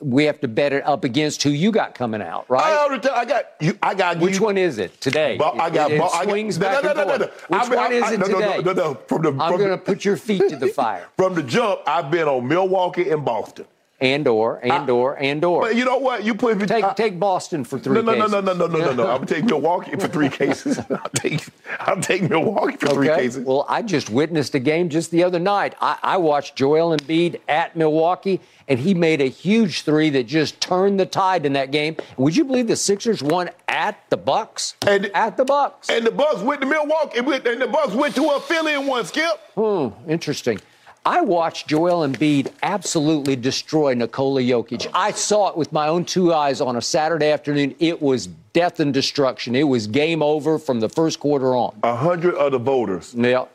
we have to bet it up against who you got coming out, I right? already tell, I got you. I got Which you. one is it today? Bo- I got. It, it I got- swings no, back no, and no, no, forth. no. Which one is it today? No, no, no. From the I'm going to put your feet to the fire. from the jump, I've been on Milwaukee and Boston. And or, and or, and or. But you know what? You put Take I- take Boston for three No, no, no, cases. no, no, no, no, no, no. I'm gonna take Milwaukee for three cases. I'll take, I'll take Milwaukee for three Okay. cases. Well, I just witnessed a game just the other night. I, I watched Joel Embiid at Milwaukee, and he made a huge three that just turned the tide in that game. Would you believe the Sixers won at the Bucks? And- at the Bucks. And the Bucks went to Milwaukee, and the Bucks went to a Philly and won. Skip. Hmm, interesting. I watched Joel Embiid absolutely destroy Nikola Jokic. I saw it with my own two eyes on a Saturday afternoon. It was death and destruction. It was game over from the first quarter on. A hundred of the voters Yeah,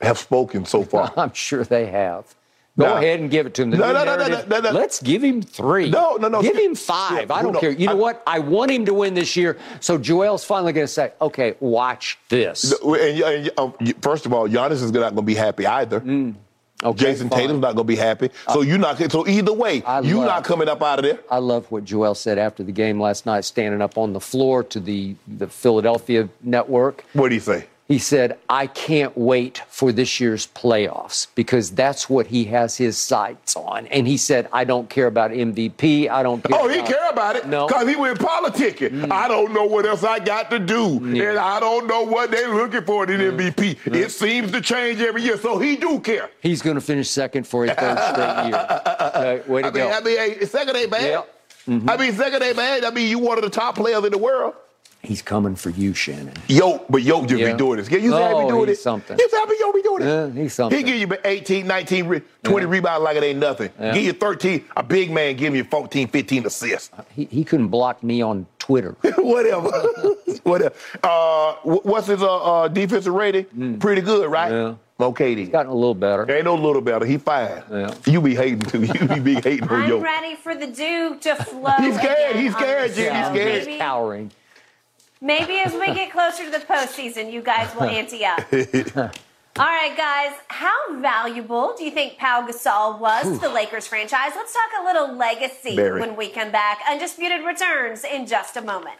have spoken so far. I'm sure they have. Go No. ahead and give it to him. The No, no, no, no, no, no. Let's give him three. No, no, no. Give him five. Yeah, I don't no, care. You know what? I want him to win this year. So Joel's finally going to say, okay, watch this. And, and, um, first of all, Giannis is not going to be happy either. Mm. Okay, Jayson fine. Tatum's not going to be happy. So you're not. So either way, I you love- not coming up out of there. I love what Joel said after the game last night, standing up on the floor to the, the Philadelphia network. What do you say? He said, I can't wait for this year's playoffs because that's what he has his sights on. And he said, I don't care about MVP. I don't care. Oh, he care about it No. because he went politicking. I don't know what else I got to do, and I don't know what they're looking for in an MVP. It seems to change every year, so he do care. He's going to finish second for his third straight year. Way to I mean, go. I mean, second ain't bad. Yep. Mm-hmm. I mean, second ain't bad. I mean, you one of the top players in the world. He's coming for you, Shannon. Yo, but Yo just Yeah. be doing this. Yeah, you see how Oh, doing he's it? something. You see how Yo be doing it? Yeah, he's something. He give you 18, 19, re- 20 rebounds like it ain't nothing. Yeah. Give you 13. A big man give you 14, 15 assists. He, he couldn't block me on Twitter. Whatever. Whatever. Uh, what's his uh, uh, defensive rating? Pretty good, right? Mm. Yeah. Okay, then. Gotten a little better. Ain't no little better. He fine. Yeah. You be hating too. You be big hating on I'm Yo. ready for the dew to flow. He's scared. again He's scared, the Jim. He's scared. Maybe, Cowering. Maybe as we get closer to the postseason, you guys will ante up. All right, guys, how valuable do you think Pau Gasol was Oof. to the Lakers franchise? Let's talk a little legacy Barry. when we come back. Undisputed returns in just a moment.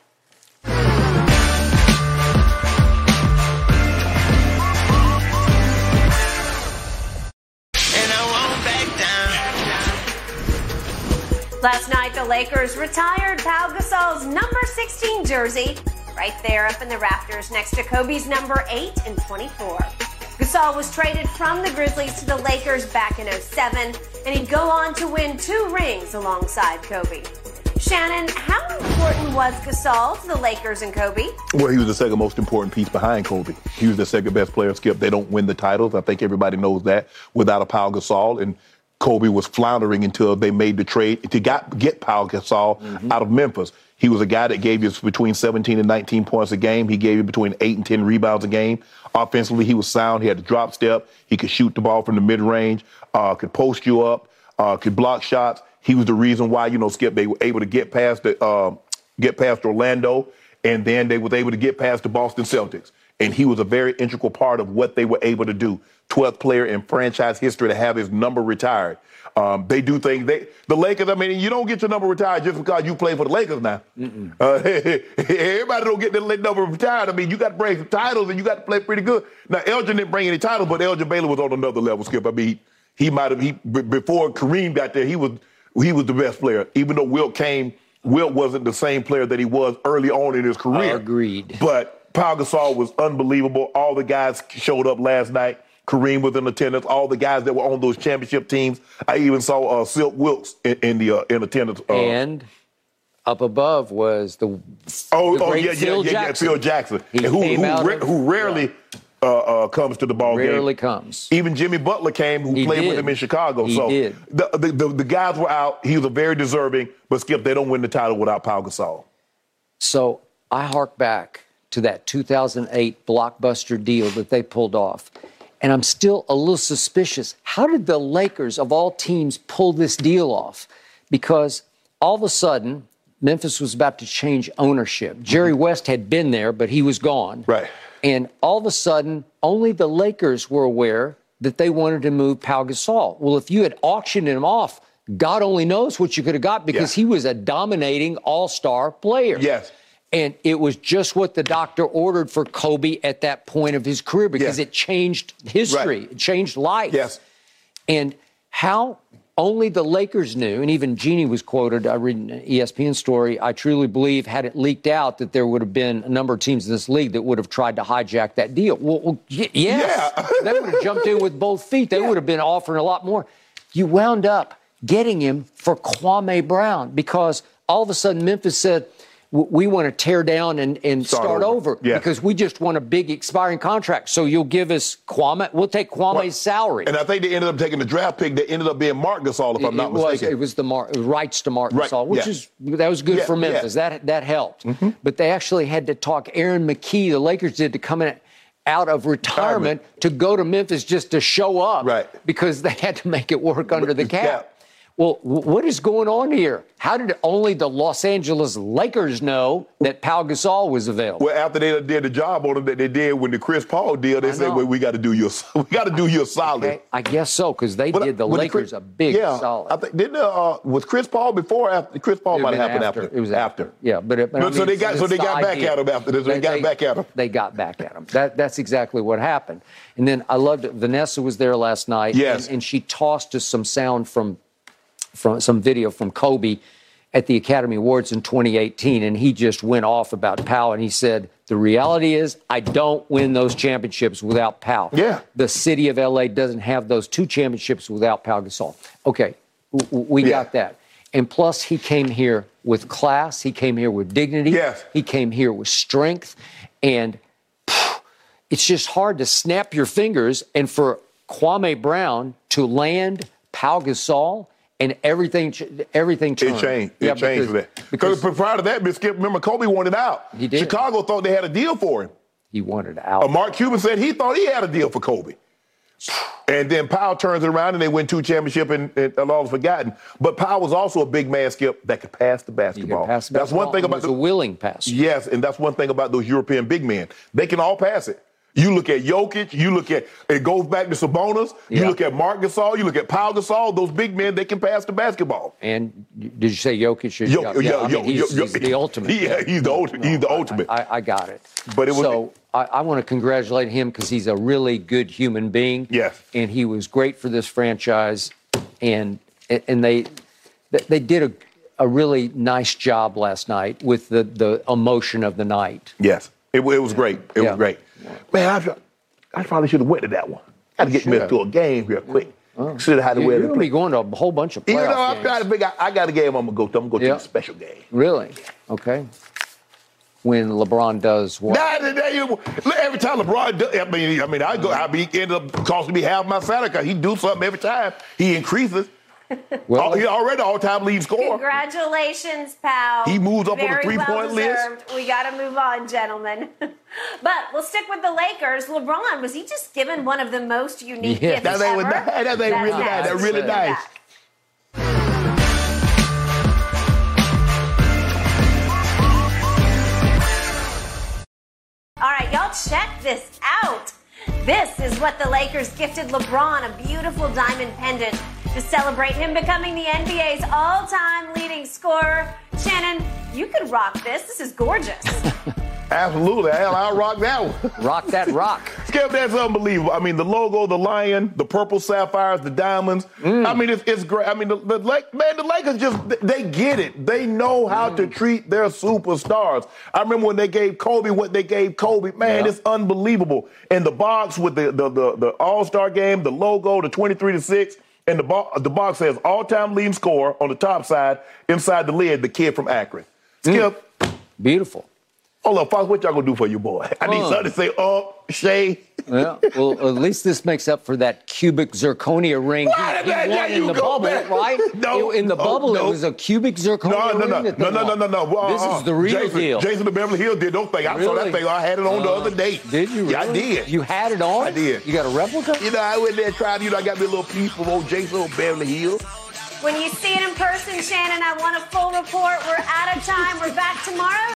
Last night, the Lakers retired Pau Gasol's number 16 jersey right there up in the rafters next to Kobe's number 8 and 24. Gasol was traded from the Grizzlies to the Lakers back in 07, and he'd go on to win two rings alongside Kobe. Shannon, how important was Gasol to the Lakers and Kobe? Well, he was the second most important piece behind Kobe. He was the second best player. Skip, they don't win the titles. I think everybody knows that without a Pau Gasol. And Kobe was floundering until they made the trade to got, get Pau Gasol mm-hmm. out of Memphis. He was a guy that gave you between 17 and 19 points a game. He gave you between 8 and 10 rebounds a game. Offensively, he was sound. He had a drop step. He could shoot the ball from the mid range, uh, could post you up, uh, could block shots. He was the reason why, you know, Skip, they were able to get past the, uh, get past Orlando, and then they was able to get past the Boston Celtics. And he was a very integral part of what they were able to do. 12th player in franchise history to have his number retired. Um, they do things. They the Lakers. I mean, you don't get your number retired just because you play for the Lakers now. Uh, everybody don't get their number retired. I mean, you got to bring some titles and you got to play pretty good. Now, Elgin didn't bring any titles, but Elgin Baylor was on another level. Skip. I mean, he, he might have. He before Kareem got there, he was he was the best player. Even though Wilt came, Wilt wasn't the same player that he was early on in his career. Agreed. But Pau Gasol was unbelievable. All the guys showed up last night. Kareem was in attendance. All the guys that were on those championship teams. I even saw uh, Silk Wilkes in, in the uh, in attendance. Uh, and up above was the oh the oh yeah Phil yeah, yeah, yeah Phil Jackson He who came who, out ra- of- who rarely uh, uh, comes to the ball game. Rarely comes. Even Jimmy Butler came, who He played with him in Chicago. He so did. The, the, the the guys were out. He was a very deserving, but Skip, they don't win the title without Pau Gasol. So I hark back to that 2008 blockbuster deal that they pulled off. And I'm still a little suspicious. How did the Lakers, of all teams, pull this deal off? Because all of a sudden, Memphis was about to change ownership. Jerry mm-hmm. West had been there, but he was gone. Right. And all of a sudden, only the Lakers were aware that they wanted to move Pau Gasol. Well, if you had auctioned him off, God only knows what you could have got because he was a dominating all star player. Yes. And it was just what the doctor ordered for Kobe at that point of his career because Yes. it changed history, Right. it changed life. Yes. And how only the Lakers knew, and even Jeanie was quoted, I read an ESPN story, I truly believe had it leaked out that there would have been a number of teams in this league that would have tried to hijack that deal. Well, well y- yes. they would have jumped in with both feet. They would have been offering a lot more. You wound up getting him for Kwame Brown because all of a sudden Memphis said, "W- we want to tear down and, and Start start, over." over, Yes. because we just want a big expiring contract. So you'll give us Kwame. We'll take Kwame's salary. And I think they ended up taking the draft pick that ended up being Marc Gasol, if I'm not it was, mistaken. It was the mar- rights to Marc Right, Gasol, which yeah. is that was good Yeah, for yeah. Mm-hmm. Memphis. That that helped. But they actually had to talk Aaron McKie, the Lakers did, to come in out of retirement to go to Memphis just to show up, Right. Because they had to make it work under the cap. Well, what is going on here? How did only the Los Angeles Lakers know that Pau Gasol was available? Well, after they did the job on him that they did when the Chris Paul deal, they said. "Well, we got to do you, we got to do you a solid." Okay, I guess so because they But, uh, did the Lakers a big yeah, solid. I think didn't uh, was Chris Paul before or after Chris Paul might have happened after. It was after. Yeah, but, it, but I No, so they got- so they the got back at him after this. They got back at him. They got back at him. That that's exactly what happened. And then I loved it. Vanessa was there last night. Yes. and, and she tossed us some sound from from some video from Kobe at the Academy Awards in 2018, and he just went off about Pau, and he said. The reality is, I don't win those championships without Pau. Yeah. The city of LA doesn't have those two championships without Pau Gasol. Okay, w- we Yeah. got that. And plus, he came here with class. He came here with dignity. Yes. He came here with strength. And phew, it's just hard to snap your fingers and for Kwame Brown to land Pau Gasol and everything, everything It turned. changed. It Yeah, changed because- that. Because Because prior to that, Miss Skip, remember Kobe wanted out. He did. Chicago thought they had a deal for him. he wanted out. Uh, Mark Cuban said he thought he had a deal for Kobe. And then Pau turns it around and they win two championships and, and all forgotten. But Pau was also a big man, Skip, that could pass the basketball. pass the that's one basketball. thing He about was the a willing pass. Yes, and that's one thing about those European big men. They can all pass it. You look at Jokic, you look at it goes back to Sabonis, you Yeah. look at Marc Gasol, you look at Pau Gasol, those big men, they can pass the basketball. And did you say Jokic? Yo, yeah, yo, I mean, he's, he's the ultimate. Yeah, he's the ultimate. he's the I- ultimate. I, I got it. But it was- so I, I want to congratulate him because he's a really good human being. Yes. and he was great for this franchise, and and they they did a a really nice job last night with the, the emotion of the night. Yes, it, it was great. It Yeah. was great. Man, I, I probably should have went to that one. Got to get me Should've. a game real quick. Uh-huh. Should have had to You- wear You're going to be going to a whole bunch of You know, I'm trying to figure out. I got a game I'm gonna go to. I'm gonna go Yeah. to the special game. Really? Okay. When LeBron does what? Nah, nah, nah, you- every time LeBron, do, I mean, I mean, I go, I be end up costing me half my salary he do something every time. He increases. Well, Oh, he already all time lead scorer. Congratulations, pal. He moves up on the Very three-point well list. We got to move on, gentlemen. but we'll stick with the Lakers. LeBron, was he just given one of the most unique Yeah. gifts That ain't ever? nice. That ain't really nice. That really nice. All right, y'all check this out. This is what the Lakers gifted LeBron a beautiful diamond pendant to celebrate him becoming the NBA's all time leading scorer. Shannon, you could rock this. This is gorgeous. Absolutely. Hell, I'll rock that one. Rock that rock. Skip, that's unbelievable. I mean, the logo, the lion, the purple sapphires, the diamonds. Mm. I mean, it's, it's great. I mean, the, the Lake, man, the Lakers just they get it. They know how Mm. to treat their superstars. I remember when they gave Kobe what they gave Kobe. Man, Yeah. it's unbelievable. And the box with the the the, the All Star game, the logo, the twenty three to six. And the, bo- the box says all-time leading scorer on the top side. Inside the lid, the kid from Akron. Skip, Beautiful. Hold up, Fox, what y'all gonna do for your boy? I need Huh. something to say, up, Shay. Yeah. Well, at least this makes up for that cubic zirconia ring Why, he, he man, won in you the go, bubble, man. right? No, in the oh, bubble, no. it was a cubic zirconia No, no, ring no, that no, they no, no, no, no. Well, This uh-uh. is the real Jason, deal. Jason of Beverly Hills did those things. I saw that Really? thing. I had it on the Uh, other day. Did you? Yeah, I did. You had it on? I did. You got a replica? You know, I went there trying. You know, I got me a little piece from old Jason of Beverly Hills. when you see it in person, Shannon, I want a full report. We're out of time. We're back tomorrow.